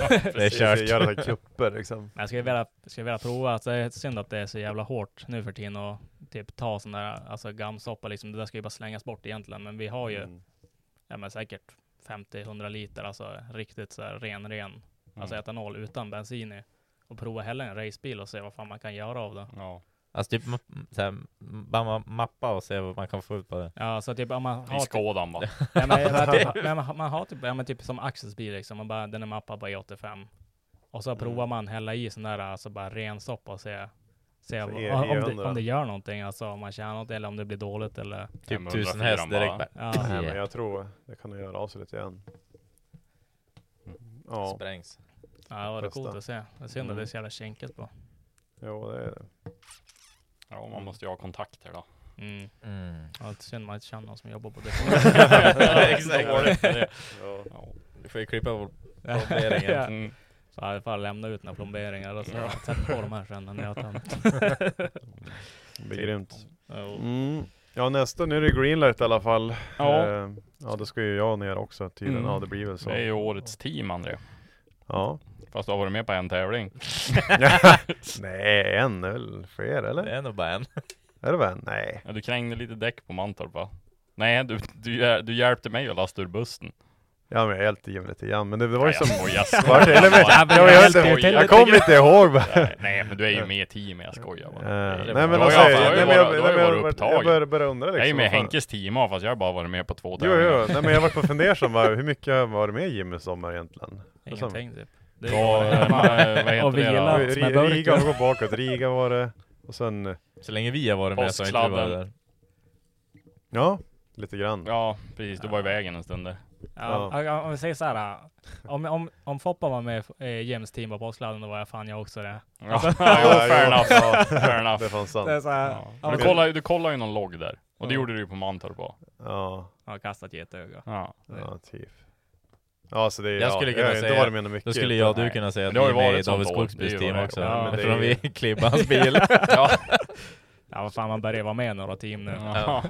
budgeten. (laughs) precis. Göra så här kupper, liksom. Men jag skulle vilja, skulle vilja prova, alltså det är synd att det är så jävla hårt nu för tiden och typ ta sån där, alltså gamsoppa liksom, det där ska ju bara slängas bort egentligen, men vi har ju, Mm. ja men säkert 50-100 liter, alltså riktigt så här ren, ren, alltså Mm. etanol utan bensin i. Och prova hälla en racebil och se vad fan man kan göra av det. Ja. Alltså typ ma- så här, bara ma- mappa och se vad man kan få ut på det. Ja, så typ om man har... I skådan bara. (laughs) Ja, men, (laughs) men, typ, men man, man har typ, ja, men typ som Axels bil liksom, man bara, den är mappad på E85. Och så provar man hälla i sån där, alltså bara ren soppa och se, se Så om, E- om, det, E100. om det gör någonting, alltså om man tjänar något eller om det blir dåligt eller... Typ 1000 häst direkt bara. Ja. Nej, men jag tror det kan göra av sig lite igen. Ja. Sprängs. Ja, det var det coolt att se. Det är synd att Mm. det är så jävla kinkigt på. Jo, det är det. Ja, man måste ju ha kontakter då. Mm. Mm. Ja, det synd man inte känner någon som jobbar på det. (laughs) Exakt. Det. Ja. Ja. Du får ju klippa på plomberingen. (laughs) Ja. Mm. Så jag får lämna ut några plomberingar och så sätt (laughs) på de här sen när jag tar dem. Det blir grymt. Jo. Mm. Ja nästa, nu är det greenlight i alla fall. Ja. Eh, ja det ska ju jag ner också tydligen. Mm. Ja det blir väl så. Det är ju årets team André. Ja. Fast du har varit med på en tävling. (laughs) Nej, en är väl fler eller? Det är nog bara en. Är det bara en? Nej. Ja, du krängde lite däck på Mantorp va? Nej, du, du, du hjälpte mig att lasta ur bussen. Ja men jag hjälpte Jim lite grann, men det, var ju Nej, jag som... jag skojar. (laughs) jag, jag jag, jag, jag lite kommer inte ihåg bara. Nej, Nej men du är ju med i teamet, jag skojar bara. Eh, är nej men alltså, Du har ju nej, varit- men jag, nej, har ju men jag, varit jag, upptagen. började, började undra liksom. Jag är ju med fan- Henkes team fast jag har bara varit med på två Jo, tävlingar. jo, nej men jag var på (laughs) fundersam hur mycket har jag varit med Jim i sommar egentligen? Ingenting typ. Det Vad, eh, vad heter och det då? (laughs) Riga, går bakåt, Riga var det. Och sen, eh, Så länge vi har varit med så har inte du varit Påsksladden. där. ja, lite grann. Ja, precis. Du var i vägen en stund där. Ja, ja. Om vi säger så här. Om, om, om Foppa var med i eh, James team på påsksladden, då var jag fan jag också det. Ja, (laughs) ja, jo, fair enough. ja, Fair enough. Det är fan sant. Det är så här, Ja. Du, men- kollade, du kollade ju någon logg där. Och det Ja. gjorde du ju på Mantorp på. Ja, Ja, kastat getöga. Ja. ja, typ. Ja, så det är, Jag skulle ja, kunna jag, säga- Då var det med mycket. Då skulle jag och du Nej. kunna säga att har är med i varit David. Skogsbys team vad också. Ja, (laughs) Eftersom men det är vi (laughs) klippade hans bil. (laughs) ja. Ja, vad fan man börjar vara med i några team nu. Ja.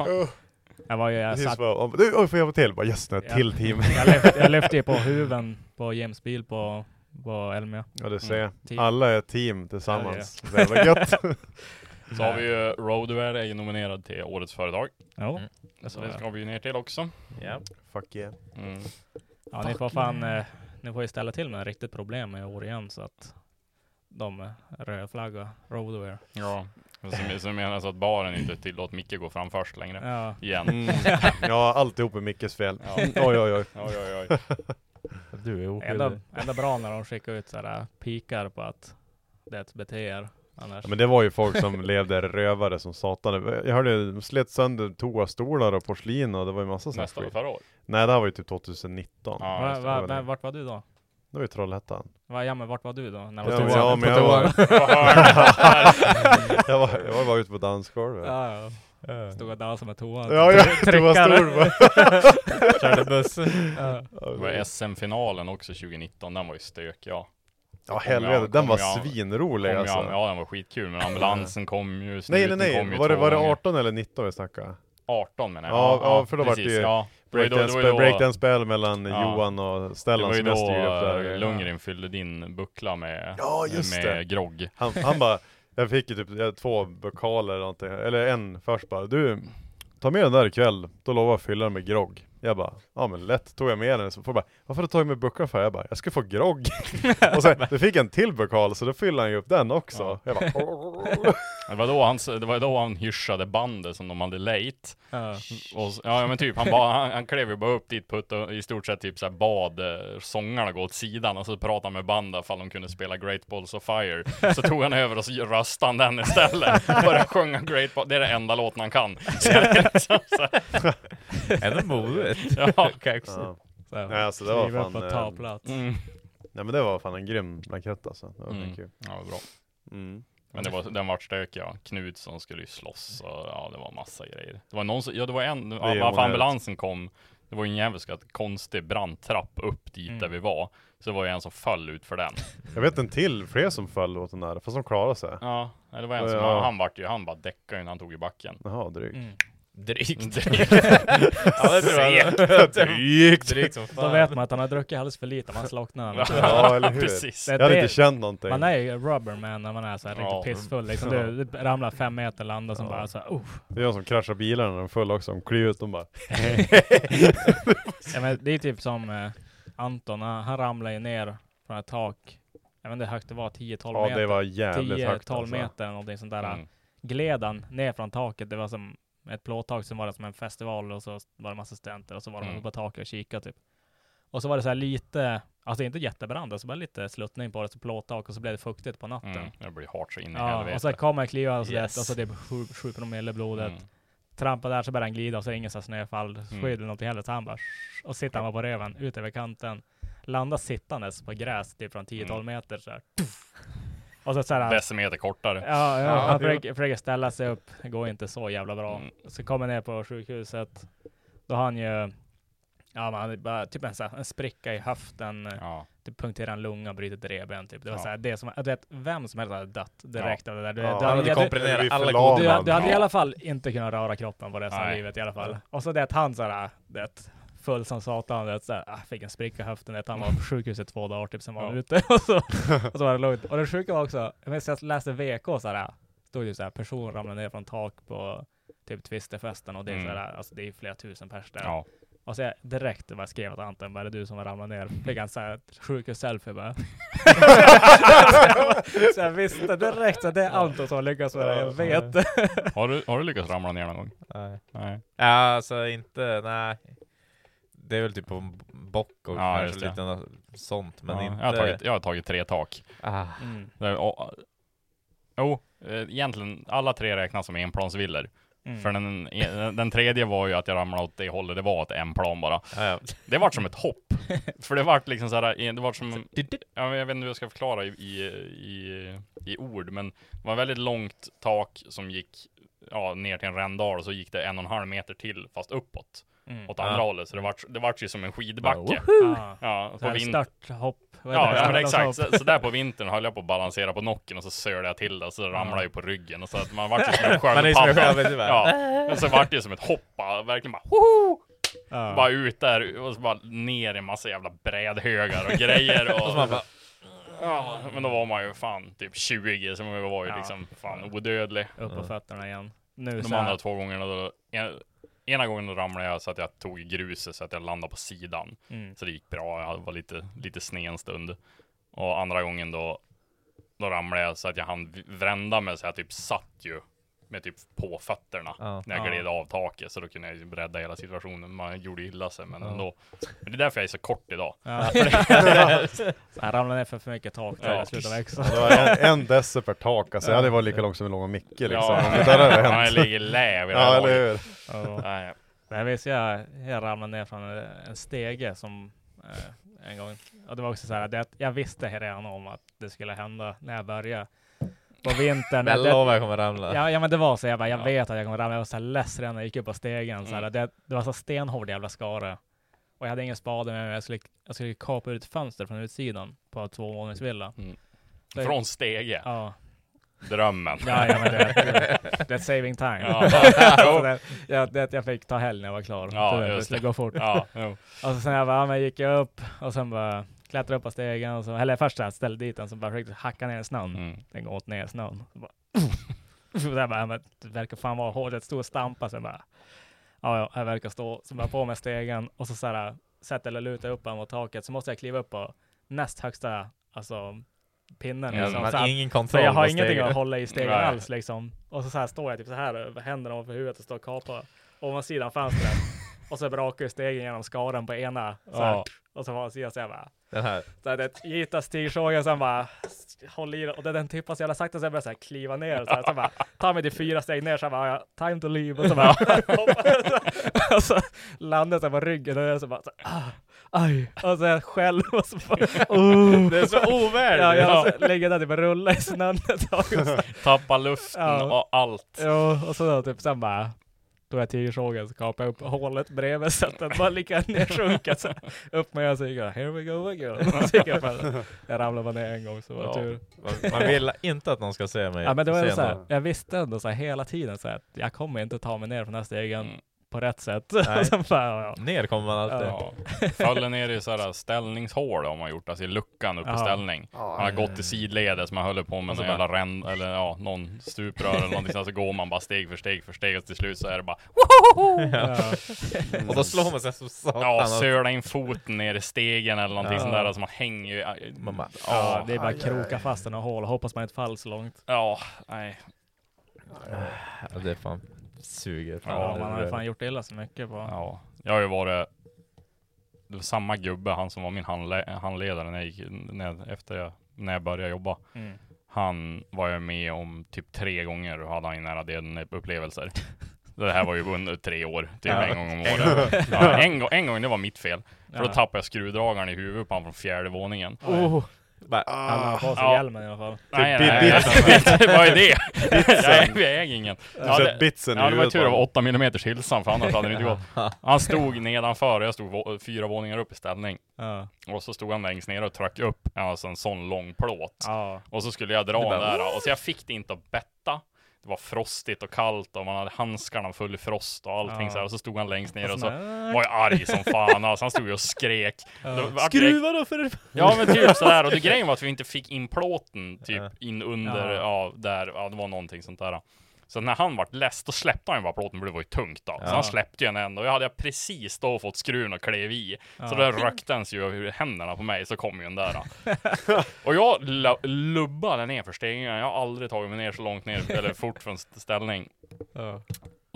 Jag var ju, jag satt, bara, om- du, oj, får jag vara till? Bara yes, nu Ja. till team. jag lyfte, jag lyfte ju på huven på James bil på, på Elmia. Ja du ser, Team. alla är team tillsammans. Det är gött. Så har vi ju Roadwear är ju nominerad till Årets Företag. Jo. Mm. Så det ska vi ju ner till också. Ja. Fuck yeah. Mm. Ja, ni får fan, eh, ni får ju ställa till med ett riktigt problem i år igen så att de eh, rödflaggar Roadwear. Ja. Så, så menar så att baren inte tillåter Micke gå fram först längre. Ja. Igen. Mm. Ja, alltihop är Mickes fel. Ja. (laughs) Oj oj oj. (laughs) Oj, oj, oj. Du är Ändå, oskyldig. ändå bra när de skickar ut sådär pikar på att det är ett bete er. Annars. Ja, men det var ju folk som levde rövare som satan. Jag hörde, de slet sönder toastolar och porslin och det var ju massa sånt Nästa skit. förra år. Nej det här var ju typ 2019. Ja, va, det. va, det var det. vart var du då? Det var ju Trollhättan. Va, ja men vart var du då? När Ja, var men, toan? ja, men På jag, var, (laughs) (laughs) jag, var, jag var bara ute på dansgolvet. Ja, ja. Stod och dansade med toan. Ja, ja, Tryckare. toastor (laughs) Körde bussen. Ja. Det var SM-finalen också 2019. Den var ju stök, ja. Ja helvete, den var jag- svinrolig ju, alltså. Ja, den var skitkul. Men ambulansen kom ju, Nej nej nej, ju var det, var det gånger. 18 eller 19 vi snackade? 18 menar jag. Ja, ja, för då var det precis, ju ja. Det var ju då- Breakdance var ju då- breakdance-spel mellan Ja. Johan och Stellan var ju som jag då styrde upp där. eh, Lundgren fyllde din buckla med, Ja, just med det. grogg. Han, han bara, jag fick ju typ jag två bokaler eller någonting, eller en först bara, du Ta med den där ikväll, då lovar jag att fylla den med grogg Jag bara, ja men lätt tog jag med den, så får jag bara, varför har du tagit med bucklan för? Jag bara, jag ska få grogg (laughs) Och sen, du fick en till bokal, så då fyllde han ju upp den också Jag bara, (laughs) Det var då han, det var då han hyschade bandet som de hade lejt. Ja. Och, ja men typ, han, bara, han, han klev ju bara upp dit, puttade i stort sett typ såhär bad eh, sångarna gå åt sidan och så pratade han med bandet ifall de kunde spela Great Balls of Fire. Så tog han över och så röstade han den istället. (laughs) Började sjunga Great Balls, det är den enda låten han kan. Så liksom så här- Ändå modigt. (laughs) Ja. Kaxigt. ja. Så här, Nej alltså det var fan, på eh, taplats. Mm. nej men det var fan en grym blankett alltså, det var Mm. kul Ja, bra. mm. Men det var, den vart stökig ja. Knutsson skulle ju slåss och ja, det var massa grejer. Det var någon som, ja det var en, ja, varför onödigt. ambulansen kom Det var ju en jävla konstig brant trapp upp dit Mm. där vi var. Så det var ju en som föll ut för den. (laughs) Jag vet en till, fler som föll åt den där, fast de klarade sig. Ja, det var en som, Ja. han, han vart ju, han bara däckade ju när han tog i backen. Jaha, drygt. Mm. Drygt. Drygt. (laughs) ja det tror jag. Drygt. Drygt som Då fan. vet man att han har druckit alldeles för lite, man slocknar. (laughs) Ja, eller hur? Precis. Jag hade inte känt någonting. Man är ju rubberman när man är så här Ja. riktigt pissfull liksom. Ja. Du, du ramlar fem meter, landar som Ja. bara så här, oh. Det är de som kraschar bilarna när de är fulla också, de kliver ut, de bara ja, men Det är typ som eh, Anton, han, han ramlade ju ner från ett tak. Jag vet inte hur högt det var, 10-12 Ja, meter. det var jävligt högt 10-12 alltså. meter eller någonting sånt där. Mm. Gled han ner från taket, det var som ett plåttak, som var det som en festival och så var det massa studenter och så var de Mm. på taket och kikade typ. Och så var det så här lite, alltså inte jättebrant, alltså bara lite sluttning på det, så plåttak och så blev det fuktigt på natten. Mm. Det blir hårt så in i Ja, helvete. och så kommer jag kliva och så, Yes. yes. och så det sju, sju promille blodet. Mm. Trampa där så börjar han glida och så är det ingen så här snöfall, Mm. eller någonting heller. Så han bara och sitter han bara på röven, ut över kanten. Landar sittandes på gräs typ från 10-12 Mm. meter så här. Och så, så här, Decimeter kortare. Ja, ja, Ja, han försöker, försöker ställa sig upp. Det går inte så jävla bra. Mm. Så kommer ner på sjukhuset. Då har han ju, ja man hade bara typ en, så här, en spricka i höften. Ja. Typ punkterar en lunga, bryter ett revben typ. Det var Ja. så här, det som, jag vet, vem som helst hade dött direkt av det där. Du, Ja, du, hade- du, du- alla du- du, du hade i Ja. alla fall inte kunnat röra kroppen på resten av livet i alla fall. Och så det att han såhär, det full som satan, det såhär, ah, fick en spricka i höften, det, han var på sjukhuset två dagar typ, sen var han Ja. ute (laughs) och så, och så (laughs) var det lugnt. Och det sjuka var också, jag minns jag läste VK såhär, stod ju såhär, person ramlade ner från tak på typ Twisterfesten och det är Mm. såhär, alltså det är flera tusen pers där. Ja. Och så jag, direkt jag skrev att Anton, var det du som har ramlat ner? Fick han såhär sjukhus-selfie bara. (laughs) så jag visste direkt att det är Anton som har lyckats med det, jag vet. Har, du, har du lyckats ramla ner någon gång? Nej. Nej. Ja, alltså inte, nej. Det är väl typ på en bock och Ja, kanske lite sånt, men ja, inte... jag, har tagit, jag har tagit tre tak. Ah, Mm. Det- och- Jo, eh, egentligen alla tre räknas som enplansvillor. Mm. För den, en- den tredje var ju att jag ramlade åt det hållet, det var ett en plan bara. ja, ja. Det vart som ett hopp. För det vart liksom såhär, det vart som, ja, men jag vet inte hur jag ska förklara i, i, i, i ord, men det var ett väldigt långt tak som gick ja, ner till en rändal och så gick det en och en halv meter till, fast uppåt. Mm. Åt andra Ja. hållet, så det vart, det vart ju som en skidbacke. Ja. Ja, på vin- starthopp. Ja, ja men exakt. Så, så där på vintern höll jag på att balansera på nocken och så sölade jag till det och så ramlade jag på ryggen och så att man vart ju som en (laughs) sköldpadda. Ja, men så vart det ju som ett hopp, verkligen bara hoho! Ja. Bara ut där och så bara ner i massa jävla brädhögar och grejer och... (laughs) Och så bara, ja, men då var man ju fan typ 20, så man var ju Ja. liksom fan odödlig. Upp på fötterna igen. Nu De så här- andra två gångerna då, ena gången ramlade jag så att jag tog i gruset så att jag landade på sidan. Mm. Så det gick bra, jag var lite, lite sned en stund. Och andra gången då, då ramlade jag så att jag hann vända mig så jag typ satt ju med typ på fötterna Ja. när jag Ja. gled av taket. Så då kunde jag rädda hela situationen. Man gjorde illa sig men Ja. ändå. Men det är därför jag är så kort idag. Ja. (laughs) (laughs) så han ramlade ner för för mycket tak där Ja. jag slutade växa. Det var en, en deci per tak, alltså jag hade varit lika lång som en lång Micke liksom. Ja, det där hade han hänt. ligger läv i det Ja, här eller laget. hur? Ja. (laughs) Nej. Men jag visst, jag, jag ramlade ner från en- stege som eh, en gång. Och det var också så här, det, att jag visste redan om att det skulle hända när jag började. På vintern. jag lovar jag kommer ramla. Ja, ja men det var så, jag bara, jag Ja. vet att jag kommer ramla. Jag var så här less redan när jag gick upp på stegen. Så här, Mm. det, det var så stenhård jävla skare. Och jag hade ingen spade med mig. Jag skulle, jag skulle kapa ut ett fönster från utsidan på en tvåvåningsvilla. Mm. Så- Från stege. Ja, Drömmen. ja, ja men det, det, (laughs) det är saving time. Ja. (laughs) så det, ja, det, jag fick ta helg när jag var klar. Ja, så det, just det skulle gå fort. Ja, jo. Och så sen jag bara, ja, men gick jag upp och sen bara klättrade upp på stegen och så, eller först så här, ställde dit den så bara försökte hacka ner snön. Mm. Den går åt ner snön. Så bara, (laughs) så jag bara, ja, men det verkar fan vara hårt, ett stort stampa. Så jag bara, ja, ja, jag verkar stå. Så bara på med stegen och så, så här, sätter eller lutar upp den mot taket. Så måste jag kliva upp på näst högsta, alltså pinnen. Mm, liksom. så, ingen så kontroll jag har ingenting att hålla i stegen alls liksom. Och så, så här står jag typ så här, över händerna ovanför huvudet och står och kapar ovansidan fönstret. (laughs) och så brakar stegen genom skaren på ena. Så här, Ja. Och så var sidan så jag bara, Den här. så här, det stigsågen sen bara håll i den och den tippar så jävla sakta så jag börjar så här kliva ner så, här, så jag bara tar mig till fyra steg ner så jag bara ja, time to leave och så bara (laughs) och så landar jag på ryggen och så bara så, ah, aj och så jag själv och så bara oh. Det är så ovärdigt. Ja, jag så ligger där typ och rullar i snön ett tag och så, Tappa luften Ja. och allt. ja, och så då, typ sen bara tog jag tigersågen, så kapade upp hålet bredvid så att den bara lika nersjunken. Så upp med jag, here we go again. (laughs) Så jag, bara, jag ramlade bara ner en gång så var det Ja. tur. Man, vill inte att någon ska se mig Ja men det var så här, jag visste ändå så här hela tiden så här, att jag kommer inte ta mig ner från den här stegen Mm. På rätt sätt. (laughs) Nej. Sen bara, ja. Ner kommer man alltid. Ja. (laughs) Faller ner i sådär ställningshål har man gjort, alltså i luckan upp i Ja. ställning. Man har gått i sidledes, man håller på med Och så någon jävla ränn, eller ja, någon stuprör eller någonting, så går man bara steg för steg för steg och till slut så är det bara (laughs) Ja. Och då slår man sig som satan. Ja, söla in foten ner i stegen eller någonting Ja. sånt där, alltså man hänger ju... Man bara, Ja, det är bara att kroka fast den och hål hoppas man inte faller så långt. Ja, nej. Ja, det är fan suger. Fan, Ja, man har ju fan gjort illa så mycket på. Ja, jag har ju varit det var samma gubbe, han som var min handle handledare när jag gick, när, efter jag, när jag började jobba. Mm. Han var jag med om typ tre gånger och hade han nära döden upplevelser. (laughs) Det här var ju under tre år, typ Ja. en gång om En året. gång. (laughs) Ja, en, gång, en gång, det var mitt fel. För då tappade jag skruvdragaren i huvudet på honom från fjärde våningen. Oh. Bara, Han har på sig Ja. hjälmen i alla fall. Nej, Bit- nej, (laughs) bitsen. nej. Vad är det? Jag, jag äger ingen. Du sett bitsen i ja, det var tur på det var honom. 8 mm hilsan för annars hade det inte gått. Han stod nedanför och jag stod fyra våningar upp i ställning. Ja. Och så stod han längst ner och tryckte upp alltså en sån lång plåt. Ja. Och så skulle jag dra Det den där och så jag fick det inte att betta. Det var frostigt och kallt och man hade handskarna full i frost och allting Ja. så här. Och så stod han längst ner och så sån var jag arg som fan. Alltså han stod ju och skrek. Det- Skruva då för Ja men typ sådär, och det grejen var att vi inte fick in plåten typ Ja. in under, Ja. ja. där, ja det var någonting sånt där. Så när han vart less, då släppte han ju bara plåten för det var ju tungt då. Så Ja. han släppte ju den ändå, jag hade jag precis då fått skruven och klev i. Så Ja. där rökte den ju över händerna på mig, så kom ju den där. då. (laughs) och jag lu- lubbade ner för stegen, jag har aldrig tagit mig ner så långt ner, eller fort från st- ställning. Ja.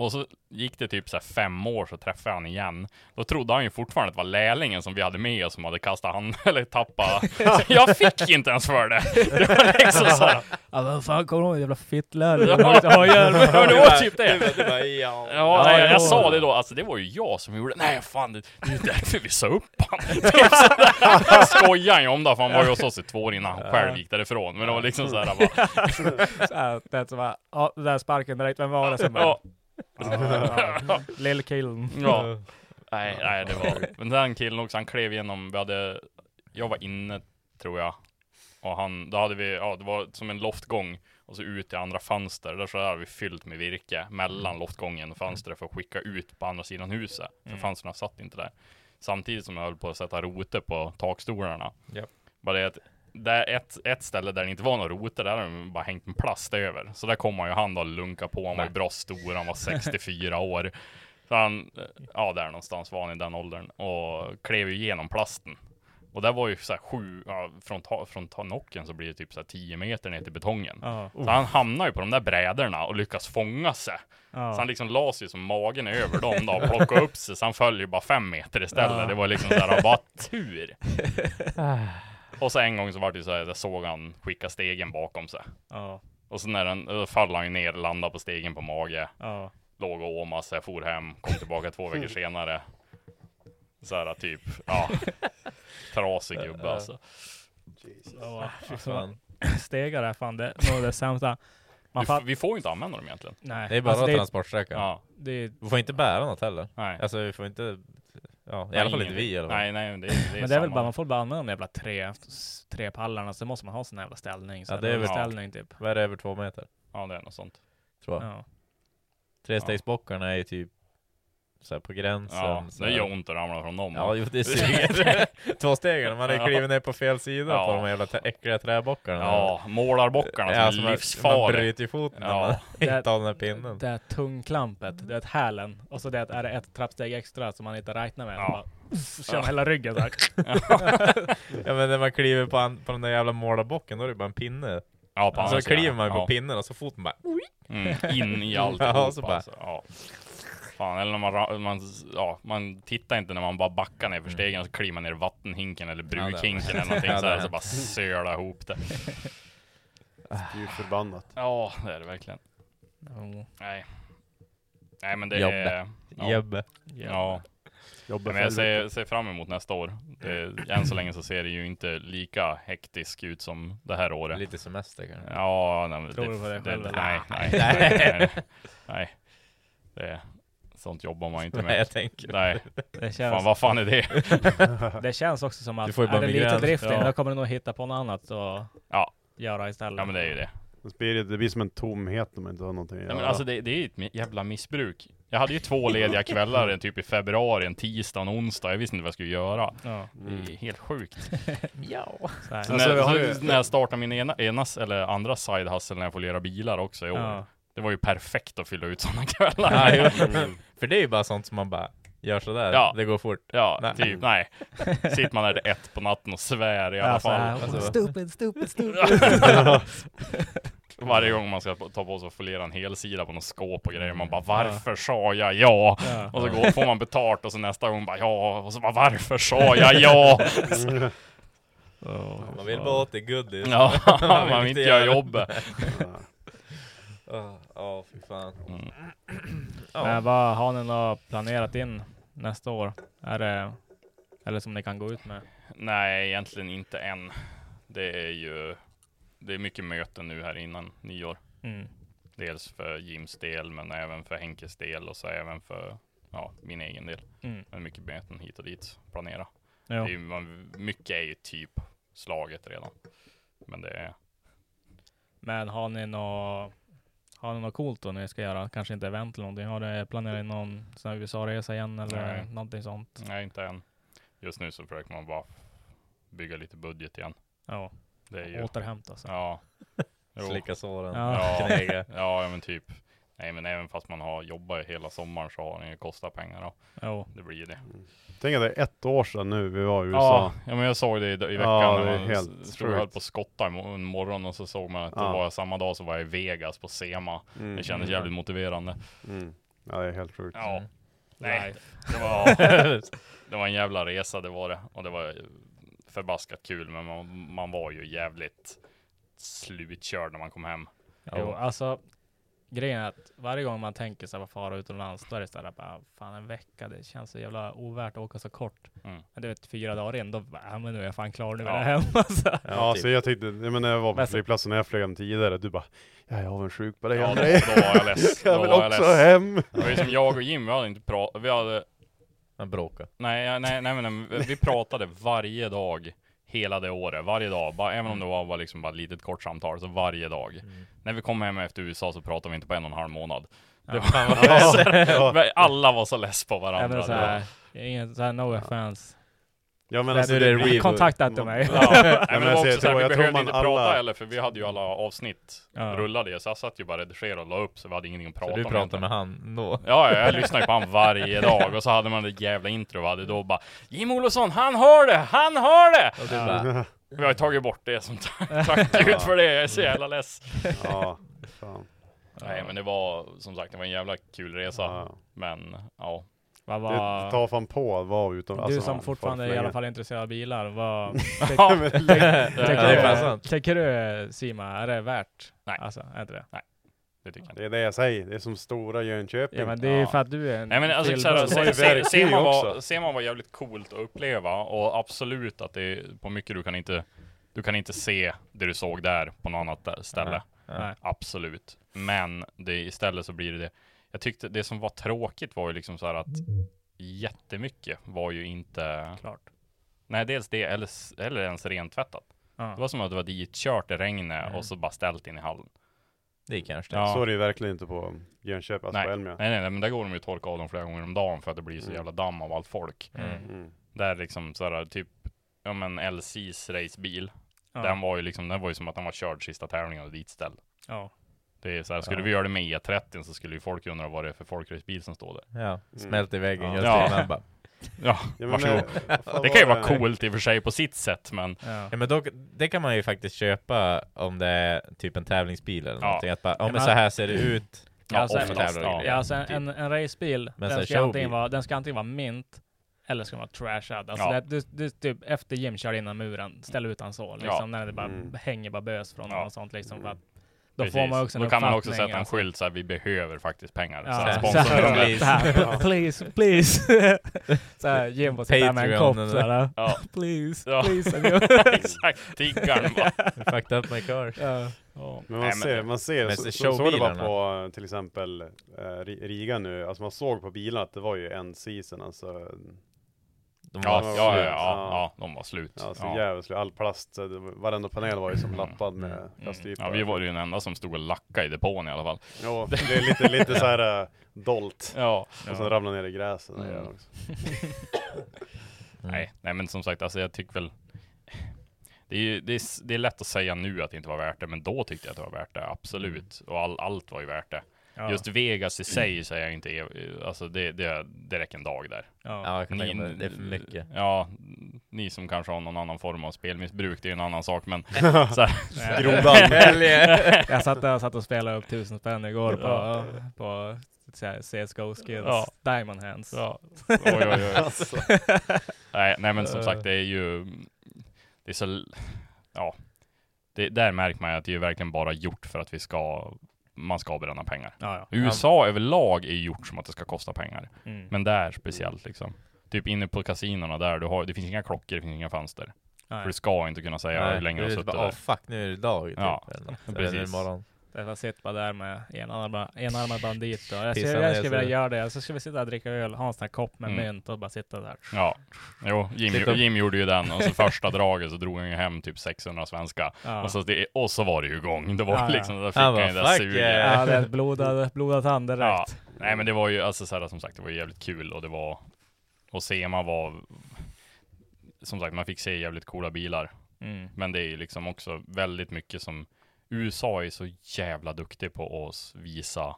Och så gick det typ så här fem år så träffade jag han igen. Då trodde han ju fortfarande att det var lärlingen som vi hade med oss som hade kastat han (laughs) eller tappat. Så (laughs) jag fick inte ens för det. Det var liksom så här. Ja vad fan kommer du ihåg jävla fittlärare? Ja. Jag. Ja, det var typ det. Du bara, ja. Ja, nej, ja. jag sa det då, alltså det var ju jag som gjorde det. Nej fan, det, det är därför vi sa upp han. (laughs) Typ. Han skojade ju om det, för han var ju hos oss i två år innan han själv gick därifrån. Men det var liksom såhär bara, Så här, det som var, ja, den där sparken direkt, vem var det? Sen bara, Lillkillen. ja. (laughs) (laughs) Nej, nej det var, men den killen också, han klev igenom, vi hade, jag var inne tror jag. Och han, då hade vi, ja det var som en loftgång och så ut i andra fönster. Där så hade vi fyllt med virke mellan loftgången och fönstret för att skicka ut på andra sidan huset. För Mm. fönstren satt inte där. Samtidigt som jag höll på att sätta roter på takstolarna. Japp. Bara det att det är ett, ett ställe där det inte var några roter, där de bara hängt en plast över. Så där kom han ju han då lunka på, han var ju bra stor, han var (laughs) 64 år. Så han, ja där någonstans var han i den åldern och klev ju igenom plasten. Och där var ju så här sju, ja, från, ta, från ta nocken så blir det typ så här 10 meter ner till betongen. Ja. Så han hamnar ju på de där brädorna och lyckas fånga sig. Ja. Så han liksom la sig som magen över dem då och plockade upp sig, så han föll ju bara fem meter istället. Det var liksom såhär, bara tur. Och så en gång så var det så här, jag såg han skicka stegen bakom sig. Ja. Och så när den, då föll han ju ner, landade på stegen på mage, Ja. låg och åmade sig, for hem, kom tillbaka två veckor (laughs) senare. Så här typ, ja. Trasig gubbe alltså. Ja, fy Fan. fan. (clears throat) Stegar är fan det, nog det sämsta. Man fatt, vi får ju inte använda dem egentligen. nej. Det är bara alltså, transportsträcka. Ja, Vi får inte bära något heller. nej. Alltså vi får inte, ja i alla fall inte vi i alla fall. Nej, nej, det, det är men det är väl samma. bara, man får bara använda de jävla tre, tre pallarna, så måste man ha sån jävla ställning. Så Ja, det är väl- ställning typ. Vad är det över två meter? Ja, det är något sånt. Tror jag. Ja. Trestegsbockarna är ju typ så här på gränsen. Ja, så det gör ont att ramla från dem. Ja, jo, det suger. (laughs) (laughs) Två stegen, man har ju Ja. klivit ner på fel sida Ja. på de jävla äckliga träbockarna. Ja, målarbockarna Ja, som är man- Man livsfarliga. bryter ju foten när Ja. man (laughs) Det- inte har den här pinnen. Det är tungklampet, det är hälen, och så det är det ett trappsteg extra som man inte räknar med. Ja. Känner hela ryggen så här. Ja men när man kliver på, an- på den där jävla målarbocken, då är det bara en pinne. Ja, på så kliver man på ja. pinnen och så foten bara... Mm, in i allt. Ja, så bara- alltså. Fan, eller när man, man, ja, man tittar inte när man bara backar ner för stegen och så kliver man ner i vattenhinken eller Mm. Ja, det- brukhinken eller (laughs) någonting Ja, så, det här, är- så bara söla ihop det. Gud förbannat. Ja, det är det verkligen. Ja. Nej. Nej men det Jobbe. är... Ja. Jebbe. Ja. Jobba Men jag ser, ser fram emot nästa år. Det, än så länge så ser det ju inte lika hektisk ut som det här året. Lite semester kanske. Ja, nej, men Tror du på det det, själv, det, nej, Nej. (laughs) nej, nej, nej. Det, Sånt jobbar man inte med. Nej, jag tänker. Nej. Det känns, Fan, vad fan är det? (laughs) det känns också som Du att får ju bara är det lite drifting, Ja. då kommer du nog hitta på något annat att Ja. göra istället. Ja men det är ju det. Det blir, det blir som en tomhet när man inte har någonting att göra. men alltså det, det är ju ett jävla missbruk. Jag hade ju två (laughs) lediga kvällar, en typ i februari, en tisdag och en onsdag. Jag visste inte vad jag skulle göra. Ja. Det är helt sjukt. (laughs) ja. Så Alltså, när, har så ju- när jag startade min ena, enas eller andra side hustle när jag får lera bilar också i år. Ja. Det var ju perfekt att fylla ut sådana (laughs) kvällar. Ja, jo. (laughs) För det är ju bara sånt som man bara gör sådär. Ja. Det går fort. Ja, Nej. typ nej. Sitter man där till ett på natten och svär i alla Ja, så fall. Alltså- Stupid, stupid, stupid. (laughs) Varje gång man ska ta på sig och foliera en helsida på något skåp och grejer, man bara varför sa jag ja? Ja. Och så går, får man betalt och så nästa gång bara ja, och så bara varför sa jag ja? Man vill bara åt det goodies. Ja, man vill inte göra jobbet. Ja, Ja, fy fan. Mm. Men vad har ni då planerat in nästa år? Är det, eller som ni kan gå ut med? Nej, egentligen inte än. Det är ju, det är mycket möten nu här innan nyår. Mm. Dels för Jims del, men även för Henkes del och så även för ja, min egen del. Mm. Men mycket möten hit och dit, planera. Det är ju, man, mycket är ju typ slaget redan. Men det är, Men har ni något har ni något coolt då ni ska göra? Kanske inte event eller någonting? Har ni planerat in någon sån här USA-resa igen eller Nej. någonting sånt? nej inte än. Just nu så försöker man bara bygga lite budget igen. Ja, Det är ju, återhämta sig. ja. Jo. (laughs) Slicka såren. (laughs) Ja. Ja, men typ. Nej, men även fast man har jobbat hela sommaren så har det ju kostat pengar då. Jo. Det blir det. Tänk att det är ett år sedan nu vi var i USA. ja, men jag såg det i, i veckan Ja, det är helt s- stod och höll på att skotta en mo- en morgon och så såg man att det Ja. var samma dag så var jag i Vegas på Sema. Mm. Det kändes jävligt motiverande. Mm. Ja, det är helt sjukt. Ja. Mm. Nej, det var, (laughs) det var en jävla resa det var det. Och det var förbaskat kul men man, man var ju jävligt slutkörd när man kom hem. Jo, alltså grejen är att varje gång man tänker sig att fara utomlands, då är det sådär bara, fan en vecka, det känns så jävla ovärt att åka så kort. Mm. Men du vet, fyra dagar in, då bara, ja, men nu är jag fan klar, nu är Ja. jag hem. Alltså. Ja, typ. så jag tyckte, jag menar, när jag var på Men så- flygplatsen när jag flög hem tidigare, du bara Jag är avundsjuk på dig Ja, då, då var jag less. (laughs) Jag vill var jag också less. hem. Det var ju som jag och Jim, vi hade inte pratat, vi hade Man bråkar. Nej, ja, nej, nej, men nej, vi pratade varje dag hela det året, varje dag, bara, även om det var bara, liksom bara ett litet kort samtal, så varje dag. Mm. När vi kom hem efter USA så pratade vi inte på en och en halv månad. Ja. (laughs) var, (laughs) alla var så less på varandra. Även så här, inget så här, no offense. Ja men Nu alltså är det det, reboot. Kontakta inte mig. Ja, (laughs) nej, men det var alltså, också så här, vi jag tror behövde man inte alla- prata heller, för vi hade ju alla avsnitt Ja. rullade så jag satt ju bara redigerade och la upp, så vi hade ingenting att prata Så du om. pratar egentligen. med han då? Ja, ja, jag lyssnar ju på han varje (laughs) dag och så hade man det jävla intro vi hade då bara Jim Olofsson, han har det! Han har det! Och du bara, (laughs) Vi har ju tagit bort det som tack, tack gud för det, jag är så jävla less. ja, fan. Nej men det var som sagt, det var en jävla kul resa. Ja. Men ja. Vad Det var, tar fan på vara utom du alltså, som fortfarande är i alla fall intresserad av bilar, vad (laughs) (laughs) det är tycker, du, tycker du Sima, är det värt? Nej. Alltså, är inte det? det tycker jag Det är det jag säger, det är som stora Jönköping. Ja men det är Ja. för att du är en Nej men alltså såhär, det var se, se, ser, man var, också. ser man var jävligt coolt att uppleva och absolut att det är på mycket du kan inte Du kan inte se det du såg där på något annat ställe. Nej. Absolut. Men det, istället så blir det det. Jag tyckte det som var tråkigt var ju liksom så här att jättemycket var ju inte Klart. Nej, dels det eller, eller ens rentvättat. Ja. Det var som att det var ditkört i regnet Mm. och så bara ställt in i hallen. det är kanske Ja. Så är det ju verkligen inte på Jönköping, alltså nej. på nej, Elmia. nej, nej, men där går de ju och torkar av dem flera gånger om dagen för att det blir så Mm. jävla damm av allt folk. Mm. Mm. Där liksom så här, typ, ja men LCs racebil. Ja. Den var ju liksom, den var ju som att den var körd sista tävlingen och ditställd. Ja. Det är så här, skulle Ja. vi göra det med E30 så skulle ju folk undra vad det är för folkracebil som står där. Ja, smält i väggen Ja. just Ja. innan bara. (laughs) Ja, varsågod. eh, Det kan ju var vara coolt i och för sig på sitt sätt, men Ja. Ja men då, det kan man ju faktiskt köpa om det är typ en tävlingsbil eller Ja. någonting. Att bara, ja men så här ser det ut. Ja, ja, sen- oftast. Ja. Ja, alltså en, en, en racebil, Men den ska, antingen vara, den ska antingen vara mint eller ska den vara trashad. Alltså Ja. det, du, du, typ efter Jim kör innan muren, ställ ut han så. Liksom, Ja. När det bara Mm. hänger bara bös från Ja. och sånt liksom. För att, då Precis. får man också en Då kan man också sätta en alltså. skylt så här, vi behöver faktiskt pengar. Ja, så så här, här- så här- dem. please. Så här, please, please. så här, Jim får sitta med en kopp eller- såhär. Ja. (laughs) Please, Ja. please. (laughs) Exakt, tiggaren bara. (laughs) Fucked up my car. ja. Ja. Men man Nej, ser, man ser, Men så, så så, det showbilarna. på till exempel eh, Ri- Riga nu, alltså man såg på bilarna att det var ju en season alltså. De Ja, var ja, ja, slut. ja, ja, de var slut. Ja, så Ja. jävligt slut. All plast, var- varenda panel var ju som lappad med Mm. plaststripar. Ja, vi var ju den enda som stod och lackade i depån i alla fall. Jo, det är lite, lite så här uh, dolt. Ja. Och sen ramla ner i gräset. Mm. också. (laughs) Nej, nej men som sagt, alltså jag tycker väl det är, ju, det, är, det är lätt att säga nu att det inte var värt det, men då tyckte jag att det var värt det, absolut. Och all, allt var ju värt det. Ja. Just Vegas i sig säger jag inte, är- alltså det, det, det räcker en dag där. Ja. Ja, jag kan tänka mig det. Är för mycket. Ja, ni som kanske har någon annan form av spelmissbruk, det är en annan sak, men (laughs) så Grodan. (laughs) jag satt och satt och spelade upp tusen spänn igår på, Ja. på så CSGO skills, Ja. Diamond Hands. Ja. Oj, oj, oj. (laughs) Alltså. nej, nej, men som sagt, det är ju, det är så, ja, det, där märker man ju att det är verkligen bara gjort för att vi ska, man ska bränna pengar. Ja, ja. USA överlag är gjort som att det ska kosta pengar. Mm. Men där speciellt liksom. Typ inne på kasinorna där, du har, det finns inga klockor, det finns inga fönster. Nej. För du ska inte kunna säga Nej, hur länge du har suttit där. Åh fuck, nu är det dag typ. Ja, eller precis. Eller Jag sitter bara där med enarmad, enarmad bandit och jag, skulle, jag skulle vilja göra det. Så ska vi sitta och dricka öl, ha en sån här kopp med Mm. mynt och bara sitta där. Ja, jo, Jim, Sitta- Jim gjorde ju den och så första draget så drog han ju hem typ 600 svenska. Ja. Och, så det, och så var det ju igång. Det var Ja, liksom, där fick Han ju det där "Fuck suget. yeah." Ja, det är blodad, blodad tand direkt. Ja. Nej men det var ju, alltså så här, som sagt, det var ju jävligt kul och det var, och SEMA var, som sagt, man fick se jävligt coola bilar. Mm. Men det är ju liksom också väldigt mycket som, USA är så jävla duktig på att visa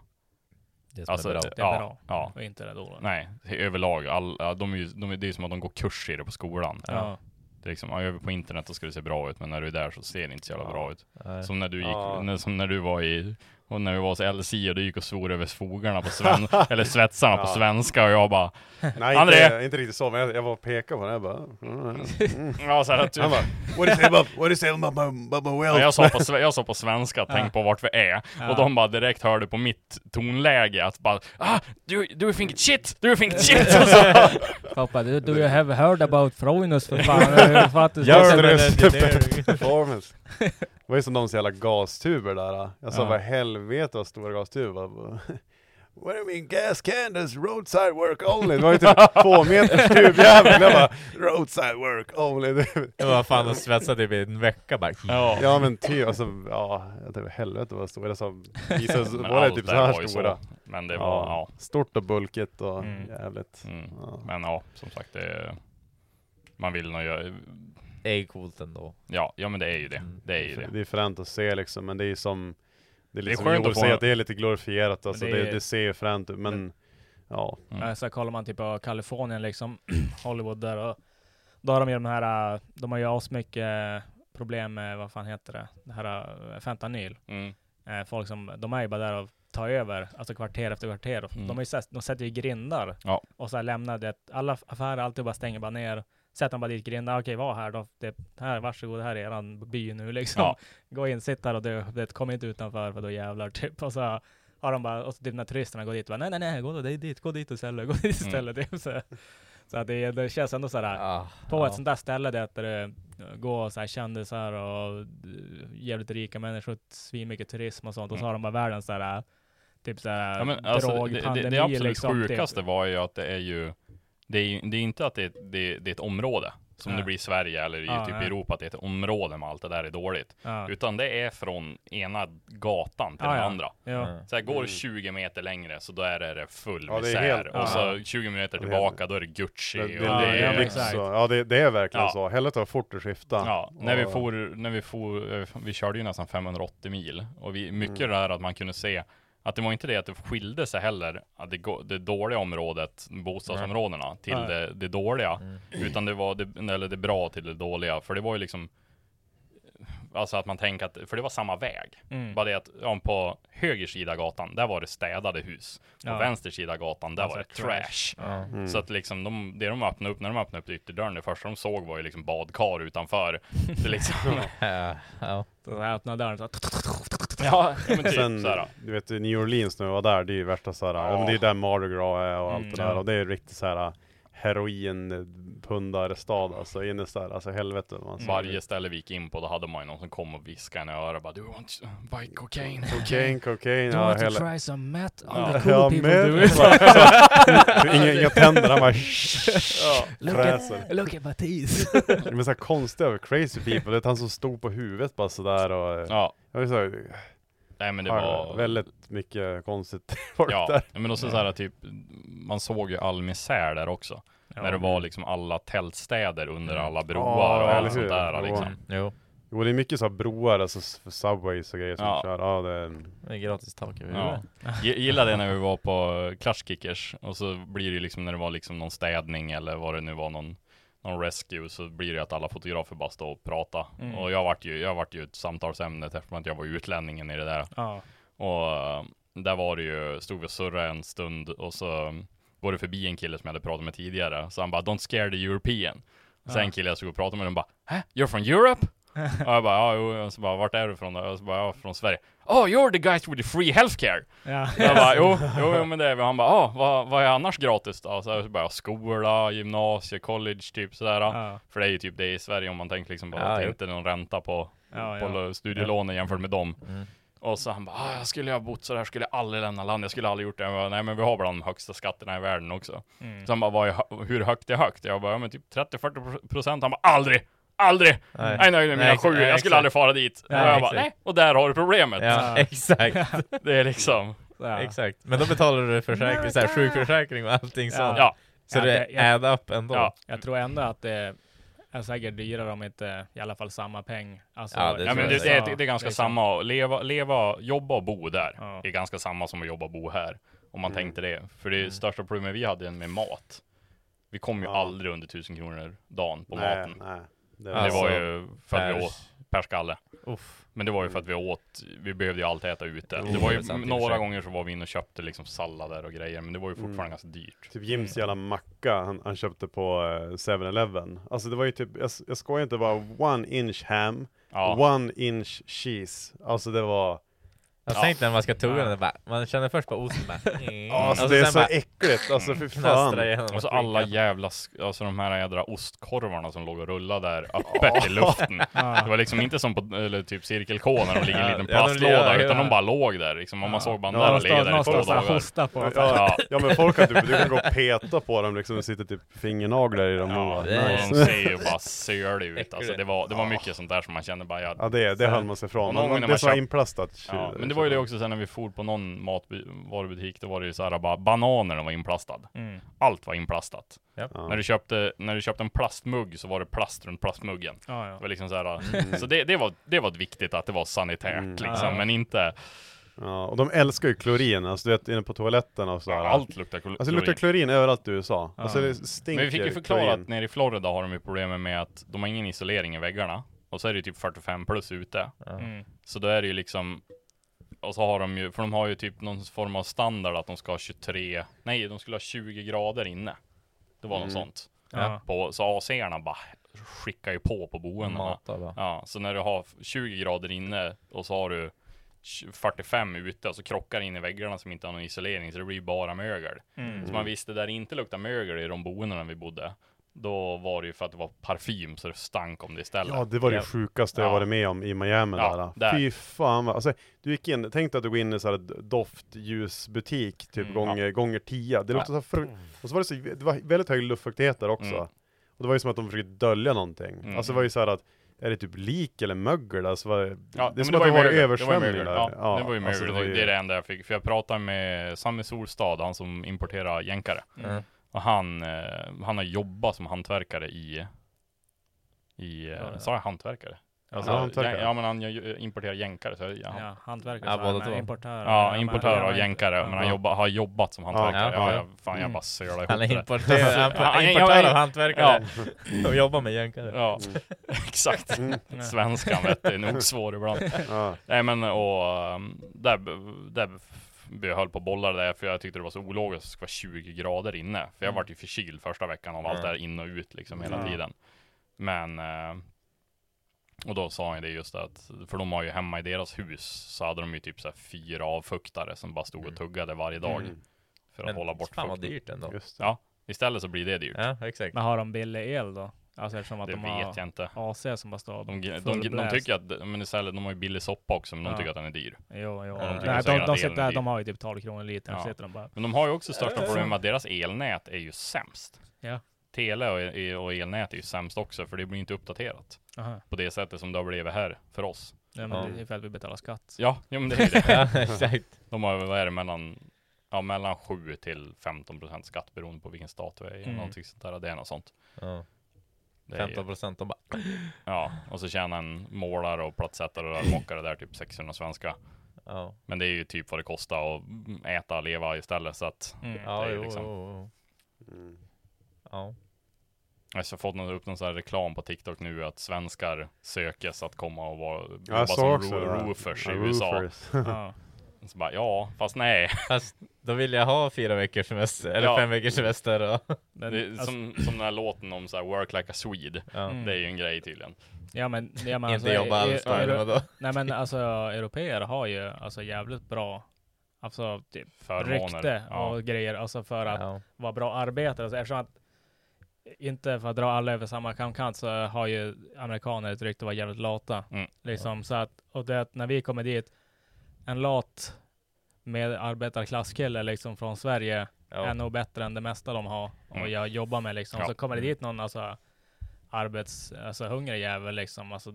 Det som Alltså, är bra. Det är Ja, bra. ja. Och inte det dåliga. Nej, överlag. All, de är ju, de är, det är som att de går kurs i det på skolan. Ja. Det är liksom, ja, över på internet så ska det se bra ut, men när du är där så ser det inte så jävla Ja. bra ut. Nej. Som när du gick, Ja. när, som när du var i, och när vi var hos LC och du gick och svor över fogarna på sven, eller svetsarna på svenska och jag bara, Nej, André! inte, inte riktigt så, men jag, jag var och pekade på den. Jag bara... Mm, mm. ja så här, du, Han bara, what do you say about, what do you say about my, about my wealth? jag, sa på, jag sa på svenska, tänk på vart vi är. Ja. Och de bara direkt hörde på mitt tonläge att bara ah, du, du think it's shit, du think it's shit! Och så, Pappa, du, du have heard about Freudenus för fan. För att du Det. Performance. Det var ju som de så jävla gastuber där. Jag sa Ja. vad helvete vad stora gastuber. What do you mean gas candles, roadside work only? Det var ju typ två meters tubjävel. Jag bara, roadside work only. Det var fan att svetsa typ i en vecka bara. ja. Ja men typ, alltså, ja, jag tänkte helvete vad stora som visade vara allt typ så här var stora. Men det var, ja. Stort och bulkigt och Mm. jävligt. Mm. Ja. Men ja, som sagt, det, man vill nog göra, Det är coolt ändå. ja, ja men det är ju det. Mm. Det är ju det. Det är fränt att se liksom, men det är ju som Det är Det är liksom skönt att få- att det är lite glorifierat alltså, det det, är- det, ser ju fränt ut men Ja, Mm. Ja, Så kollar man typ på Kalifornien liksom, (clears throat) Hollywood där och då har de ju de här, äh, de har ju asmycket problem med, vad fan heter det, det här äh, fentanyl. Mm. Eh, Folk som, de är ju bara där och tar över, alltså kvarter efter kvarter. Mm. De, har ju, sett- de sätter ju grindar Ja. och så här lämnar det, alla affärer alltid bara stänger bara ner. Sätter de bara dit grindar, okej var här då, det, här, varsågod, det här är eran by nu liksom. Ja. (laughs) Gå in, sitt här och dö, det kommer inte utanför för då jävlar typ. Och så har de bara, och så typ när turisterna går dit, bara, nej nej nej, gå då dit, gå dit istället, gå dit istället. Typ, (laughs) så så det, det känns ändå sådär, Ah, på ja. ett sånt där ställe där det går så här kändisar och eh, jävligt rika människor, svinmycket turism och sånt, och så Mm. har de bara världens sådär, typ såhär Ja, men alltså, det, drogpandemi det, det absolut liksom. sjukaste typ. var ju att det är ju Det är, ju- det är inte att det, det, det är ett område Som Nej. det blir i Sverige eller i Ja, typ. Europa, att det är ett område med allt det där är dåligt Ja. Utan det är från ena gatan till Ja, den ja. andra Ja. Så här, går Mm. 20 meter längre så då är det full Ja, det är misär helt- Och så ja. 20 meter tillbaka då är det Gucci det, och det, Ja, det, är, ja, så. Ja det, det är verkligen Ja. så, hellre ta fort och skifta Ja, när vi Och- for, när vi for, eh, vi körde ju nästan 580 mil och vi, mycket Mm. det här att man kunde se att det var inte det att det skilde sig heller, att det, det dåliga området, bostadsområdena, till Nej. det, det dåliga. Mm. Utan det var det, eller det bra till det dåliga. För det var ju liksom Alltså att man tänker att, för det var samma väg. Mm. Bara det att, ja, på höger sida gatan, där var det städade hus. På Ja. vänster sida gatan, där Alltså var det trash. trash. Ja. Mm. Så att liksom, de, det de öppnade upp, när de öppnade upp ytterdörren, det första de såg var ju liksom badkar utanför. Det liksom, (laughs) Ja, ja. Så här öppnar dörren så ja, men typ Sen, såhär. du vet New Orleans när vi var där, det är ju värsta såhär, ja. men det är där Mardi Gras är och allt Mm, det där ja. och det är riktigt såhär heroinpundarstad alltså, innerstad, alltså helvete man. Varje ställe vi gick in på, då hade man ju någon som kom och viskade i örat bara Do you want to buy cocaine? Cocaine, cocaine, Do you ja want to hela... try some meth? All Ja, the cool ja, people do (laughs) it. inga, inga tänder, han bara Ja. (laughs) Look at, look at my teeth. (laughs) Men så här konstiga, crazy people, det är han som stod på huvudet bara sådär och... Ja. Jag vill säga, Nej men det var väldigt mycket konstigt (laughs) folk Ja, där. men också så här typ Man såg ju all misär där också. När det var liksom alla tältstäder under alla broar och eller allt sånt där liksom. Jo, Jo det är mycket så här broar, alltså subways och grejer som Ja. kör. Ja det är... det är gratis tak över Ja. Gillade det när vi var på Clash Kickers och så blir det ju liksom när det var liksom någon städning eller vad det nu var någon någon rescue så blir det att alla fotografer bara står och pratar. Mm. Och jag vart ju, jag vart ju ett samtalsämne eftersom att jag var utlänningen i det där. Ja. Och eh, där var det ju, stod vi och surrade en stund och så går det förbi en kille som jag hade pratat med tidigare. Så han bara, don't scare the European. Sen Ja. en kille jag stod och pratade med, den bara, Hä? You're from Europe? (laughs) och jag bara, ja, jo. Och så bara, vart är du ifrån? då?" Och så bara, ja, från Sverige. Oh, you're the guys with the free healthcare! Ja. Jag bara, jo, (laughs) jo, jo men det är vi. Han bara, ah, vad, vad är annars gratis då? Så jag bara, skola, gymnasie, college, typ sådär. Ja. För det är ju typ det i Sverige om man tänker liksom Ja, att det inte är någon ränta på, Ja, på ja. studielånen jämfört med dem. Mm. Och så han bara, ah, jag skulle ha bott så här skulle jag aldrig lämna landet, jag skulle aldrig gjort det. Jag bara, nej men vi har bland de högsta skatterna i världen också. Mm. Så han bara, vad är, hur högt är högt? Jag bara, ja men typ 30-40 procent. Han bara, aldrig! Aldrig! Nej. Jag är nöjd med mina Nej, sju, nej, jag skulle aldrig fara dit. Nej, och jag bara, och där har du problemet. Ja, exakt. (laughs) Det är liksom, Ja. Exakt. Men då betalar du försäkring, så här, sjukförsäkring och allting Ja. sånt. ja. Så Ja, det jag- add up ändå. Ja. Jag tror ändå att det är säkert dyrare om inte i alla fall samma peng. Alltså, Ja, det Ja men det, det, är, det är ganska liksom. samma, att leva, leva, jobba och bo där Ja. är ganska samma som att jobba och bo här. Om man Mm. tänkte det. För det största problemet vi hade med mat. Vi kom ju Ja. aldrig under tusen kronor dagen på nej, maten. nej. Det, Det Alltså, var ju för att vi åt per skalle. Uff. Men det var ju för att vi åt, vi behövde ju alltid äta ute. Det var ju några gånger så var vi inne och köpte liksom sallader och grejer, men det var ju fortfarande Mm. ganska dyrt. Typ Jims jävla macka han, han köpte på eh, 7-Eleven. Alltså det var ju typ, jag, jag skojar inte, det var one inch ham, Ja, one inch cheese. Alltså det var, Jag Ja. tänkte när man ska tugga den, det bara, man känner först på osten bara, mm. (laughs) alltså Och så det är så bara äckligt, alltså fy (laughs) knastra fan. igenom och så skinkan. alla jävla, sk- alltså de här jädra ostkorvarna som låg och rullade där (laughs) öppet i luften. Det var liksom inte som på eller typ Cirkel K när de ligger i en liten ja, de plastlåda, ligger- utan ja. de bara låg där liksom. Och man såg bara Ja, den där de står ligga där i två någonstans och dagar. hostar på. Ja, Ja. ja men folk kan typ, du kan gå och peta på dem liksom, det sitter typ fingernaglar i dem och Ja, bara, är- och de nice. ser ju bara söliga ut. Alltså det var, det var mycket sånt där som man kände bara, ja, Ja det, det höll man sig Och ifrån, någon man, det var köpt- inplastat Ja, men det var ju det också sen när vi for på någon matvarubutik, då var det ju såhär bara bananerna var inplastad. Mm. Allt var inplastat. Ja. När, du köpte, när du köpte en plastmugg så var det plast runt plastmuggen. Ja, Det var liksom såhär, Mm. så det, det, var, det var viktigt att det var sanitärt Mm. liksom, Ja. men inte, Ja, och de älskar ju klorin, alltså du vet inne på toaletten och sådär. allt luktar kol- Alltså det luktar klorin överallt i USA. Ja. Alltså det stinker Men vi fick ju förklara klorin. att nere i Florida har de ju problemet med att de har ingen isolering i väggarna. Och så är det ju typ 45 plus ute. Mm. Så då är det ju liksom Och så har de ju, för de har ju typ någon form av standard att de ska ha 23 Nej, de skulle ha 20 grader inne Det var något Mm. sånt Ja. på, Så AC-erna bara skickar ju på på boendena. Ja, så när du har 20 grader inne och så har du 45 ute och så krockar in i väggarna som inte har någon isolering så det blir bara mögel. Mm. Så man visste där det inte luktar mögel i de boendena vi bodde. Då var det ju för att det var parfym så det stank om det istället. Ja, det var det Ja. sjukaste jag Ja. varit med om i Miami Ja, där. där. Fy fan vad, alltså, du gick in, tänk dig att du går in i en sån här doftljusbutik, typ Mm, gånger, gånger tio. Det Ja. luktade så fru- Och så var det så, det var väldigt hög luftfuktighet där också. Mm. Och det var ju som att de försökte dölja någonting. Mm. Alltså det var ju så här att, är det typ lik eller mögel? Alltså, var det, Ja, det är som att det var mögel. Det var ju översvämning där. Ja, det var ju mögel. alltså, det, det var ju- det är det enda jag fick. För jag pratade med Sami Solstad, han som importerar jänkare. Mm. Och han, eh, han har jobbat som hantverkare i, i, eh, Ja. sa jag hantverkare? Alltså, Ja, hantverkare. Ja, men han gör- importerar jänkare. Så, ja. Ja, hantverkare. Ja, så båda men två. Importör. Ja, importör och jänkare, men han jobba, har jobbat som hantverkare. Ja, Ja, ja. fan jag Mm. bara sölar ihop (laughs) Han är det. importör, han är importör av hantverkare (laughs) och jobbar med jänkare. Ja, (laughs) exakt. Mm. Svenskan vet du, är nog svår ibland. Ja. Nej men och um, där, där jag höll på och bollade där för jag tyckte det var så ologiskt att det skulle vara 20 grader inne. För jag Mm. vart ju förkyld första veckan av allt det här in och ut liksom hela Ja. tiden. Men eh, och då sa han det just att, för de har ju hemma i deras hus så hade de ju typ så här fyra avfuktare som bara stod och tuggade varje dag. Mm. För att Men hålla bort fan vad fukten. dyrt ändå. Just det. Ja, Istället så blir det dyrt. Ja, exakt. Men har de billig el då? Alltså eftersom att Det de vet har jag inte. AC som bara står De, de, de, tycker att, men istället, de har ju billig soppa också, men de Ja. tycker att den är dyr. Jo, jo. Och de Nej, de, att de, sitter, de har ju typ 12 kronor litern, Ja. sitter de bara. Men de har ju också största problemet med att deras elnät är ju sämst. Ja. Tele och, och elnät är ju sämst också, för det blir inte uppdaterat. Aha. På det sättet som det har blivit här för oss. Ja, men det är för att vi betalar skatt. Ja, jo, men det är (laughs) det. Ja, exakt. De har, vad är det, mellan, ja, mellan 7 till 15 procent skatt beroende på vilken stat du är i. Mm. Någonting sånt där, det är något sånt. Ja. Det är- 15 procent, de bara... Ja, och så tjänar en målare och plattsättare och rörmokare där typ 600 svenska. Ja. Men det är ju typ vad det kostar att äta och leva istället så att Mm. Ja, det är ju jo, liksom. jo, jo. Mm. Ja. Jag har fått någon, upp någon sån här reklam på TikTok nu att svenskar sökes att komma och vara, Ja, jobba som ro- roofers i Ja, USA. roofers. (laughs) Ja. Så bara, ja, fast nej. (laughs) Fast då vill jag ha fyra veckors semester, eller Ja. fem veckors semester och... (laughs) Men, Det alltså, som, som den här låten om så här, work like a Swede. Ja. Mm. Det är ju en grej tydligen. ja men, ja, men (laughs) Inte jobba e- alls e- då, euro- vadå? Nej men alltså europeer har ju alltså jävligt bra Alltså typ Förmåner. rykte Ja. och grejer, alltså för att Ja. vara bra arbetare. Alltså, eftersom att inte för att dra alla över samma kamkant så har ju amerikaner ett rykte att vara jävligt lata. Mm. Liksom, så att, och det att när vi kommer dit, en lat med arbetarklasskille liksom från Sverige Ja. är nog bättre än det mesta de har och Mm. jag jobbar med liksom. Ja. Så kommer det dit någon alltså arbets, alltså hungrig jävel liksom, alltså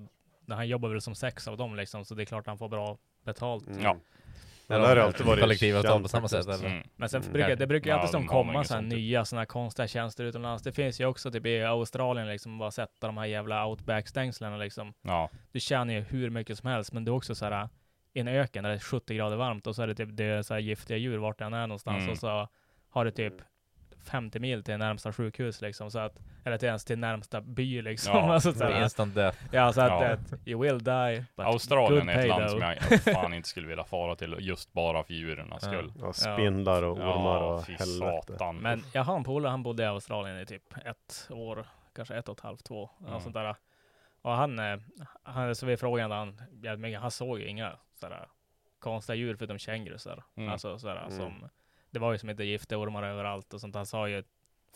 han jobbar väl som sex av dem liksom, så det är klart han får bra betalt. Mm. Ja. Men där har det alltid varit Kollektivavtal på samma sätt? Mm. Men sen Mm. brukar, det brukar ju alltid som de komma så här typ. nya sådana konstiga tjänster utomlands. Det finns ju också typ i Australien liksom, bara sätta de här jävla outback-stängslen liksom. Ja. Du tjänar ju hur mycket som helst, men det är också så här i en öken där det är 70 grader varmt och så är det typ det är så här giftiga djur vart den är någonstans Mm. och så har du typ 50 mil till närmsta sjukhus liksom, så att, eller till ens till närmsta by liksom. Ja, (laughs) alltså, så Det är här, instant death. ja, så att, Ja. att you will die. but Australien good är ett land though. som jag (laughs) fan inte skulle vilja fara till just bara för djurens Ja. skull. Ja, spindlar och ormar Ja, och helvete. satan. Men jag har en polare, han bodde i Australien i typ ett år, kanske ett och ett halvt, två, Mm. sånt där. Och han, eh, han, så vi frågade han, jävligt mycket, han såg ju inga sådär konstiga djur förutom kängurusar. Mm. Alltså sådär Mm. som, det var ju som inte giftormar överallt och sånt. Han sa ju,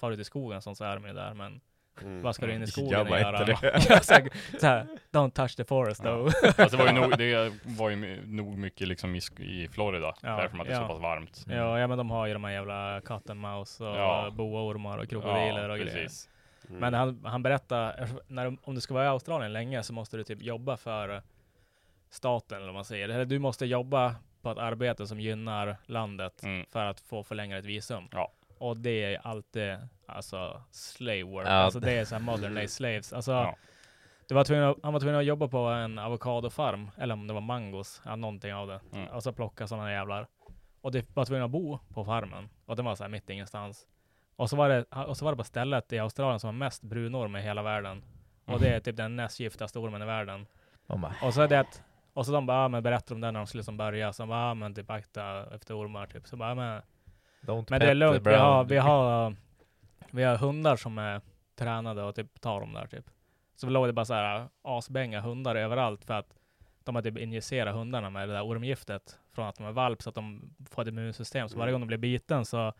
far ut i skogen sånt så är de ju där, men Mm. vad ska du in i Jag skogen och bara göra? det. (laughs) Ja, såhär, såhär, don't touch the forest Ja. though. Alltså det var ju (laughs) nog, det var ju nog mycket liksom i, i Florida, Ja, därför att det är så ja. pass varmt. ja, ja, men de har ju de här jävla cat and mouse och Ja. boaormar och krokodiler och grejer. precis. Mm. Men han, han berättade, när, du- om du ska vara i Australien länge så måste du typ jobba för staten eller vad man säger. Eller du måste jobba på ett arbete som gynnar landet Mm. för att få förlänga ett visum. Ja. Och det är alltid alltså slave work. Ja. Alltså det är så här modern day slaves. Alltså, Ja. det var tvungen att, han var tvungen att jobba på en avokadofarm, eller om det var mangos, ja, någonting av det. Mm. Alltså plocka sådana jävlar. Och det var tvungen att bo på farmen. Och det var så här mitt ingenstans. Och så var det, och så var det på stället i Australien som var mest brunorm i hela världen. Och det är typ den näst giftigaste ormen i världen. Oh. Och så är det att, och så de bara, ah, men berättar om den när de skulle som börja. Så de bara, ah, men typ akta efter ormar typ. Så bara, ah, men, Don't men det är lugnt. Vi har, vi har, vi har hundar som är tränade och typ tar dem där typ. Så låg det bara så här asbänga hundar överallt för att de har typ injicerat hundarna med det där ormgiftet från att de är valp så att de får ett immunsystem. Så varje gång de blir biten så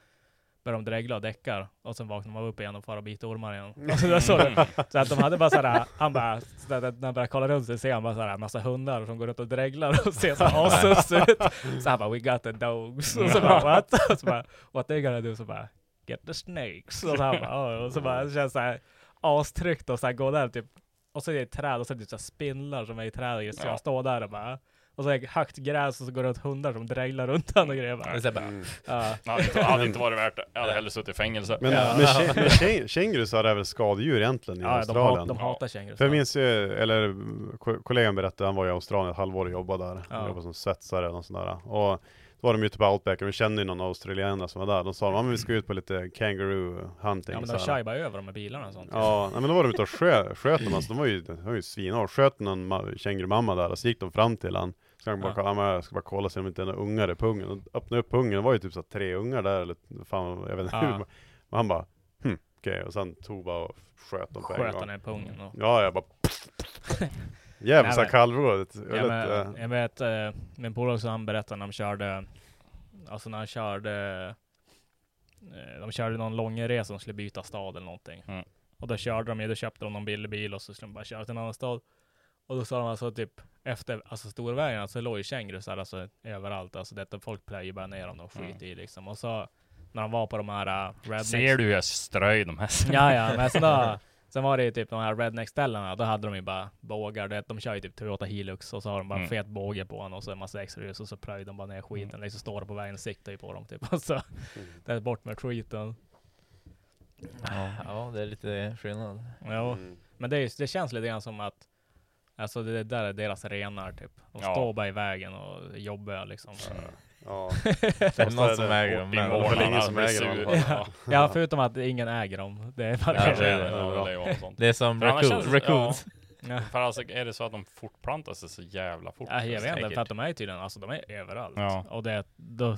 börjar de dregla och däckar och sen vaknar de upp igen och far och biter ormar igen. Alltså, det är så, det- så att de hade bara såhär, han bara, så att när han började kolla runt sig ser han bara såhär massa hundar som går runt och dreglar och ser så asus ut. Så han bara, we got the dogs. Och så bara, what? Och så bara, what they gonna do? Så bara, get the snakes. Och så han bara, "Oh." och så bara, det känns såhär astryggt och så här gå där typ, och så är det ett träd och så är det typ så spindlar som är i trädet. Så Ja. jag står där och bara, och så är det högt gräs och så går det runt hundar som dreglar runt han och grejer. Bara, så här bara, Mm. ja. Det hade inte, hade inte varit värt det. Jag hade hellre suttit i fängelse. Men, Ja. men, kängurusar är väl skadedjur egentligen i Ja, de, Australien? hat, de hatar kängurusar. För jag minns ju, eller ko- kollegan berättade, han var i Australien ett halvår och jobbade där. Ja. Han jobbade som svetsare och sånt där. Och då var de ute på Outback och vi kände ju någon australienare som var där. De sa att vi ska ut på lite kangaroo hunting. Ja men de här. tjajade över dem med bilarna och sånt. Ja, nej, men då var de ute och skö, sköt dem alltså. De var ju, de var ju svinhårda. Sköt någon ma- kängurumamma där och så gick de fram till han. Så han bara, Ja. men jag ska bara kolla så de inte är några ungar i pungen. Och öppnade upp pungen, det var ju typ så tre ungar där eller fan, jag vet inte Ja. hur. Men han bara, hm, okej. Och sen tog bara och sköt dem på en Sköt gång. han i pungen och... Ja, jag bara (laughs) Jävlar Nej, så men- kallrådet. Ja, Väldigt, men, eh, jag vet, eh, min polare han berättade när de körde, alltså när han körde eh, de körde någon långresa, de skulle byta stad eller någonting. Mm. Och då körde de ju, då köpte de någon billig bil och så skulle de bara köra till en annan stad. Och då sa de alltså typ efter, alltså storvägen, alltså det låg ju kängurusar alltså överallt. Alltså detta, folk plöjer bara ner dem och skiter i liksom. Och så när de var på de här uh, rednecks. Ser du hur jag ströj de här? Ja, ja, men sen, då, (laughs) sen var det ju typ de här redneck-ställena, då hade de ju bara bågar. Det, de kör ju typ Toyota Hilux och så har de bara Mm. fet båge på den och så en massa extra ljus och så plöjer de bara ner skiten. Liksom står de på vägen och siktar ju på dem typ. (laughs) Och så, det är bort med skiten. Ja, ja, det är lite skillnad. Ja, Mm. men det, är, det känns lite grann som att Alltså det där är deras renar typ. De Ja. står bara i vägen och jobbar liksom. Ja. Det är någon som äger dem. Det är ingen som äger dem. Ja, ja, förutom att ingen äger dem. Det är bara Ja, det är det. är som raccoons. Ja. För alltså, är det så att de fortplantar sig så jävla fort? Ja, jag vet inte, för att de är tydligen, alltså de är överallt. Ja. Och det, då,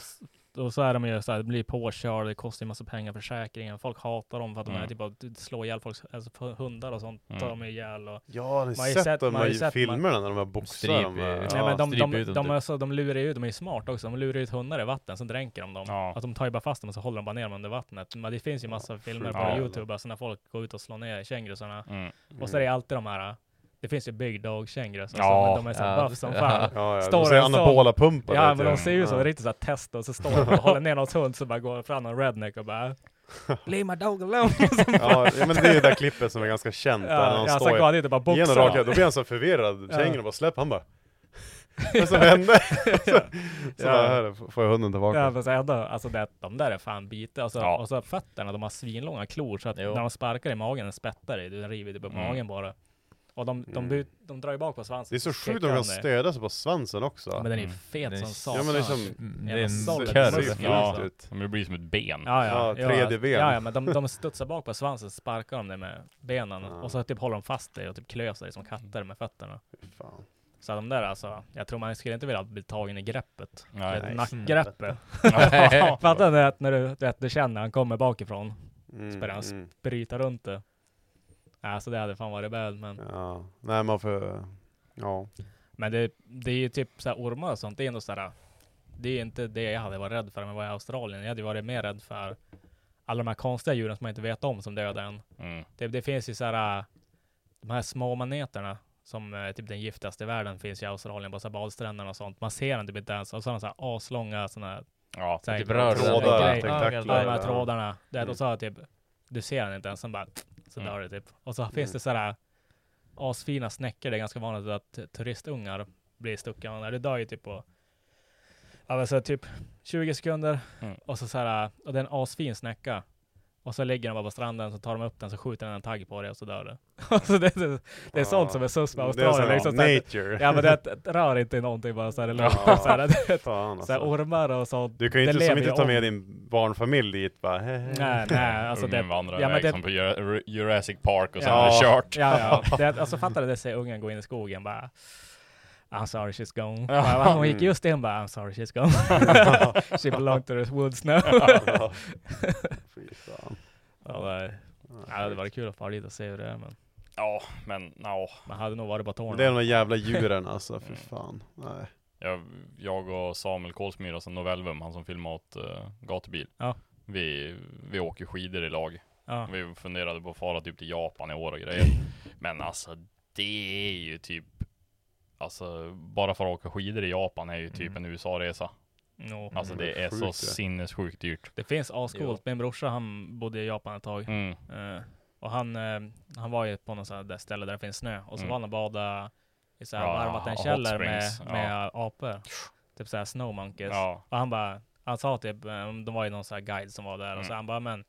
då så är de ju så här, det blir påkörda, det kostar ju massa pengar för försäkringen. Folk hatar dem för att de är Mm. typ att slå ihjäl folk, alltså hundar och sånt Mm. tar de ihjäl och Ja, har ni Man har sett, sett- de har här filmerna när de här boxar? De här- Ja, Nej men de, de, ut de, typ. alltså, de lurar ju, de är ju smarta också, de lurar ut hundar i vatten, så dränker de dem. Ja. Att de tar ju bara fast dem och så håller de bara ner dem under vattnet. Men det finns ju massa filmer på Ja. Youtube, alltså när folk går ut och slår ner kängurusarna. Mm. Och så är det alltid de här, det finns ju big dog kängurus, Ja. alltså, men de är så Ja. buff som Ja. fan. Ja, ja, Står de säger en sån- anabola-pumpar. Ja men de ser ju som Ja. riktigt såhär test och så står de och (laughs) håller ner någons hund så bara går fram någon redneck och bara Leave my dog alone. (laughs) Ja, ja, men det är ju det där klippet som är ganska känt. där när ja, han ja, står han och bara boxar. raka, då blir han så förvirrad. Ja. Kängurun bara släpp, han bara (laughs) Vad som hände? så så Ja. bara, här får jag hunden tillbaka. Ja men så ändå, alltså det, de där är fan bitiga. Alltså, Ja. Och så fötterna, de har svinlånga klor så att Jo. när de sparkar i magen, den spettar i, den river typ på Mm. magen bara. Och de, de, Mm. de, de drar ju bak på svansen. Det är så sjukt de kan det. stödja sig på svansen också. Men den är Mm. fet Den är- som Ja, satan. men liksom- Mm, Det är en solid curve. muskel. Ja, alltså. det blir som ett ben. Ja, Ja, ja, tredje ben. Ja, ja, men de, de studsar bak på svansen, sparkar de det med benen Ja. och så typ håller de fast det och typ klöser sig som katter med fötterna. Fan. Så de där alltså, jag tror man skulle inte vilja bli tagen i greppet. Nej. Nackgreppet. (laughs) (laughs) Ja. (laughs) Fattar du att när du, du, du känner han kommer bakifrån, Mm, Spelar han mm. bryta runt det. Alltså det hade fan varit bad men. Ja, nej man får, ja. Men det, det är ju typ så här ormar och sånt, det är ändå sådär. Det är inte det jag hade varit rädd för när jag var i Australien. Jag hade varit mer rädd för alla de här konstiga djuren som man inte vet om som dödar en. Mm. Det, det finns ju såhär, de här små maneterna som är typ den giftigaste i världen finns i Australien på så badstränderna och sånt. Man ser den typ inte ens. Och sådana så här aslånga sådana här Ja, så här Typ rör Trådar, grejer. tentakler. Ja, de här trådarna. Det, Mm. och så har typ, du ser den inte ens, sen bara så Mm. typ. Och så finns Mm. det sådär asfina snäckor. Det är ganska vanligt att turistungar blir stuckna. Det dör ju typ på Ja men så typ 20 sekunder Mm. och så såhär, och det är en asfin snäcka. Och så ligger den bara på stranden, så tar de upp den, så skjuter den en tagg på det och så dör (laughs) det. så det, det, det är sånt som är sus med Det är Australien. Liksom, så här- nature. ja men det, (laughs) det rör inte någonting bara såhär, det Ja. låter såhär, det, Fan såhär alltså. ormar och sånt. Du kan ju inte, som inte ta med din barnfamilj dit bara. Nej, nej, alltså det, vandrar ja, iväg det- som på Jura- Jurassic Park och sen Ja. är det kört. Ja, ja. (laughs) Det, alltså fattar du det, säger ungen går in i skogen bara I'm sorry she's gone. Ja. Hon gick just in bara I'm sorry she's gone. (laughs) She belonged to the woods now. Ja. (laughs) Fy fan. ja, det, hade varit kul att fara dit och se hur det är men Ja, men ja. man hade nog varit på tårna. Det är de jävla djuren alltså, (laughs) fy Mm. fan. Nej. Jag, jag och Samuel Kolsmyr, alltså Novellum, han som filmar åt uh, gatubil. Ja. Vi, vi åker skidor i lag. Ja. Vi funderade på att fara typ till Japan i år och grejer. Men alltså det är ju typ Alltså bara för att åka skidor i Japan är ju typ Mm. en USA-resa. No. Alltså det är så Sjukt det. sinnessjukt dyrt. Det finns ascoolt. Min brorsa han bodde i Japan ett tag. Mm. Eh, och han, eh, han var ju på något sånt där ställe där det finns snö. Och så Mm. var han och badade i så här Ja, varmvattenkällor med, med apor. Typ såhär snow monkeys. Ja. Och han bara, han sa typ, eh, de var ju någon sån här guide som var där och så Mm. han bara men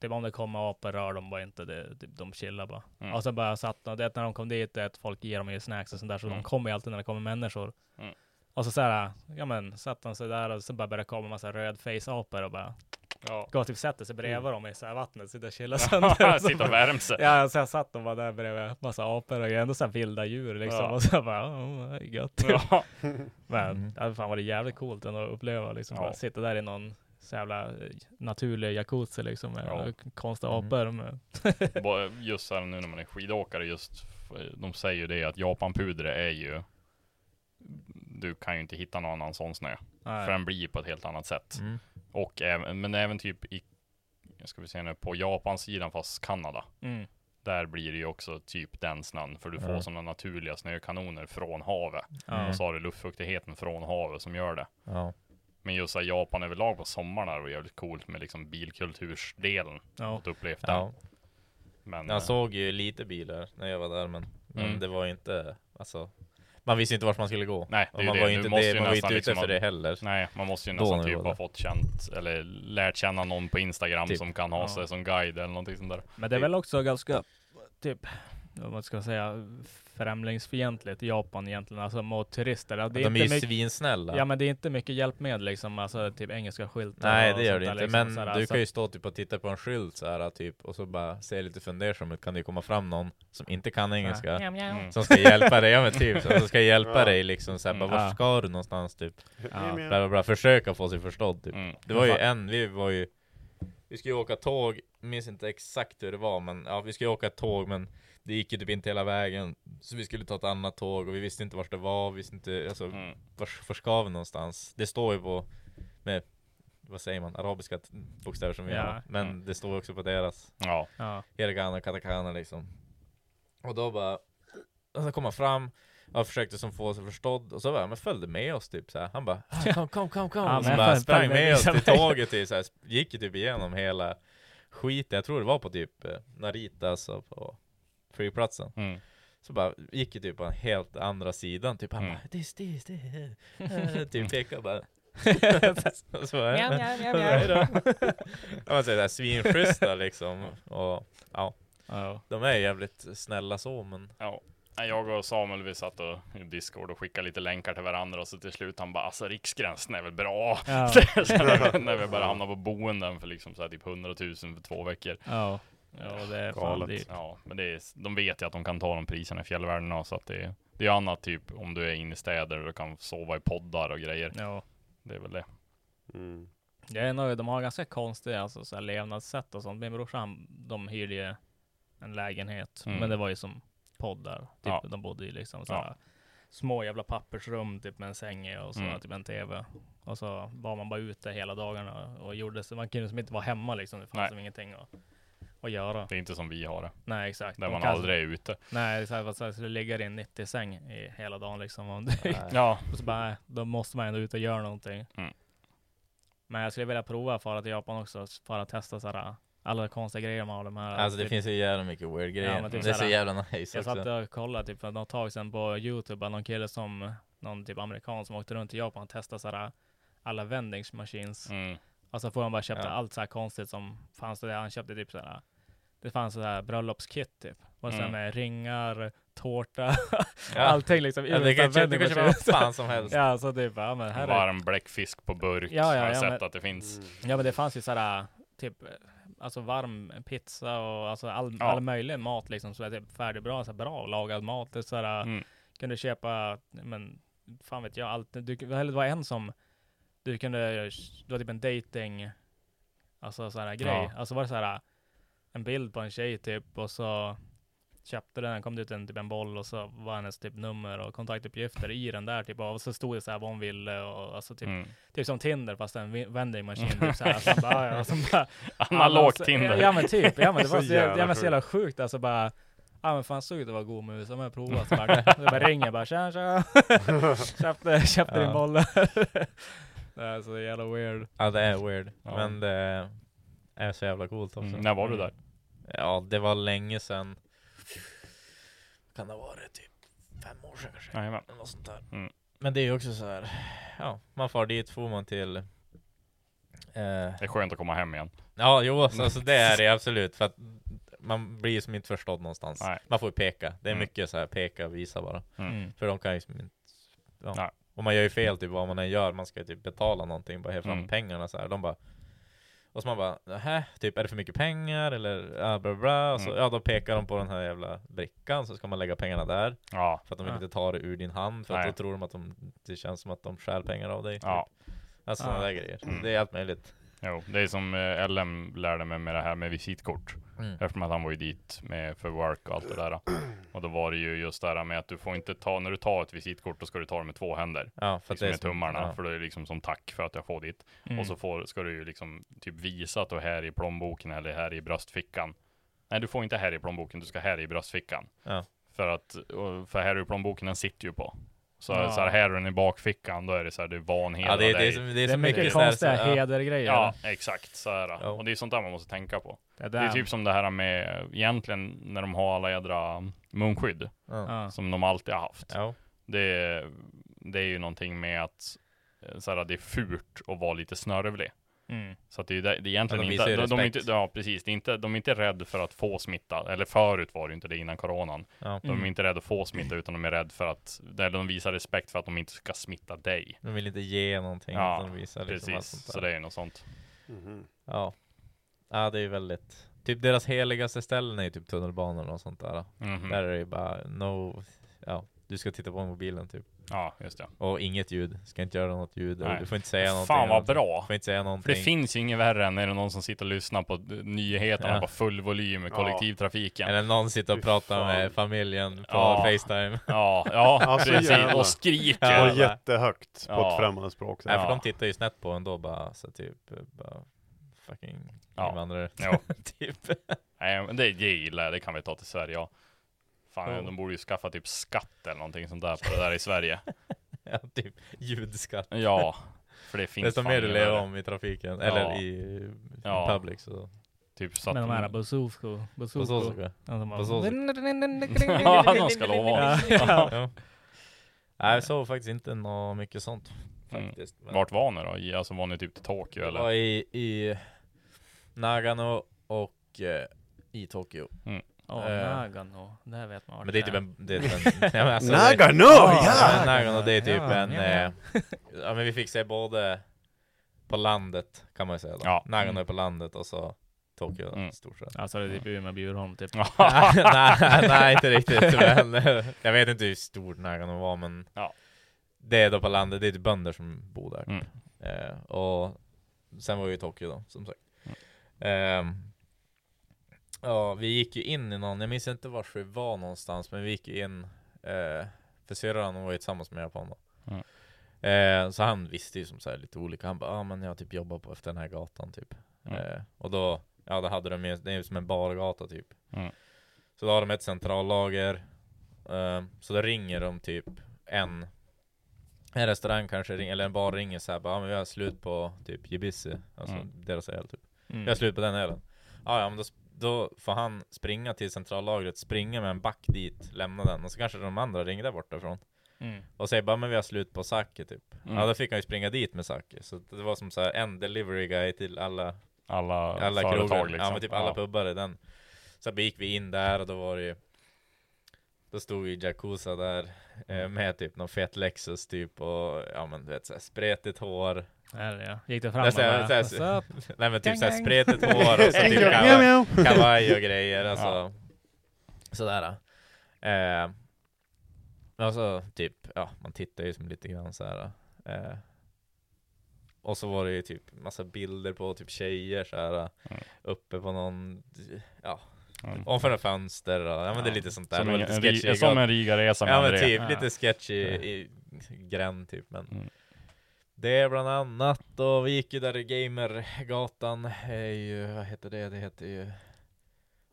Typ om det kommer apor rör de bara inte, det, typ, de chillar bara. Mm. Och så bara satt de, det när de kom dit, det är att folk ger dem ju snacks och sånt där, så Mm. de kommer ju alltid när det kommer människor. Mm. Och så såhär, ja men satt han sig där och så bara började det komma en massa röd face-apor och bara Ja. Gå och typ sätter sig Mm. bredvid dem i så här vattnet, sitter och chillar (laughs) sönder. Sitter och värmer sig. Ja, så jag satt och var där bredvid massa apor och ändå så här vilda djur liksom. Ja. Och så bara, oh, det är gött. Ja. (laughs) Men Mm. det fan varit jävligt coolt ändå att uppleva liksom. Ja. Bara sitta där i någon så jävla eh, naturlig jacuzzi liksom med Ja. konstiga Mm. apor. (laughs) Bara Just här nu när man är skidåkare just De säger ju det att Japanpudre är ju Du kan ju inte hitta någon annan sån snö. Nej. För den blir på ett helt annat sätt. Mm. Och även, men även typ i, ska vi se nu, på Japansidan fast Kanada. Mm. Där blir det ju också typ den snön, för du får Ja. sådana naturliga snökanoner från havet. Ja. Och så har du luftfuktigheten från havet som gör det. Ja. Men just så här, Japan överlag på sommaren är det jävligt coolt med liksom bilkultursdelen. Ja. Att upplevt den. ja. Men, Jag eh, såg ju lite bilar när jag var där men, men Mm. det var inte, alltså Man visste inte vart man skulle gå. Nej, det och man ju var det. ju inte, måste det, ju man var inte ute liksom för ha- det heller. Nej, man måste ju nästan typ var ha fått känt, eller lärt känna någon på Instagram Typ. som kan ha Ja. sig som guide eller någonting sånt där. Men det är väl också ganska, typ, vad man ska säga, främlingsfientligt i Japan egentligen, alltså mot turister. Det är De är inte ju mycket- svinsnälla. Ja men det är inte mycket hjälpmedel liksom, alltså typ engelska skyltar Nej det gör det där, inte, liksom, men sådär, du kan ju stå typ och titta på en skylt så här typ och så bara se lite fundersam ut, kan det ju komma fram någon som inte kan engelska. Mm. Som ska hjälpa dig, ja men typ, så, som ska hjälpa dig liksom såhär, bara Mm. vart Ja. ska du någonstans typ? Ja. Bla, bla, bla. Försöka få sig förstådd typ. Mm. Det var ju en, vi var ju Vi skulle ju åka tåg, minns inte exakt hur det var men ja, vi skulle åka ett tåg men Det gick ju typ inte hela vägen Så vi skulle ta ett annat tåg och vi visste inte vart det var, vi visste inte, alltså Mm. vart, ska vi någonstans? Det står ju på med vad säger man, arabiska bokstäver som vi Ja. har Men Mm. det står ju också på deras Ja. Ja. Hiragana, katakana liksom Och då bara Och så kom han fram och försökte som få sig förstådd och så var han, men följde med oss typ så här. Han bara "Ah, kom, kom, kom, kom Ja, så bara sprang med med oss liksom. till tåget till, så här, gick ju typ igenom hela skiten, jag tror det var på typ eh, Naritas och på flygplatsen Mm. Så bara gick ju typ på en helt andra sidan, typ han Mm. bara this, this, this (laughs) Typ pekade bara (laughs) så bara, Mjau, mjau, mjau, (laughs) man säger såhär svinschyssta liksom och ja Ja. De är jävligt snälla så men Ja. Jag och Samuel vi satt och, i Discord och skickade lite länkar till varandra och så till slut han bara alltså riksgränsen är väl bra. Ja. När, vi började hamna på boenden för liksom så här typ 100 000 för två veckor. Ja. Ja, det är fan Galet. dyrt. Ja, men det är, de vet ju att de kan ta de priserna i fjällvärlden så att det är, det är annat typ om du är inne i städer och du kan sova i poddar och grejer. Ja. Det är väl det. Mm. Det är nog, de har ganska konstiga alltså, så här, levnadssätt och sånt. Min brorsa han, de hyrde ju en lägenhet, Mm. men det var ju som poddar. Typ, Ja. De bodde i liksom så Ja. här, små jävla pappersrum typ med en säng i och så Mm. typ en tv. Och så var man bara ute hela dagarna och gjorde så. Man kunde som inte vara hemma liksom. Det fanns Nej. som ingenting att, att göra. Det är inte som vi har det. Nej exakt. Där De man kan- aldrig är ute. Nej, så här, så du ligger i en 90-säng i hela dagen liksom. Och, (laughs) Ja. och så bara, då måste man ändå ut och göra någonting. Mm. Men jag skulle vilja prova att fara till Japan också, för att testa sådär, alla konstiga grejer med de här. Alltså det typ, finns ju jävla mycket weird grejer men typ Det är så jävla nice Jag satt och kollade typ för något tag sedan på Youtube, att någon kille som, någon typ amerikan som åkte runt i Japan och testade sådär alla vending machines. Mm. Och så får han bara köpte Ja. allt så här konstigt som fanns det. Han köpte typ sådär, det fanns sådär bröllopskit typ. Och sen Mm. med ringar, tårta, (laughs) Ja. allting liksom. Ja, det kan köpa- du kan köpa vad fan som helst. (laughs) Ja, så typ, ja men här är Varm bläckfisk på burk. Ja, ja, har jag ja, sett men- att det finns. Ja men det fanns ju sådär, typ, alltså varm pizza och alltså all, Ja. all möjlig mat liksom, så är det färdig bra, så bra lagad mat. Det är sådär, Mm. kunde köpa, men fan vet jag, allt. Du, det var en som, du kunde, det var typ en dating, alltså sådär grej. Ja. Alltså var det såhär, en bild på en tjej typ, och så köpte den, kom det ut en, typ en boll och så var hennes typ nummer och kontaktuppgifter i den där typ, och så stod det så här vad hon ville och alltså typ, Mm. typ som Tinder fast en vending machine typ så här. Så han (laughs) bara, ja, (laughs) och så bara, Analogt Ja, Tinder. Ja men typ, ja men det (laughs) var Så så jävla, ja, men så jävla sjukt alltså bara Ja men fan såg ut att vara god mus, om jag provat så bara, så bara ringer bara tja tja Köpte, köpte din Ja. boll Det är så jävla weird Ja det är weird Ja. Men det är så jävla coolt också Mm. När var du där? Ja det var länge sedan Kan det ha varit typ fem år sedan kanske? Jajamän. Eller något sånt där Mm. Men det är ju också så här. Ja, man far dit, får man till eh, Det är skönt att komma hem igen. Ja, jo, alltså, alltså det är det absolut. För att man blir ju som inte förstådd någonstans. Nej. Man får ju peka. Det är Mm. mycket så här peka, visa bara. Mm. För de kan ju som inte... Ja. Och man gör ju fel typ vad man än gör. Man ska ju typ betala någonting, bara ge fram Mm. pengarna så här. De bara... Och så man bara, nähä, typ är det för mycket pengar eller ja, bla bla. Och så, Mm. Ja, då pekar de på den här jävla brickan, så ska man lägga pengarna där. Ja. För att de vill Ja. inte ta det ur din hand, för att då tror de att de, det känns som att de stjäl pengar av dig. Ja. Typ. Alltså Ja. sådana där grejer. Mm. Det är allt möjligt. Jo, det är som eh, LM lärde mig med det här med visitkort. Mm. Eftersom att han var ju dit med för work och allt det där. (clears throat) Och då var det ju just det här med att du får inte ta, när du tar ett visitkort, då ska du ta det med två händer. Ja, för liksom det är med som- tummarna, ja. för det är liksom som tack för att jag får dit. Mm. Och så får, ska du ju liksom typ visa att du är här i plånboken eller här i bröstfickan. Nej, du får inte här i plånboken, du ska här i bröstfickan. Ja. För att, för här i plånboken, den sitter ju på. Så, Ja. så här, här är den i bakfickan, då är det så här, det är vanheder Ja, det är- av det är dig. så- det är Det är så mycket mycket här, konstiga så- ja. hedergrejer. Ja, exakt så här. Ja. Och det är sånt där man måste tänka på. Det Det är typ som det här med, egentligen, när de har alla jädra munskydd. Ja. Ja. Som de alltid har haft. Ja. Det, är- det är ju någonting med att eh, så här, det är fult att vara lite snörvlig. Mm. Så att det är, det är egentligen Ja, de inte, ju de, de är inte, ja precis, det är inte, de är inte rädda för att få smitta, eller förut var det ju inte det innan coronan. Ja. De är Mm. inte rädda att få smitta utan de är rädda för att, eller de visar respekt för att de inte ska smitta dig. De vill inte ge någonting. Ja, de visar liksom Precis, sånt så där. det är något sånt. Mhm. Ja. Ja, det är väldigt... Typ deras heligaste ställen är ju typ tunnelbanan och sånt där. Mhm. Där är det ju bara no... Ja, du ska titta på mobilen typ. Ja, just det. Och inget ljud. Ska inte göra något ljud. Nej. Du får inte säga någonting. Fan vad bra! Du får inte säga För någonting. det finns ju inget värre än när det är någon som sitter och lyssnar på nyheterna Ja. på full volym i Ja. kollektivtrafiken. Eller någon sitter och pratar med familjen på Ja. Facetime. (laughs) Ja, ja, Ja, så precis. gärna. Och skriker. Ja. Och jättehögt på Ja. ett främmande språk. så. Nej, för Ja. de tittar ju snett på en då bara, så typ, bara fucking Ja. invandrare. Jo. (laughs) typ. Nej, men det, det gillar jag. Det kan vi ta till Sverige, ja. Fan, Ja. de borde ju skaffa typ skatt eller någonting sånt där på det där i Sverige. (laughs) ja, typ ljudskatt. Ja, för det finns Desto fan mer du lever om i trafiken, Ja. eller i Ja. public så. Typ så att Med de här. Bazooka. Bazoosko. (laughs) Ja, de ska lova. (laughs) Ja. Nej, jag såg faktiskt inte nå mycket sånt. Mm. Faktiskt. Men Vart var ni då? I- Alltså var ni typ till Tokyo det eller? var i, i Nagano och eh, i Tokyo. Ja, Eh. Nagano. Där vet man vart Men det är typ en... Det är typ en (laughs) ja, men alltså, Nagano! Det, Ja! men Nagano, det är typ Ja, en... ja. Eh, ja men vi fick se både på landet kan man ju säga då. Ja. Nagano Mm. är på landet och så Tokyo Mm. stort sett. Alltså det är typ Umeå, Bjurholm typ. (laughs) (laughs) nej, nej, inte riktigt. Men eh, jag vet inte hur stor Nagano var, men Ja. det är då på landet. Det är typ bönder som bor där. Mm. Eh, och sen var vi i Tokyo då, som sagt. Mm. Ehm, ja, vi gick ju in i någon, jag minns inte vart vi var någonstans, men vi gick ju in, eh, för syrran var ju tillsammans med Japan då. Mm. Eh, så han visste ju som så lite olika, han bara, ah, men jag typ jobbar på efter den här gatan typ. Mm. Eh, och då, ja då hade de ju, det är ju som en bargata typ. Mm. Så då har de ett centrallager, eh, så då ringer de typ en en restaurang kanske eller en bar ringer såhär bara, ja men vi har slut på typ Jibisi, alltså Mm. deras öl typ. Mm. Vi har slut på den ölen. Ja, ja men då, då får han springa till centrallagret, springa med en back dit, lämna den, och så kanske de andra ringer där bortifrån. Mm. Och säger bara, men vi har slut på sake typ. Mm. Ja, då fick han ju springa dit med sake. Så det var som så här en delivery guy till alla, Alla, alla företag krogar. liksom. Ja, men typ alla pubbar i den. Så gick vi in där och då var det ju då stod ju Yakuza där eh, med typ någon fet Lexus typ och ja men du vet såhär spretigt hår Där ja. Gick det fram och bara, såhär-? (laughs) Nej men typ såhär spretigt hår och så (laughs) typ kavaj, kavaj och grejer (laughs) alltså Ja. Sådär eh, Och så typ, ja man tittar ju som lite grann såhär eh, Och så var det ju typ massa bilder på typ tjejer såhär Mm. Uppe på någon, ja Mm. Ovanför ett fönster och, ja men det är lite sånt där Som en, lite en, sketchy ri- som en Riga-resa med Ja men typ, Ja. lite sketchy Ja. i gränd typ men Mm. Det är bland annat och vi gick ju där i Gamergatan är ju, vad heter det? Det heter ju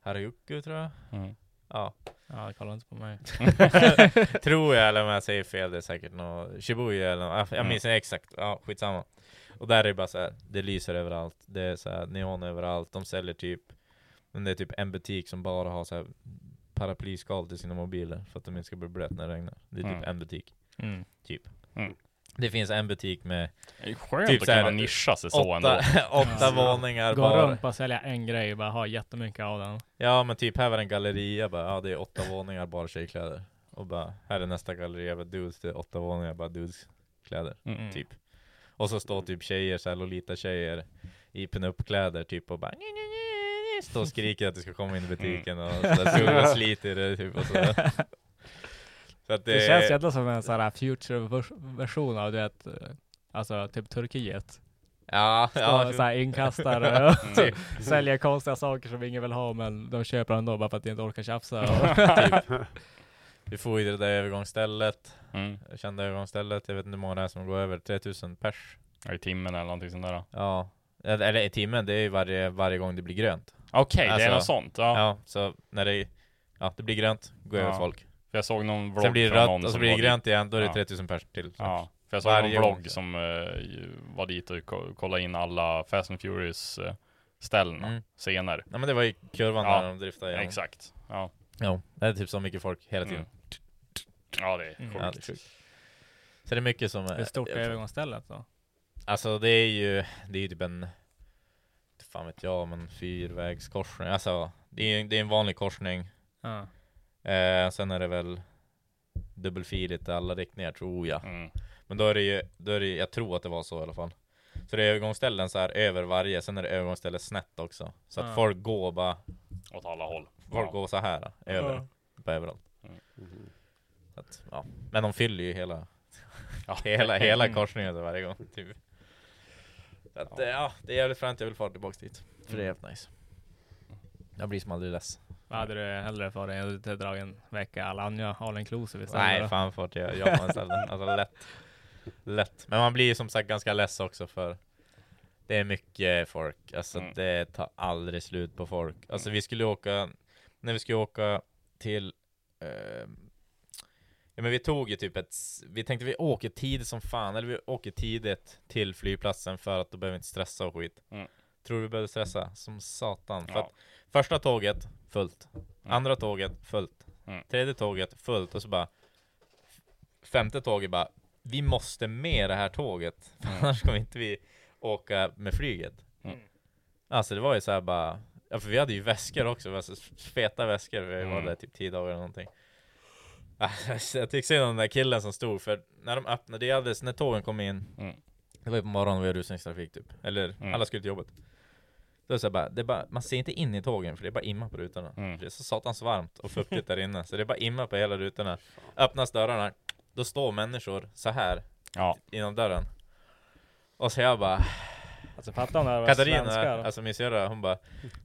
Harajuku tror jag Mm. Ja Ja, kolla inte på mig. (laughs) (laughs) Tror jag eller om jag säger fel det är säkert något Shibuya eller något, jag Mm. minns inte exakt, ja skitsamma Och där är det bara så här, det lyser överallt Det är så här neon överallt, de säljer typ Men det är typ en butik som bara har så här paraplyskal till sina mobiler För att de inte ska bli blöt när det regnar Det är typ Mm. en butik Mm. Typ Mm. Det finns en butik med Det är skönt Typ att kunna nischa sig så ändå. (laughs) åtta, våningar Gå bara runt och sälja en grej och bara ha jättemycket av den. Ja men typ här var en galleria bara, ja det är åtta våningar bara tjejkläder Och bara, här är nästa galleria, bara dudes, det är åtta våningar bara dudes kläder Mm. Typ Och så står typ tjejer, såhär Lolita tjejer I pinup-kläder typ och bara "Nj, nj, nj", Står och skriker att du ska komma in i butiken och sådär, så och (laughs) sliter det typ och sådär Så att Det, det, känns ju ändå som en sån här future vers- version av det, eh, alltså typ Turkiet. Ja, Står ja. så här inkastare (laughs) och Mm. typ säljer konstiga saker som ingen vill ha men de köper ändå bara för att de inte orkar tjafsa. Och (laughs) typ. Vi får ju det där övergångsstället. Mm. Jag kände övergångsstället. Jag vet inte hur många det är som går över 3000 pers. Ja, I timmen eller någonting sånt där. Ja. Eller eller i timmen, det är ju varje, varje gång det blir grönt. Okej, det Alltså, är något sånt. Ja. Ja, så när det, ja, det blir grönt, går över Ja. folk. För jag såg någon vlogg Sen blir det rött, någon och så som blir det grönt dit. igen, då är det Ja. 3000 pers till. Ja, för jag såg Varje någon gång. vlogg som eh, var dit och ko- kollade in alla Fast and Furious eh, ställen, Mm. scener. Ja men det var ju kurvan Ja, när de driftade igenom. Exakt. Ja. Ja, det är typ så mycket folk hela tiden. Mm. Ja, det är Mm. sjukt. Ja, det är sjukt. Så det är mycket som är... Hur stort är jag tror- övergångsstället då? Alltså det är ju, det är ju typ en, fan vet jag, men fyrvägskorsning. Alltså det är, det är en vanlig korsning. Ja. Eh, sen är det väl dubbelfiligt i alla riktningar tror jag. Mm. Men då är det ju, då är det, jag tror att det var så i alla fall. Så det är övergångsställen så här över varje, sen är det övergångsställe snett också. Så att Ja. folk går bara, Åt alla håll. folk Ja. går så här över, Ja. på överallt. Mm. Så att, ja. Men de fyller ju hela, Ja. hela, hela Mm. korsningen varje gång. Typ. Så att, ja. ja, det är jävligt fränt, jag vill fara tillbaks dit. För det är jävligt nice. Jag blir som aldrig less. Vad hade du hellre för dig? Hade du dragit en vecka alla andra all inclusive istället? Nej, då? fan för att jag Japan istället. (laughs) Alltså lätt. Lätt. Men man blir ju som sagt ganska less också för det är mycket folk. Alltså Mm. det tar aldrig slut på folk. Alltså vi skulle åka, när vi skulle åka till eh, Ja men vi tog ju typ ett, vi tänkte vi åker tidigt som fan, eller vi åker tidigt till flygplatsen för att då behöver vi inte stressa och skit. Mm. Tror du vi behövde stressa? Som satan. För Ja. att första tåget, fullt. Mm. Andra tåget, fullt. Mm. Tredje tåget, fullt. Och så bara Femte tåget bara Vi måste med det här tåget. För (laughs) Mm. annars kommer inte vi åka med flyget. Mm. Alltså det var ju så här bara Ja för vi hade ju väskor också, feta väskor. Vi var Mm. där typ 10 dagar eller någonting. (laughs) Jag tycker synd om den där killen som stod för när de öppnade, det är alldeles, när tågen kom in Mm. Det var ju på morgonen vi hade rusningstrafik typ. Eller Mm. alla skulle till jobbet. Då är det så bara, det bara, man ser inte in i tågen för det är bara imma på rutorna. Mm. Det är så satans varmt och fuktigt (laughs) där inne. Så det är bara imma på hela rutorna. Öppnas dörrarna, då står människor så här Ja. inom dörren. Och så jag bara Alltså fatta om det var Katarina, svenskar. alltså min syrra, hon bara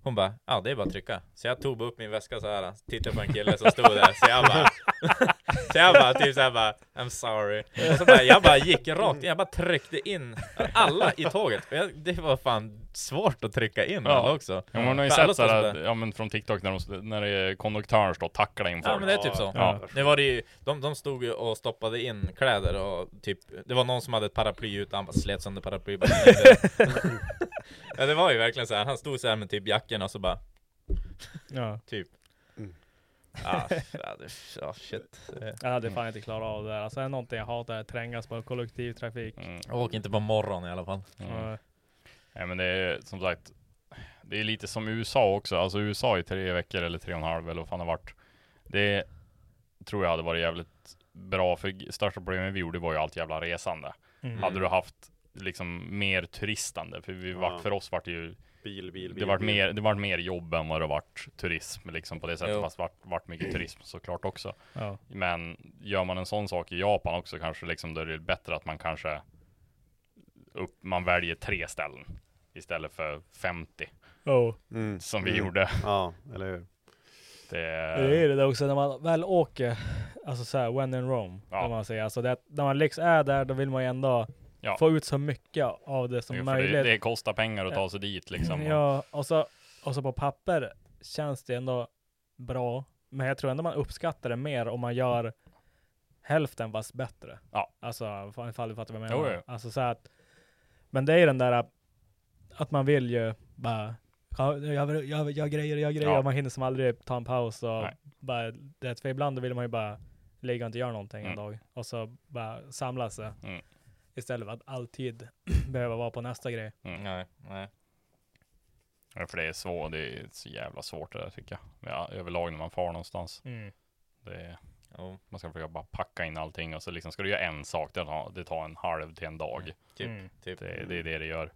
Hon bara, ja det är bara att trycka. Så jag tog bara upp min väska så här, tittade på en kille som stod där. Så jag bara (laughs) Så jag bara typ såhär bara I'm sorry. Och så bara, Jag bara gick rakt in, jag bara tryckte in alla i tåget. Jag, Det var fan svårt att trycka in Ja. alla också Ja, man har ju För sett såhär, ja men från TikTok när, de, när det är konduktören står och tacklar in folk. Ja men det är typ så. Ja. Det var det ju, de, de stod ju och stoppade in kläder och typ Det var någon som hade ett paraply ute, han bara slet sönder paraply bara (laughs) (laughs) Ja det var ju verkligen så här. han stod så här med typ jackan och så bara Ja. Typ Mm. Det, ja shit Det- Jag hade fan inte klarat av det där. Alltså är det någonting jag hatar är att trängas på kollektivtrafik. Mm. Åker inte på morgonen i alla fall Mm. Ja. Nej men det är som sagt Det är lite som USA också, alltså USA i tre veckor eller tre och en halv eller vad fan det har varit Det tror jag hade varit jävligt bra för största problemet vi gjorde var ju allt jävla resande Mm. Hade du haft liksom mer turistande, för vi Ja. vart, för oss vart det ju Bil, bil, bil. det vart mer, det vart mer jobb än vad det vart turism liksom på det sättet, Jo. fast vart, vart mycket turism såklart också Ja. Men gör man en sån sak i Japan också kanske liksom då är det bättre att man kanske upp, man väljer tre ställen istället för 50 Oh. Mm. som vi Mm. gjorde. Ja, eller hur? Det, Det är det där också när man väl åker, alltså såhär when in Rome, Ja. kan man säga. Alltså det, när man liksom är där, då vill man ju ändå Ja. få ut så mycket av det som Jo, möjligt. det, det kostar pengar att ta sig dit liksom. Ja, och så, och så på papper känns det ändå bra. Men jag tror ändå man uppskattar det mer om man gör hälften fast bättre. Ja. Alltså fa- ifall du fattar vad jag menar. Jo, jo. Alltså så att, men det är den där att man vill ju bara ja, jag, jag, vill- jag grejer, jag grejer. Ja. Man hinner som aldrig ta en paus och Nej. bara, det, för ibland vill man ju bara ligga och inte göra någonting en Mm. dag. Och så bara samla sig. Mm. Istället för att alltid (clears throat) behöva vara på nästa grej. Mm. Nej, nej Ja, För det är svårt, det är så jävla svårt det där tycker jag. Ja, överlag när man far någonstans. Mm. Det är, Jo, man ska försöka bara packa in allting och så liksom ska du göra en sak, det tar, det tar en halv till en dag. typ, Mm. typ Det, det är det det gör.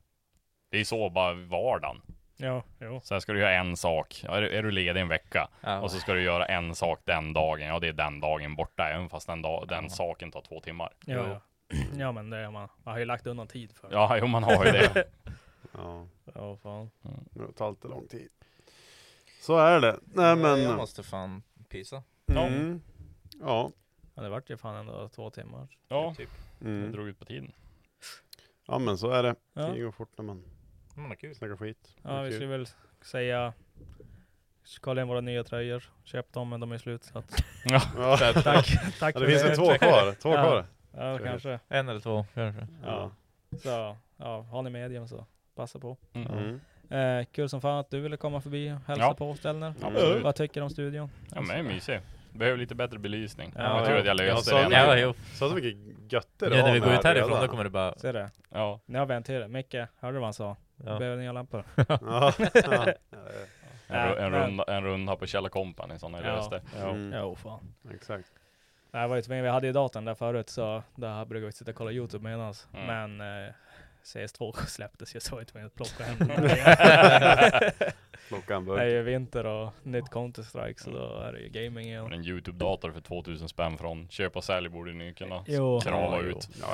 Det är så bara vardagen. Ja, jo. Sen ska du göra en sak. Ja, är, du- är du ledig en vecka ja. och så ska du göra en sak den dagen. Ja, det är den dagen borta, även fast den, dag, den Ja. saken tar två timmar. Ja, ja. Ja men det har man, man har ju lagt undan tid för. Ja, jo, man har ju det. (laughs) Ja, Ja fan. det tar alltid lång tid. Så är det. Nej men... Jag måste fan pissa. Mm. Ja. Ja, det vart ju fan ändå två timmar. Ja, Typ. det Mm. drog ut på tiden. Ja men så är det. Ja. Det går fort när man Man har kul. snackar skit. Det Ja vi kul. skulle väl säga Kolla in våra nya tröjor. Köp dem men de är slut. Så att, (laughs) Ja. Tack, tack Ja, det finns väl två kvar? Två Ja. kvar? Ja kanske. En eller två kanske. Ja. Så ja, har ni medium så passa på. Mm. Eh, kul som fan att du ville komma förbi och hälsa Ja. på Stellner. Vad tycker du om studion? Ja, men det är mysigt. Behöver lite bättre belysning. Ja, jag tror ja. att jag löste Ja, det. så- redan. Ja, jo. Så så mycket götter Ja, när vi går ut härifrån då kommer det bara... Ser det? Ja. Nu har vi en till. Micke, hörde du vad han sa? Ja. Behöver nya lampor. (laughs) (laughs) Ja. ja. En, en, runda, en runda på Källa Company, sådana jag Ja. löste. Mm. Jo fan. Exakt. Jag var ju tvungen, vi hade ju datorn där förut så där brukade vi sitta och kolla Youtube medans. Mm. Men eh, CS2 (laughs) släpptes ju så jag var tvungen att plocka hem. Plocka en Det är ju vinter och nytt Counter-Strike så då är det ju gaming igen. En Youtube-dator för 2000 spänn från köp och sälj borde ni kunna Jo. krama Ja, jo. ut. Ja,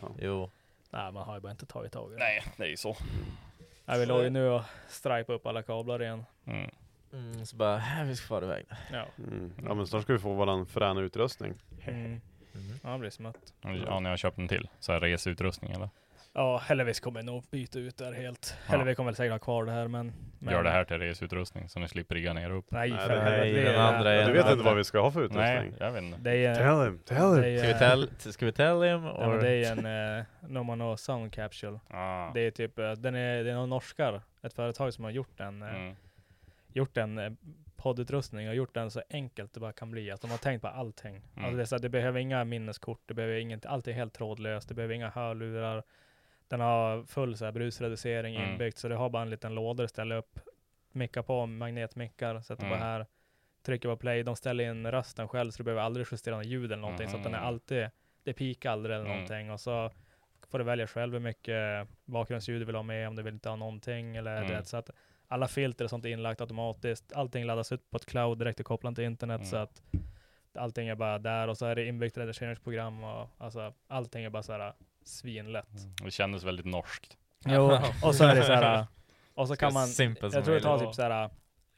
ja. Jo. Nej man har ju bara inte tagit tag i det. Nej, det är ju så. Nej, vi låg ju nu och stripa upp alla kablar igen. Mm. Mm, så bara, "Äh, vi ska fara iväg. Ja. Mm. ja men snart ska vi få våran fräna utrustning. Mm. Mhm. Ja det blir smått. Ja, ni har köpt en till? Så här reseutrustning eller? Ja, eller vi kommer nog byta ut det här helt. Ja. Eller vi kommer väl säkert ha kvar det här men... men Gör det här till reseutrustning så ni slipper rigga ner upp. Nej, Nej, för det- nej, det är- den andra Ja, är- du vet inte vad vi ska ha för Nej, utrustning? jag vet inte. Det är, Tell him, tell him! det är, Ska vi tell, ska vi tell him? Ja, men or- det är en uh, Nomano Sound Capsule. Ah. Det är typ, eh, den är, det är några norskar, ett företag som har gjort en, eh, Mm. gjort en eh, poddutrustning och gjort den så enkelt det bara kan bli. Att de har tänkt på allting. Mm. Alltså det, är så att det behöver inga minneskort, det behöver inget, allt är helt trådlöst, det behöver inga hörlurar. Den har full så här, brusreducering Mm. inbyggt, så det har bara en liten låda att ställa upp, micka på magnetmickar, sätter Mm. på här, trycker på play. De ställer in rösten själv, så du behöver aldrig justera något ljud eller någonting, så att den är Mm. alltid, det pikar aldrig eller Mm. någonting. Och så får du välja själv hur mycket bakgrundsljud du vill ha med, om du vill inte ha någonting. Eller Mm. du vet, så att alla filter och sånt är inlagt automatiskt. Allting laddas ut på ett cloud direkt kopplat till internet. Så Mm. att allting är bara där och så är det inbyggt redigeringsprogram och alltså allting är bara så här svinlätt. Det kändes väldigt norskt. Jo, (laughs) och så är det så här. Och så kan man, jag tror det tar typ så här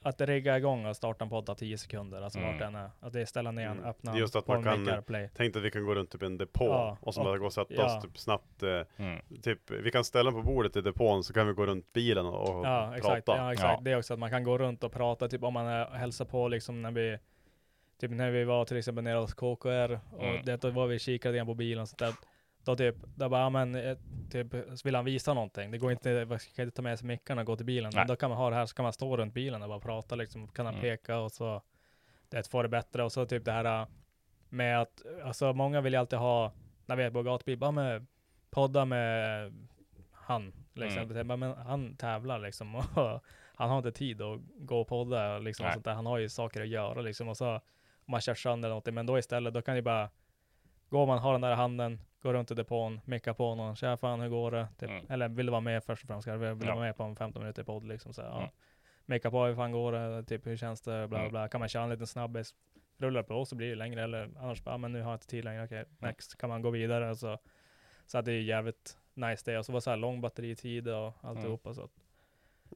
att rigga igång och starta en podd tar 10 sekunder, alltså Mm. vart den är. Att det är ställa ner den, Mm. öppna just att man kan- play. Tänk att vi kan gå runt typ en depå Ja, och så bara gå och sätta ja. oss typ snabbt. Eh, Mm. typ, vi kan ställa den på bordet i depån så kan vi gå runt bilen och, och Ja, exakt. prata. Ja, exakt. Ja. Det är också att man kan gå runt och prata, typ om man är, hälsar på liksom när vi Typ när vi var till exempel nere hos KKR och Mm. det, då var vi kikade igen på bilen och så där, Då typ, då bara, ja, men eh, typ, så vill han visa någonting. Det går inte, man kan inte ta med sig mickarna och gå till bilen. Men då kan man ha det här, så kan man stå runt bilen och bara prata liksom. Kan han Mm. peka och så det får det bättre. Och så typ det här äh, med att, alltså många vill ju alltid ha, när vi är på gatubil, bara med podda med han. Liksom. Mm. Men han tävlar liksom. (laughs) Och han har inte tid att gå och podda liksom. Och sånt där. Han har ju saker att göra liksom. Och så om man kör sönder någonting. Men då istället, då kan ju bara gå man har den där handen, gå runt i depån, micka på någon, tja fan hur går det? Typ. Mm. Eller vill du vara med först och främst? Vill du Ja. vara med på en 15 minuter podd liksom? Så, här, ja. Mm. Micka på hur fan går det? Typ hur känns det? Bla bla Mm. bla. Kan man köra en liten snabbis? Rullar på så blir det längre eller annars bara, men nu har jag inte tid längre. Okej, next. Kan man gå vidare så. Så att det är jävligt nice det. Och så var det så här lång batteritid och alltihopa så att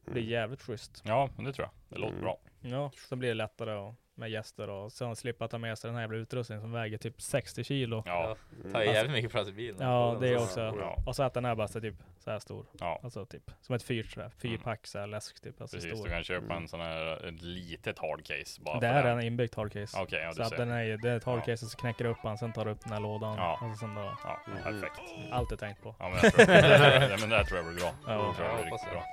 det blir jävligt schysst. Ja, det tror jag. Det låter Mm. bra. Ja, så blir det lättare och, med gäster och sen slippa ta med sig den här jävla utrustningen som väger typ 60 kilo. Ja, Tar ju jävligt mycket plats i bilen. Ja, det är också. Ja. Och så att den är bara så typ så här stor. ja. Alltså typ som ett fyrträ, fyrpack så här läsk typ. Alltså Precis, stor. du kan köpa en sån här, ett litet hardcase bara Det för är en inbyggt hardcase. Okej, ja så du att ser. den är det är ett hardcase så knäcker du upp den, sen tar du upp den här lådan. Ja. Och sen då, Ja, Mm. perfekt. allt är tänkt på. Ja, men jag tror, (laughs) ja, men det här tror jag blir bra. Ja, det tror jag blir riktigt bra.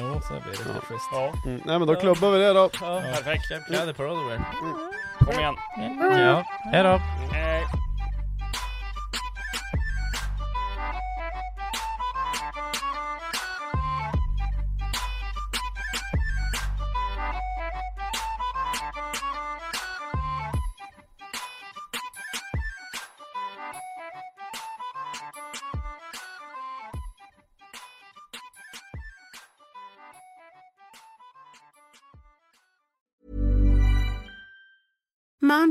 Jo, så blir det riktigt schysst. Ja, Mm. Nej men då klubbar vi det då. Ja, perfekt. Kläder på Rollaware. Kom igen. Ja, hejdå. Hej.